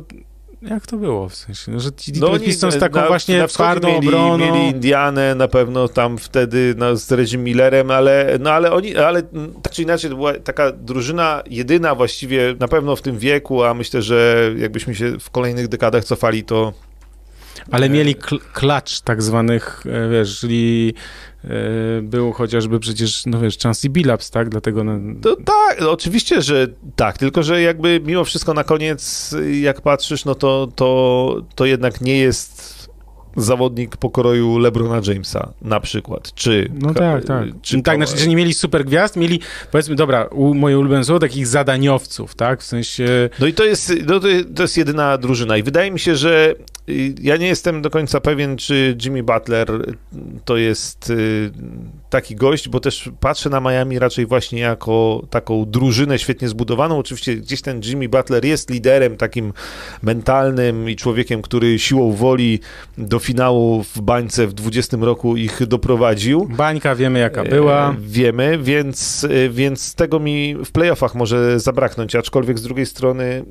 jak to było w sensie? No, że ci no, Pistons z taką na, właśnie na twardą mieli, obroną. Mieli Indianę na pewno tam wtedy no, z Reggie Millerem, ale, no, ale oni, ale tak czy inaczej to była taka drużyna jedyna właściwie na pewno w tym wieku, a myślę, że jakbyśmy się w kolejnych dekadach cofali, to ale e, mieli kl klacz tak zwanych, e, wiesz, czyli e, był chociażby przecież, no wiesz, Chancey Billups, tak? Dlatego... No... To, tak, no, oczywiście, że tak, tylko że jakby mimo wszystko na koniec, jak patrzysz, no to, to, to jednak nie jest zawodnik pokroju LeBrona Jamesa na przykład, czy... No tak, tak. Czy tak, znaczy, że nie mieli super gwiazd, mieli, powiedzmy, dobra, u, moje ulubione słowo, takich zadaniowców, tak, w sensie... No i to jest, no to jest jedyna drużyna i wydaje mi się, że ja nie jestem do końca pewien, czy Jimmy Butler to jest y, taki gość, bo też patrzę na Miami raczej właśnie jako taką drużynę świetnie zbudowaną. Oczywiście gdzieś ten Jimmy Butler jest liderem takim mentalnym i człowiekiem, który siłą woli do finału w bańce w 20 roku ich doprowadził. Bańka wiemy jaka była. E, wiemy, więc, e, więc tego mi w playoffach może zabraknąć, aczkolwiek z drugiej strony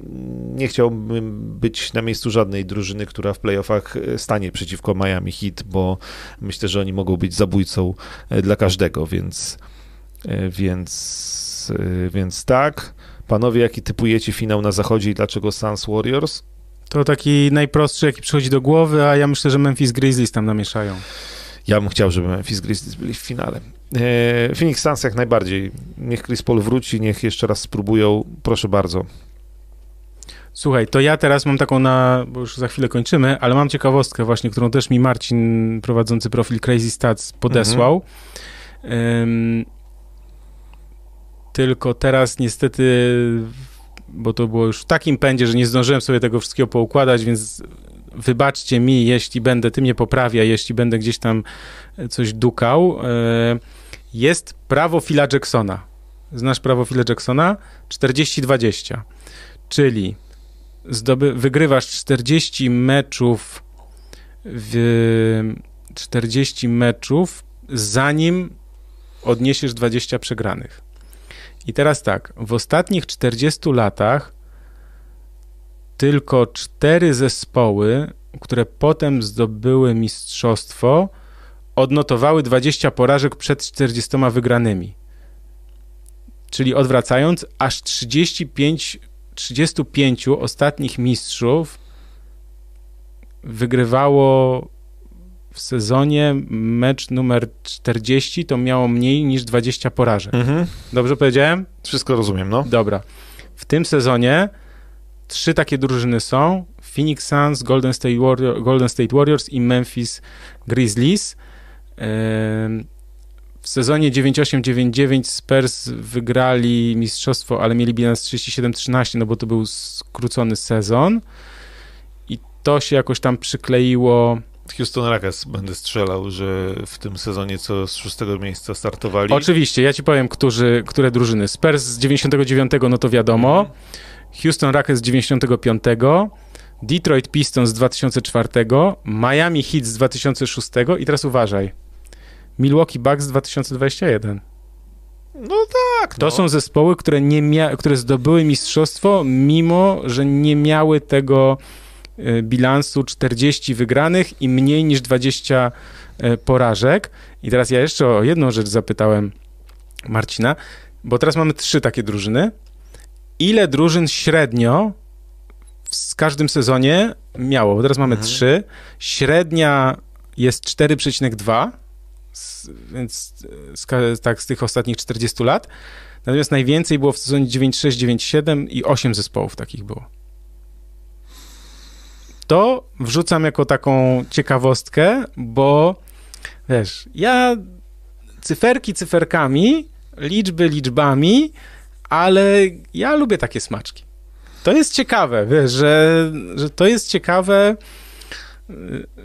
nie chciałbym być na miejscu żadnej drużyny, która w playoffach e, stanie przeciwko Miami Heat, bo myślę, że oni mogą być zabójcą dla każdego, więc więc, więc tak. Panowie, jaki typujecie finał na zachodzie i dlaczego Suns Warriors? To taki najprostszy, jaki przychodzi do głowy, a ja myślę, że Memphis Grizzlies tam namieszają. Ja bym chciał, żeby Memphis Grizzlies byli w finale. E, Phoenix Suns jak najbardziej. Niech Chris Paul wróci, niech jeszcze raz spróbują. Proszę bardzo. Słuchaj, to ja teraz mam taką na, bo już za chwilę kończymy, ale mam ciekawostkę właśnie, którą też mi Marcin, prowadzący profil Crazy Stats, podesłał. Mhm. tylko teraz niestety, bo to było już w takim pędzie, że nie zdążyłem sobie tego wszystkiego poukładać, więc wybaczcie mi, jeśli będę, ty mnie poprawia, jeśli będę gdzieś tam coś dukał, e, jest prawo Phila Jacksona. Znasz prawo Phila Jacksona? 40-20. Czyli zdoby, wygrywasz 40 meczów w 40 meczów, zanim odniesiesz 20 przegranych. I teraz tak, w ostatnich 40 latach tylko cztery zespoły, które potem zdobyły mistrzostwo, odnotowały 20 porażek przed 40 wygranymi. Czyli odwracając, aż 35, 35 ostatnich mistrzów wygrywało w sezonie mecz numer 40 to miało mniej niż 20 porażek. Mhm. Dobrze powiedziałem? Wszystko rozumiem, no. Dobra. W tym sezonie trzy takie drużyny są: Phoenix Suns, Golden State, Warrior, Golden State Warriors i Memphis Grizzlies. W sezonie 98-99 Spurs wygrali mistrzostwo, ale mieli bilans 37-13, no bo to był skrócony sezon. I to się jakoś tam przykleiło. Houston Rockets będę strzelał, że w tym sezonie co z szóstego miejsca startowali. Oczywiście, ja ci powiem, którzy, które drużyny. Spurs z 99, no to wiadomo. Mhm. Houston Rockets z 95, Detroit Pistons z 2004, Miami Heat z 2006 i teraz uważaj. Milwaukee Bucks z 2021. No tak. To no. są zespoły, które, nie mia- które zdobyły mistrzostwo, mimo że nie miały tego e, bilansu 40 wygranych i mniej niż 20 e, porażek. I teraz ja jeszcze o jedną rzecz zapytałem Marcina, bo teraz mamy trzy takie drużyny ile drużyn średnio w każdym sezonie miało, bo teraz mamy mhm. 3, średnia jest 4,2, więc z, tak z tych ostatnich 40 lat, natomiast najwięcej było w sezonie 9,6, 9,7 i 8 zespołów takich było. To wrzucam jako taką ciekawostkę, bo wiesz, ja cyferki cyferkami, liczby liczbami, ale ja lubię takie smaczki. To jest ciekawe, wiesz, że, że to jest ciekawe,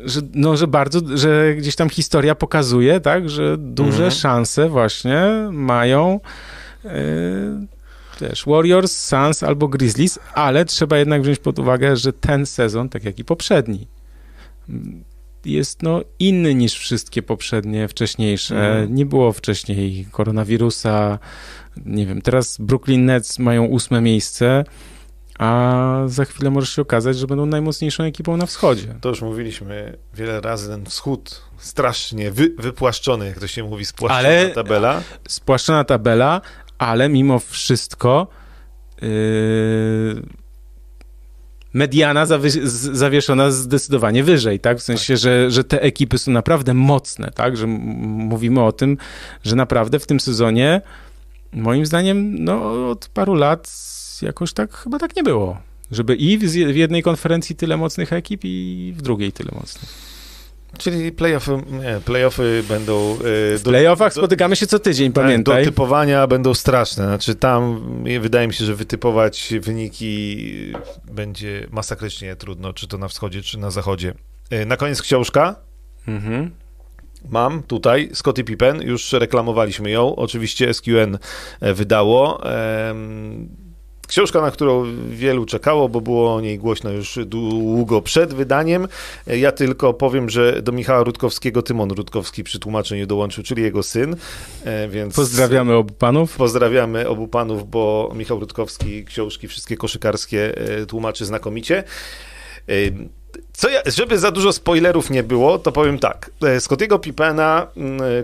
że, no, że bardzo, że gdzieś tam historia pokazuje, tak, że duże mhm. szanse właśnie mają yy, też Warriors, Suns albo Grizzlies, ale trzeba jednak wziąć pod uwagę, że ten sezon, tak jak i poprzedni, jest no inny niż wszystkie poprzednie, wcześniejsze. Mhm. Nie było wcześniej koronawirusa, nie wiem, teraz Brooklyn Nets mają ósme miejsce, a za chwilę może się okazać, że będą najmocniejszą ekipą na wschodzie. To już mówiliśmy wiele razy, ten wschód strasznie wy, wypłaszczony, jak to się mówi, spłaszczona ale, tabela. Spłaszczona tabela, ale mimo wszystko yy, mediana zawi- zawieszona zdecydowanie wyżej, tak? W sensie, tak. Że, że te ekipy są naprawdę mocne, tak? Że mówimy o tym, że naprawdę w tym sezonie moim zdaniem, no od paru lat jakoś tak chyba tak nie było. Żeby i w jednej konferencji tyle mocnych ekip, i w drugiej tyle mocnych. Czyli playoffy, nie, playoffy będą... E, w playoffach spotykamy się co tydzień, tak, pamiętaj. Do typowania będą straszne. Znaczy tam wydaje mi się, że wytypować wyniki będzie masakrycznie trudno, czy to na wschodzie, czy na zachodzie. E, na koniec książka. Mhm. Mam tutaj Scotty Pippen, już reklamowaliśmy ją. Oczywiście SQN e, wydało. Książka, na którą wielu czekało, bo było o niej głośno już długo przed wydaniem. Ja tylko powiem, że do Michała Rutkowskiego Tymon Rutkowski przy tłumaczeniu dołączył, czyli jego syn, e, więc... Pozdrawiamy obu panów. Pozdrawiamy obu panów, bo Michał Rutkowski książki wszystkie koszykarskie e, tłumaczy znakomicie. Co ja, żeby za dużo spoilerów nie było, to powiem tak. Scottiego Pippena,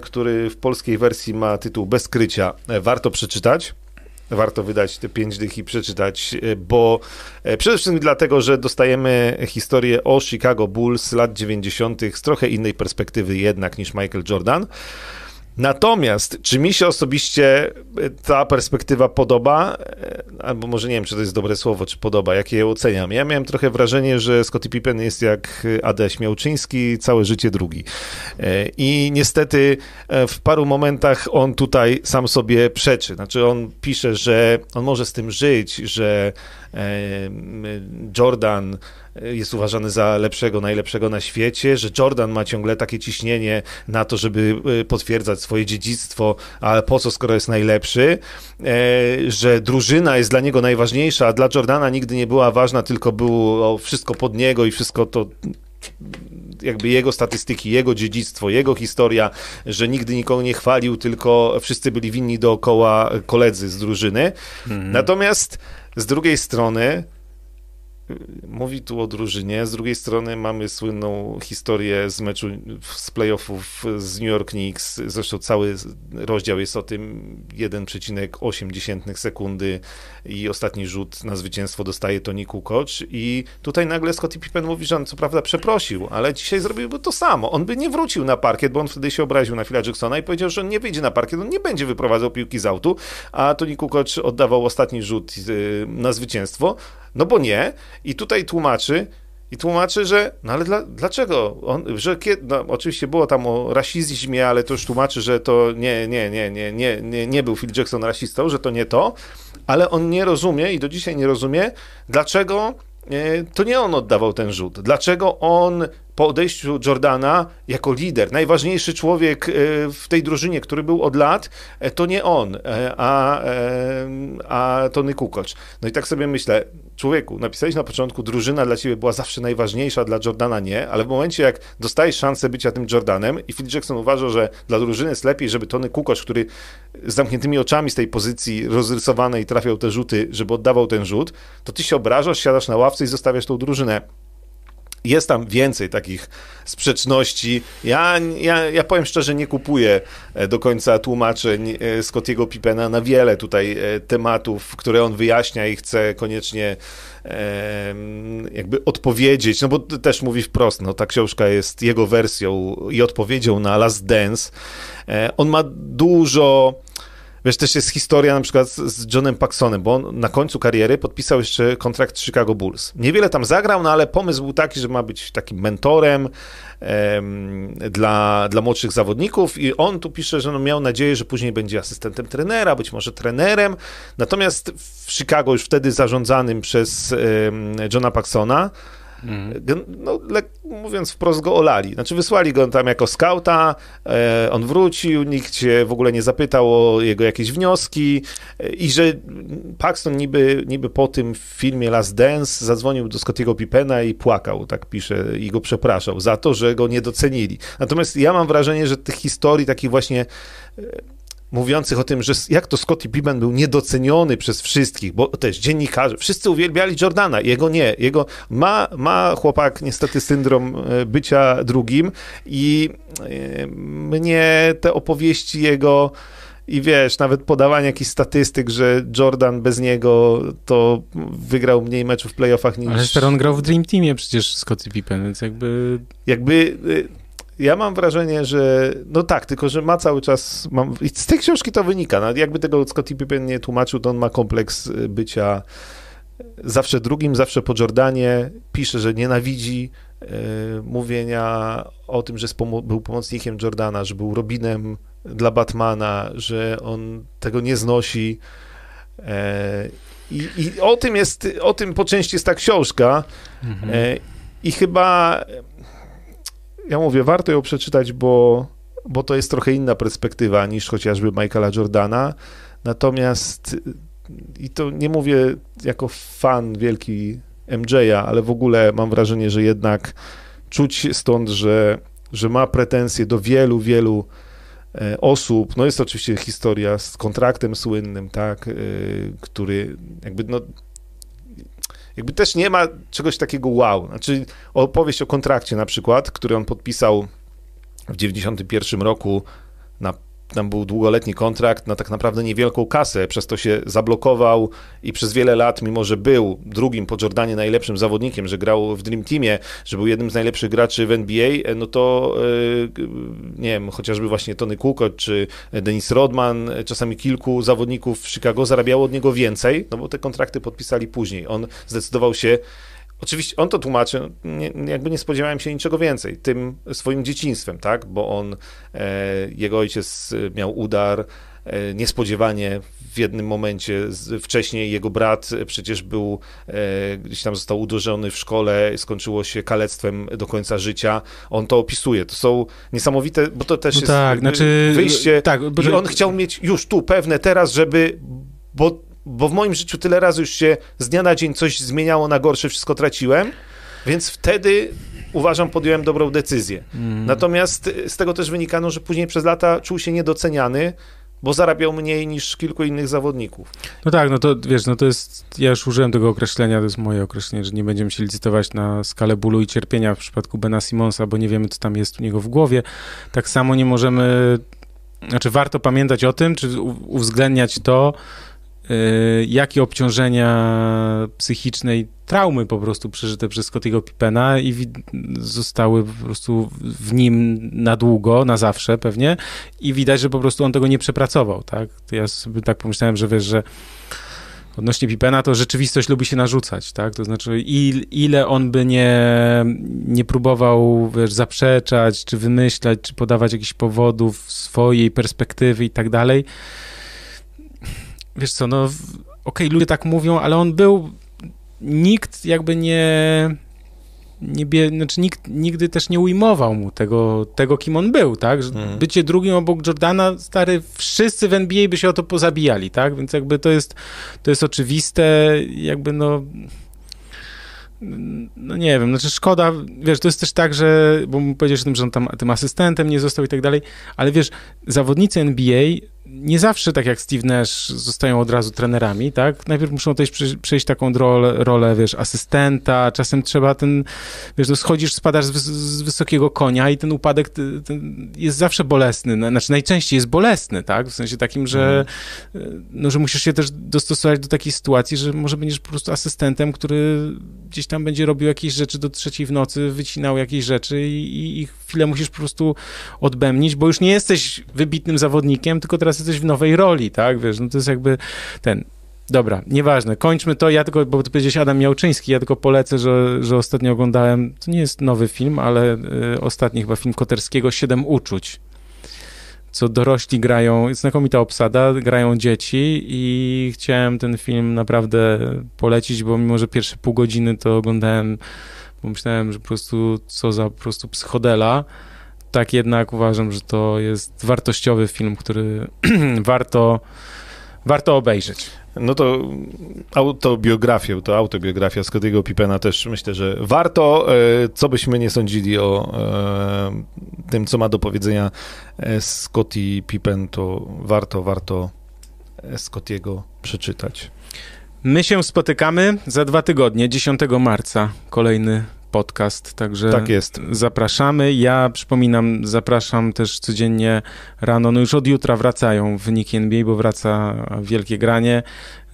który w polskiej wersji ma tytuł Bezkrycia, warto przeczytać warto wydać te pięć dych i przeczytać, e, bo e, przede wszystkim dlatego, że dostajemy historię o Chicago Bulls lat 90. z trochę innej perspektywy jednak niż Michael Jordan. Natomiast, czy mi się osobiście e, ta perspektywa podoba, e, albo może nie wiem, czy to jest dobre słowo, czy podoba, jakie je oceniam. Ja miałem trochę wrażenie, że Scottie Pippen jest jak Adaś Miałczyński, całe życie drugi. E, I niestety w paru momentach on tutaj sam sobie przeczy. Znaczy on pisze, że on może z tym żyć, że Jordan jest uważany za lepszego, najlepszego na świecie, że Jordan ma ciągle takie ciśnienie na to, żeby e, potwierdzać swoje dziedzictwo, ale po co, skoro jest najlepszy, e, że drużyna jest dla niego najważniejsza, a dla Jordana nigdy nie była ważna, tylko było wszystko pod niego i wszystko to jakby jego statystyki, jego dziedzictwo, jego historia, że nigdy nikogo nie chwalił, tylko wszyscy byli winni dookoła koledzy z drużyny. Mhm. Natomiast z drugiej strony mówi tu o drużynie, z drugiej strony mamy słynną historię z meczu z playoffów z New York Knicks, zresztą cały rozdział jest o tym. 1,8 sekundy i ostatni rzut na zwycięstwo dostaje Tony Kukoc. I tutaj nagle Scottie Pippen mówi, że on co prawda przeprosił, ale dzisiaj zrobiłby to samo. On by nie wrócił na parkiet, bo on wtedy się obraził na Phila Jacksona i powiedział, że on nie wyjdzie na parkiet, on nie będzie wyprowadzał piłki z autu, a Tony Kukoc oddawał ostatni rzut y, na zwycięstwo, no bo nie. I tutaj tłumaczy, i tłumaczy, że no ale dla, dlaczego? On, że kiedy, no, oczywiście było tam o rasizmie, ale to już tłumaczy, że to nie, nie, nie, nie, nie, nie, nie był Phil Jackson rasistą, że to nie to, ale on nie rozumie i do dzisiaj nie rozumie, dlaczego e, to nie on oddawał ten rzut. Dlaczego on po odejściu Jordana jako lider, najważniejszy człowiek e, w tej drużynie, który był od lat, e, to nie on, a, a Tony Kukoc. No i tak sobie myślę, człowieku, napisałeś na początku, drużyna dla ciebie była zawsze najważniejsza, dla Jordana nie, ale w momencie, jak dostajesz szansę bycia tym Jordanem i Phil Jackson uważa, że dla drużyny jest lepiej, żeby Tony Kukoc, który z zamkniętymi oczami z tej pozycji rozrysowanej trafiał te rzuty, żeby oddawał ten rzut, to ty się obrażasz, siadasz na ławce i zostawiasz tą drużynę jest tam więcej takich sprzeczności. Ja, ja, ja powiem szczerze, nie kupuję e, do końca tłumaczeń e, Scottiego Pippena na wiele tutaj e, tematów, które on wyjaśnia i chce koniecznie jakby odpowiedzieć, no bo też mówi wprost, no ta książka jest jego wersją i odpowiedzią na Last Dance. On ma dużo Wiesz, też jest historia na przykład z Johnem Paxsonem, bo on na końcu kariery podpisał jeszcze kontrakt z Chicago Bulls. Niewiele tam zagrał, no ale pomysł był taki, że ma być takim mentorem em, dla, dla młodszych zawodników i on tu pisze, że no miał nadzieję, że później będzie asystentem trenera, być może trenerem. Natomiast w Chicago już wtedy zarządzanym przez em, Johna Paxsona Mhm. No, mówiąc wprost, go olali. Znaczy, wysłali go tam jako skauta, e, on wrócił, nikt się w ogóle nie zapytał o jego jakieś wnioski e, i że Paxton niby, niby po tym filmie Last Dance zadzwonił do Scottiego Pippena i płakał, tak pisze, i go przepraszał za to, że go nie docenili. Natomiast ja mam wrażenie, że tych historii takich właśnie e, mówiących o tym, że jak to Scottie Pippen był niedoceniony przez wszystkich, bo też dziennikarze, wszyscy uwielbiali Jordana, jego nie, jego ma, ma chłopak niestety syndrom e, bycia drugim i e, mnie te opowieści jego i wiesz, nawet podawanie jakichś statystyk, że Jordan bez niego to wygrał mniej meczów w playoffach niż... Ale on grał w Dream Teamie przecież Scottie Pippen, więc jakby... Jakby e, ja mam wrażenie, że no tak, tylko że ma cały czas, mam, z tej książki to wynika, jakby tego Scottie Pippen nie tłumaczył, to on ma kompleks y, bycia zawsze drugim, zawsze po Jordanie, pisze, że nienawidzi y, mówienia o tym, że pomo był pomocnikiem Jordana, że był Robinem dla Batmana, że on tego nie znosi. E, i, I, o tym jest, o tym po części jest ta książka. Mhm. I chyba, ja mówię, warto ją przeczytać, bo, bo to jest trochę inna perspektywa niż chociażby Michaela Jordana. Natomiast, i to nie mówię jako fan wielki MJ'a, ale w ogóle mam wrażenie, że jednak czuć stąd, że, że ma pretensje do wielu, wielu e, osób. No jest to oczywiście historia z kontraktem słynnym, tak, e, który jakby no jakby też nie ma czegoś takiego wow. Znaczy opowieść o kontrakcie na przykład, który on podpisał w 91 roku na tam był długoletni kontrakt na tak naprawdę niewielką kasę, przez to się zablokował i przez wiele lat, mimo że był drugim po Jordanie najlepszym zawodnikiem, że grał w Dream Teamie, że był jednym z najlepszych graczy w NBA, no to e, nie wiem, chociażby właśnie Tony Kukoc czy Dennis Rodman, czasami kilku zawodników w Chicago zarabiało od niego więcej, no bo te kontrakty podpisali później. On zdecydował się Oczywiście on to tłumaczy, nie, jakby nie spodziewałem się niczego więcej, tym swoim dzieciństwem, tak, bo on, e, jego ojciec miał udar, e, niespodziewanie w jednym momencie, wcześniej jego brat przecież był, e, gdzieś tam został uderzony w szkole, skończyło się kalectwem do końca życia, on to opisuje, to są niesamowite, bo to też no jest tak, znaczy, wyjście tak, i on chciał mieć już tu pewne teraz, żeby, bo bo w moim życiu tyle razy już się z dnia na dzień coś zmieniało na gorsze, wszystko traciłem, więc wtedy uważam, podjąłem dobrą decyzję. Mm. Natomiast z tego też wynikano, że później przez lata czuł się niedoceniany, bo zarabiał mniej niż kilku innych zawodników. No tak, no to wiesz, no to jest, ja już użyłem tego określenia, to jest moje określenie, że nie będziemy się licytować na skalę bólu i cierpienia w przypadku Bena Simonsa, bo nie wiemy, co tam jest u niego w głowie. Tak samo nie możemy, znaczy warto pamiętać o tym, czy uwzględniać to, Y, jakie obciążenia psychiczne i traumy po prostu przeżyte przez Scottiego Pippena i zostały po prostu w nim na długo, na zawsze pewnie i widać, że po prostu on tego nie przepracował, tak? To ja sobie tak pomyślałem, że wiesz, że odnośnie Pippena to rzeczywistość lubi się narzucać, tak? To znaczy il, ile on by nie, nie próbował, wiesz, zaprzeczać, czy wymyślać, czy podawać jakichś powodów swojej perspektywy i tak dalej, wiesz co, no okej, okay, ludzie tak mówią, ale on był, nikt jakby nie, nie bie, znaczy nikt nigdy też nie ujmował mu tego, tego kim on był, tak? Mhm. Bycie drugim obok Jordana, stary, wszyscy w NBA by się o to pozabijali, tak? Więc jakby to jest, to jest oczywiste, jakby no no nie wiem, znaczy szkoda, wiesz, to jest też tak, że, bo mu powiedziałeś o tym, że on tam tym asystentem nie został i tak dalej, ale wiesz, zawodnicy NBA nie zawsze, tak jak Steve Nash, zostają od razu trenerami, tak? Najpierw muszą też przejść taką rolę, rolę, wiesz, asystenta, czasem trzeba ten, wiesz, to schodzisz, spadasz z, z wysokiego konia i ten upadek ten jest zawsze bolesny, znaczy najczęściej jest bolesny, tak? W sensie takim, że, mm. no, że musisz się też dostosować do takiej sytuacji, że może będziesz po prostu asystentem, który gdzieś tam będzie robił jakieś rzeczy do trzeciej w nocy, wycinał jakieś rzeczy i, i chwilę musisz po prostu odbębnić, bo już nie jesteś wybitnym zawodnikiem, tylko teraz jesteś w nowej roli, tak, wiesz, no to jest jakby ten, Dobra, nieważne, kończmy to, ja tylko, bo ty powiedziałeś Adam Miałczyński, ja tylko polecę, że, że ostatnio oglądałem, to nie jest nowy film, ale y, ostatni chyba film Koterskiego, Siedem uczuć, co dorośli grają, znakomita obsada, grają dzieci i chciałem ten film naprawdę polecić, bo mimo, że pierwsze pół godziny to oglądałem, bo myślałem, że po prostu co za po prostu psychodela, tak jednak uważam, że to jest wartościowy film, który warto, warto obejrzeć. No to autobiografię, to autobiografia Scottiego Pippena też myślę, że warto, e, co byśmy nie sądzili o e, tym, co ma do powiedzenia e, Scottie Pippen, to warto, warto Scottiego przeczytać. My się spotykamy za dwa tygodnie, 10 marca, kolejny podcast, także tak jest. zapraszamy. Ja przypominam, zapraszam też codziennie rano, no już od jutra wracają wyniki NBA, bo wraca wielkie granie y,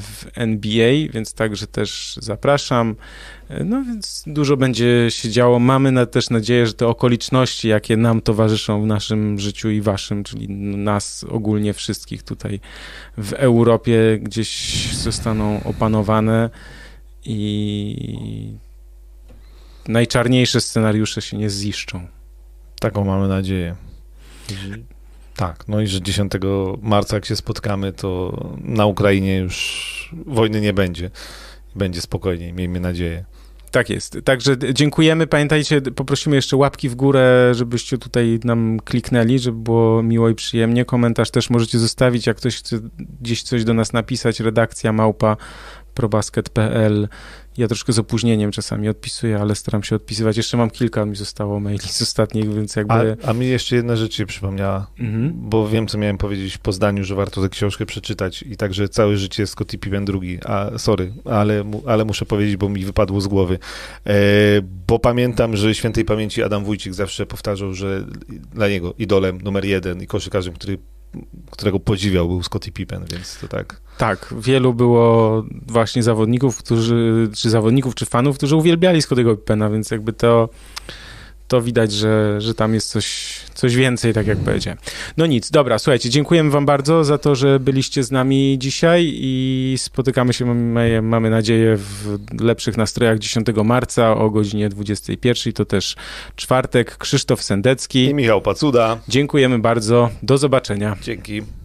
w NBA, więc także też zapraszam. No więc dużo będzie się działo. Mamy na, też nadzieję, że te okoliczności, jakie nam towarzyszą w naszym życiu i waszym, czyli nas ogólnie wszystkich tutaj w Europie, gdzieś zostaną opanowane i najczarniejsze scenariusze się nie ziszczą. Taką mamy nadzieję. Tak, no i że 10 marca, jak się spotkamy, to na Ukrainie już wojny nie będzie. Będzie spokojniej, miejmy nadzieję. Tak jest. Także dziękujemy. Pamiętajcie, poprosimy jeszcze łapki w górę, żebyście tutaj nam kliknęli, żeby było miło i przyjemnie. Komentarz też możecie zostawić, jak ktoś chce gdzieś coś do nas napisać. Redakcja małpa probasket.pl ja troszkę z opóźnieniem czasami odpisuję, ale staram się odpisywać. Jeszcze mam kilka, mi zostało maili z ostatnich, więc jakby... A, a mi jeszcze jedna rzecz się przypomniała, mhm. bo wiem, co miałem powiedzieć po zdaniu, że warto tę książkę przeczytać i także całe życie Scottie Pippen drugi. A sorry, ale, ale muszę powiedzieć, bo mi wypadło z głowy. E, bo pamiętam, że świętej pamięci Adam Wójcik zawsze powtarzał, że dla niego idolem numer jeden i koszykarzem, który którego podziwiał, był Scottie Pippen, więc to tak. Tak, wielu było właśnie zawodników, którzy, czy zawodników, czy fanów, którzy uwielbiali Scottiego Pippena, więc jakby to to widać, że, że tam jest coś, coś więcej, tak jak powiedziałem. No nic, dobra, słuchajcie, dziękujemy wam bardzo za to, że byliście z nami dzisiaj i spotykamy się, mamy, mamy nadzieję, w lepszych nastrojach 10 marca o godzinie 21, to też czwartek, Krzysztof Sendecki i Michał Pacuda. Dziękujemy bardzo, do zobaczenia. Dzięki.